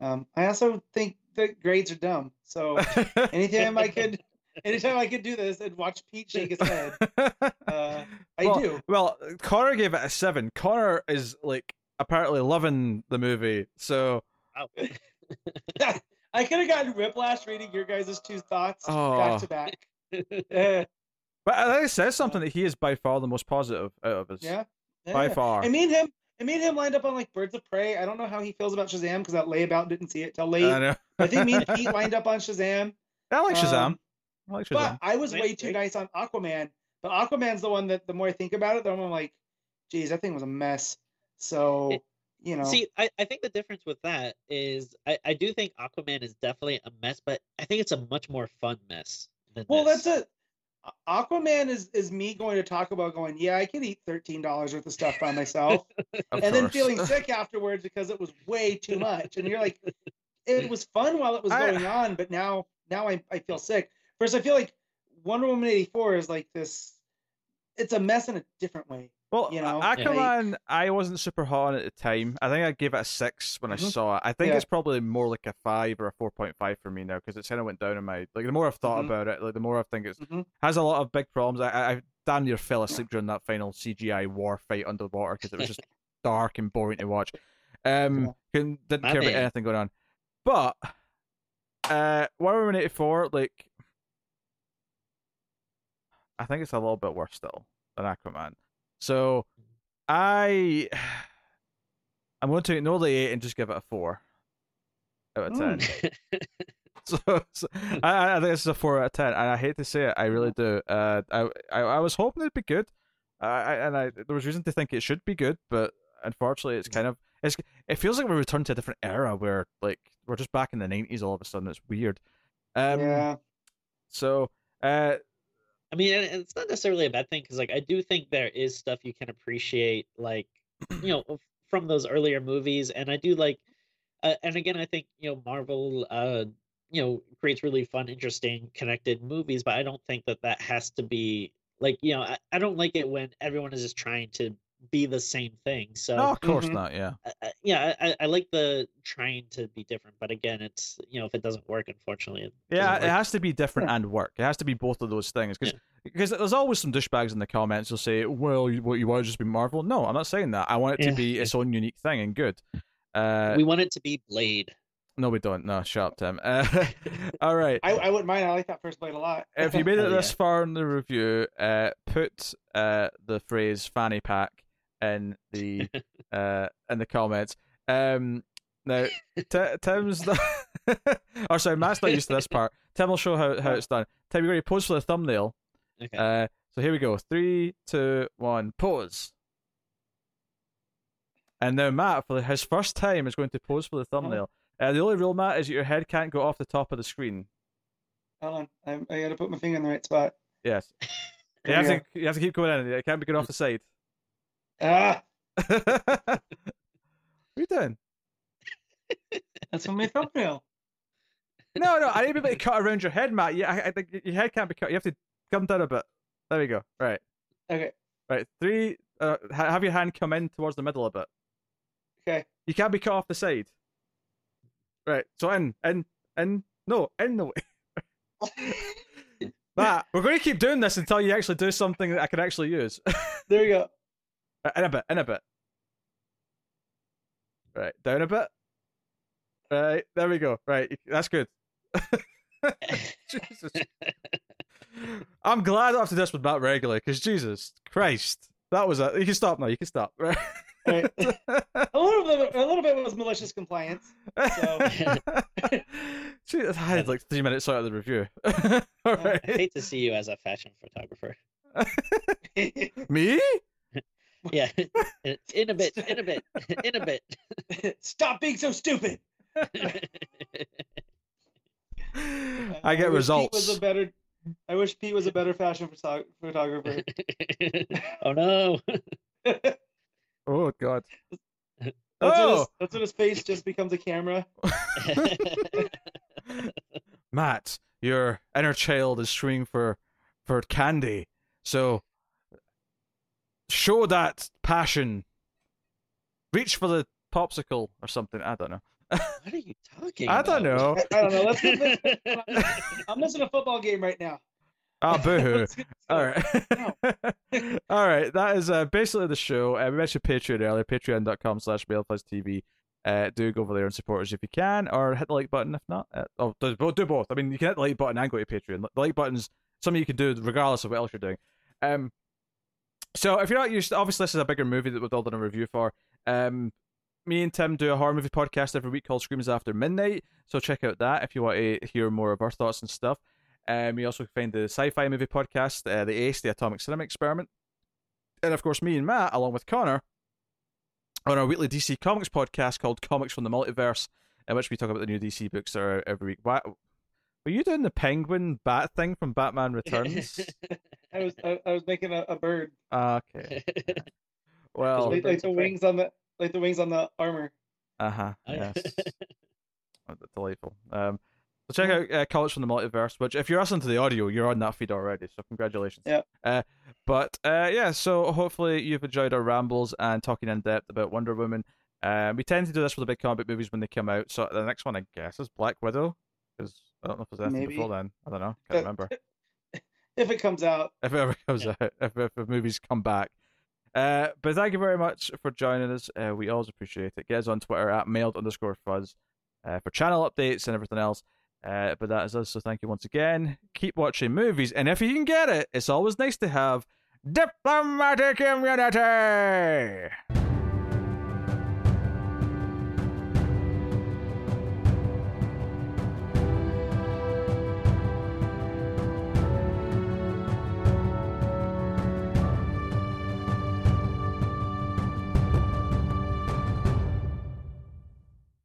Um, I also think that grades are dumb. So anytime I could, anytime I could do this and watch Pete shake his head, uh, I well, do. Well, Connor gave it a 7. Connor is, like, apparently loving the movie. So, Wow. I could have gotten whiplash reading your guys' two thoughts Oh. back to back. Uh, but I think it says something that he is by far the most positive out of us. yeah, By yeah. far. I mean him. I mean him lined up on like Birds of Prey. I don't know how he feels about Shazam because that layabout didn't see it till late. I know. I think me and Pete lined up on Shazam. I like Shazam. Um, I like Shazam. But I was Nice way too pick. nice on Aquaman. But Aquaman's the one that the more I think about it, the more I'm like, geez, that thing was a mess. So It- you know, See, I, I think the difference with that is I, I do think Aquaman is definitely a mess, but I think it's a much more fun mess than well, this. that's it. Aquaman is is me going to talk about going, yeah, I could eat thirteen dollars worth of stuff by myself, and then feeling sick afterwards because it was way too much. And you're like, it was fun while it was I- going on, but now now I, I feel sick. First, I feel like Wonder Woman eighty four is like this. It's a mess in a different way. Well, you know, Aquaman, I wasn't super hot on at the time. I think I gave it a six when I Mhm. saw it. I think Yeah. it's probably more like a five or a four point five for me now because it kind of went down in my like. The more I've thought Mhm. about it, like the more I think it's Mhm. has a lot of big problems. I, I, I damn near fell asleep during that final CGI war fight underwater because it was just dark and boring to watch. Um, couldn't, didn't My care about anything going on. But uh, Wonder Woman eighty four, like, I think it's a little bit worse still than Aquaman. So I, I'm going to ignore the eight and just give it a four out of ten. So, so I, I think this is a four out of ten, and I hate to say it, I really do. Uh, I, I, I was hoping it'd be good, uh, I, and I there was reason to think it should be good, but unfortunately, it's kind of it's it feels like we returned to a different era where like we're just back in the nineties all of a sudden. It's weird. Um, yeah. So, uh, I mean, and it's not necessarily a bad thing because, like, I do think there is stuff you can appreciate, like, you know, from those earlier movies, and I do like, uh, and again, I think you know, Marvel, uh, you know creates really fun, interesting, connected movies. But I don't think that that has to be like you know I, I don't like it when everyone is just trying to be the same thing. So no, of course Mhm. not. Yeah. I- I- yeah, I, I like the trying to be different, but again, it's you know if it doesn't work, unfortunately, it Yeah, doesn't it has to be different and work. It has to be both of those things because because there's always some douchebags in the comments who'll say, "Well, you, what you want to just be Marvel?" No, I'm not saying that. I want it to Yeah. be its own unique thing and good. Uh, we want it to be Blade. no, we don't. No, shut up, Tim. Uh, all right. I, I wouldn't mind. I like that first blade a lot. If you made it Oh, this yeah. far in the review, uh, put uh, the phrase "fanny pack" in the uh, in the comments. Um, now, T- Tim's. Not... or sorry, Matt's not used to this part. Tim will show how, how it's done. Tim, you ready to pose for the thumbnail? Okay. Uh, so here we go. Three, two, one, pose. And now Matt, for his first time, is going to pose for the thumbnail. Uh, the only rule, Matt, is that your head can't go off the top of the screen. Hold on. I'm, I got to put my finger in the right spot. Yes. You There have to. You have to keep going in. It can't be going off the side. Ah, what are you doing? that's from my thumbnail. No, no. I need to be able to cut around your head, Matt. Yeah, I, I think your head can't be cut. You have to come down a bit. There we go. Right, Okay. right. Three. Uh, ha- have your hand come in towards the middle a bit. Okay. You can't be cut off the side. Right. So in, in, in. No, in the way. Matt, we're going to keep doing this until you actually do something that I can actually use. There we go. Uh, in a bit. In a bit. Right. Down a bit. Right. There we go. Right. That's good. Jesus. I'm glad I don't have to do this with Matt regularly because Jesus Christ, that was a. You can stop now. You can stop. Right. Right. A little bit. A little bit was malicious compliance. Gee, I had like three minutes out of the review. All uh, I hate to see you as a fashion photographer. Me? Yeah, in a bit, in a bit, in a bit. Stop being so stupid. I get wish results. Pete was a better. I wish Pete was a better fashion photo- photographer. oh no! Oh God. That's, Oh! when his, that's when his face just becomes a camera. Matt, your inner child is screaming for for candy. So show that passion. Reach for the popsicle or something. I don't know. what are you talking? I don't know. I, I don't know. Let's get this. I'm missing a football game right now. Ah, boo. Let's All right. All right. That is uh, basically the show. Uh, we mentioned Patreon earlier. Patreon.com slash TV. Uh, do go over there and support us if you can, or hit the like button if not. Uh, oh, do, do both. I mean, you can hit the like button and go to Patreon. The like button's something you can do regardless of what else you're doing. Um, so if you're not used, obviously this is a bigger movie that we've all done a review for. Um, me and Tim do a horror movie podcast every week called Screams After Midnight. So check out that if you want to hear more of our thoughts and stuff. Um, you also find the sci-fi movie podcast, uh, the Ace, the Atomic Cinema Experiment, and of course me and Matt, along with Connor, on our weekly DC Comics podcast called Comics from the Multiverse, in which we talk about the new DC books that are every week. Why, were you doing the penguin bat thing from Batman Returns? I was I, I was making a, a bird, Ah okay. Well, like, like the wings on the like the wings on the armor. uh huh. Yes. Oh, delightful. Um, so check out uh, Comics from the Multiverse, which if you're listening to the audio, you're on that feed already. So congratulations. Yeah. Uh, but uh, yeah, so hopefully you've enjoyed our rambles and talking in depth about Wonder Woman. Uh, we tend to do this for the big comic movies when they come out. So the next one, I guess, is Black Widow, because I don't know if there's anything Maybe. before then. I don't know. Can't remember If it comes out, if it ever comes out, if, if the movies come back. Uh, but thank you very much for joining us. Uh, we always appreciate it. Get us on Twitter at mailed underscore fuzz uh, for channel updates and everything else. Uh, but that is us. So thank you once again. Keep watching movies, and if you can get it, it's always nice to have diplomatic immunity.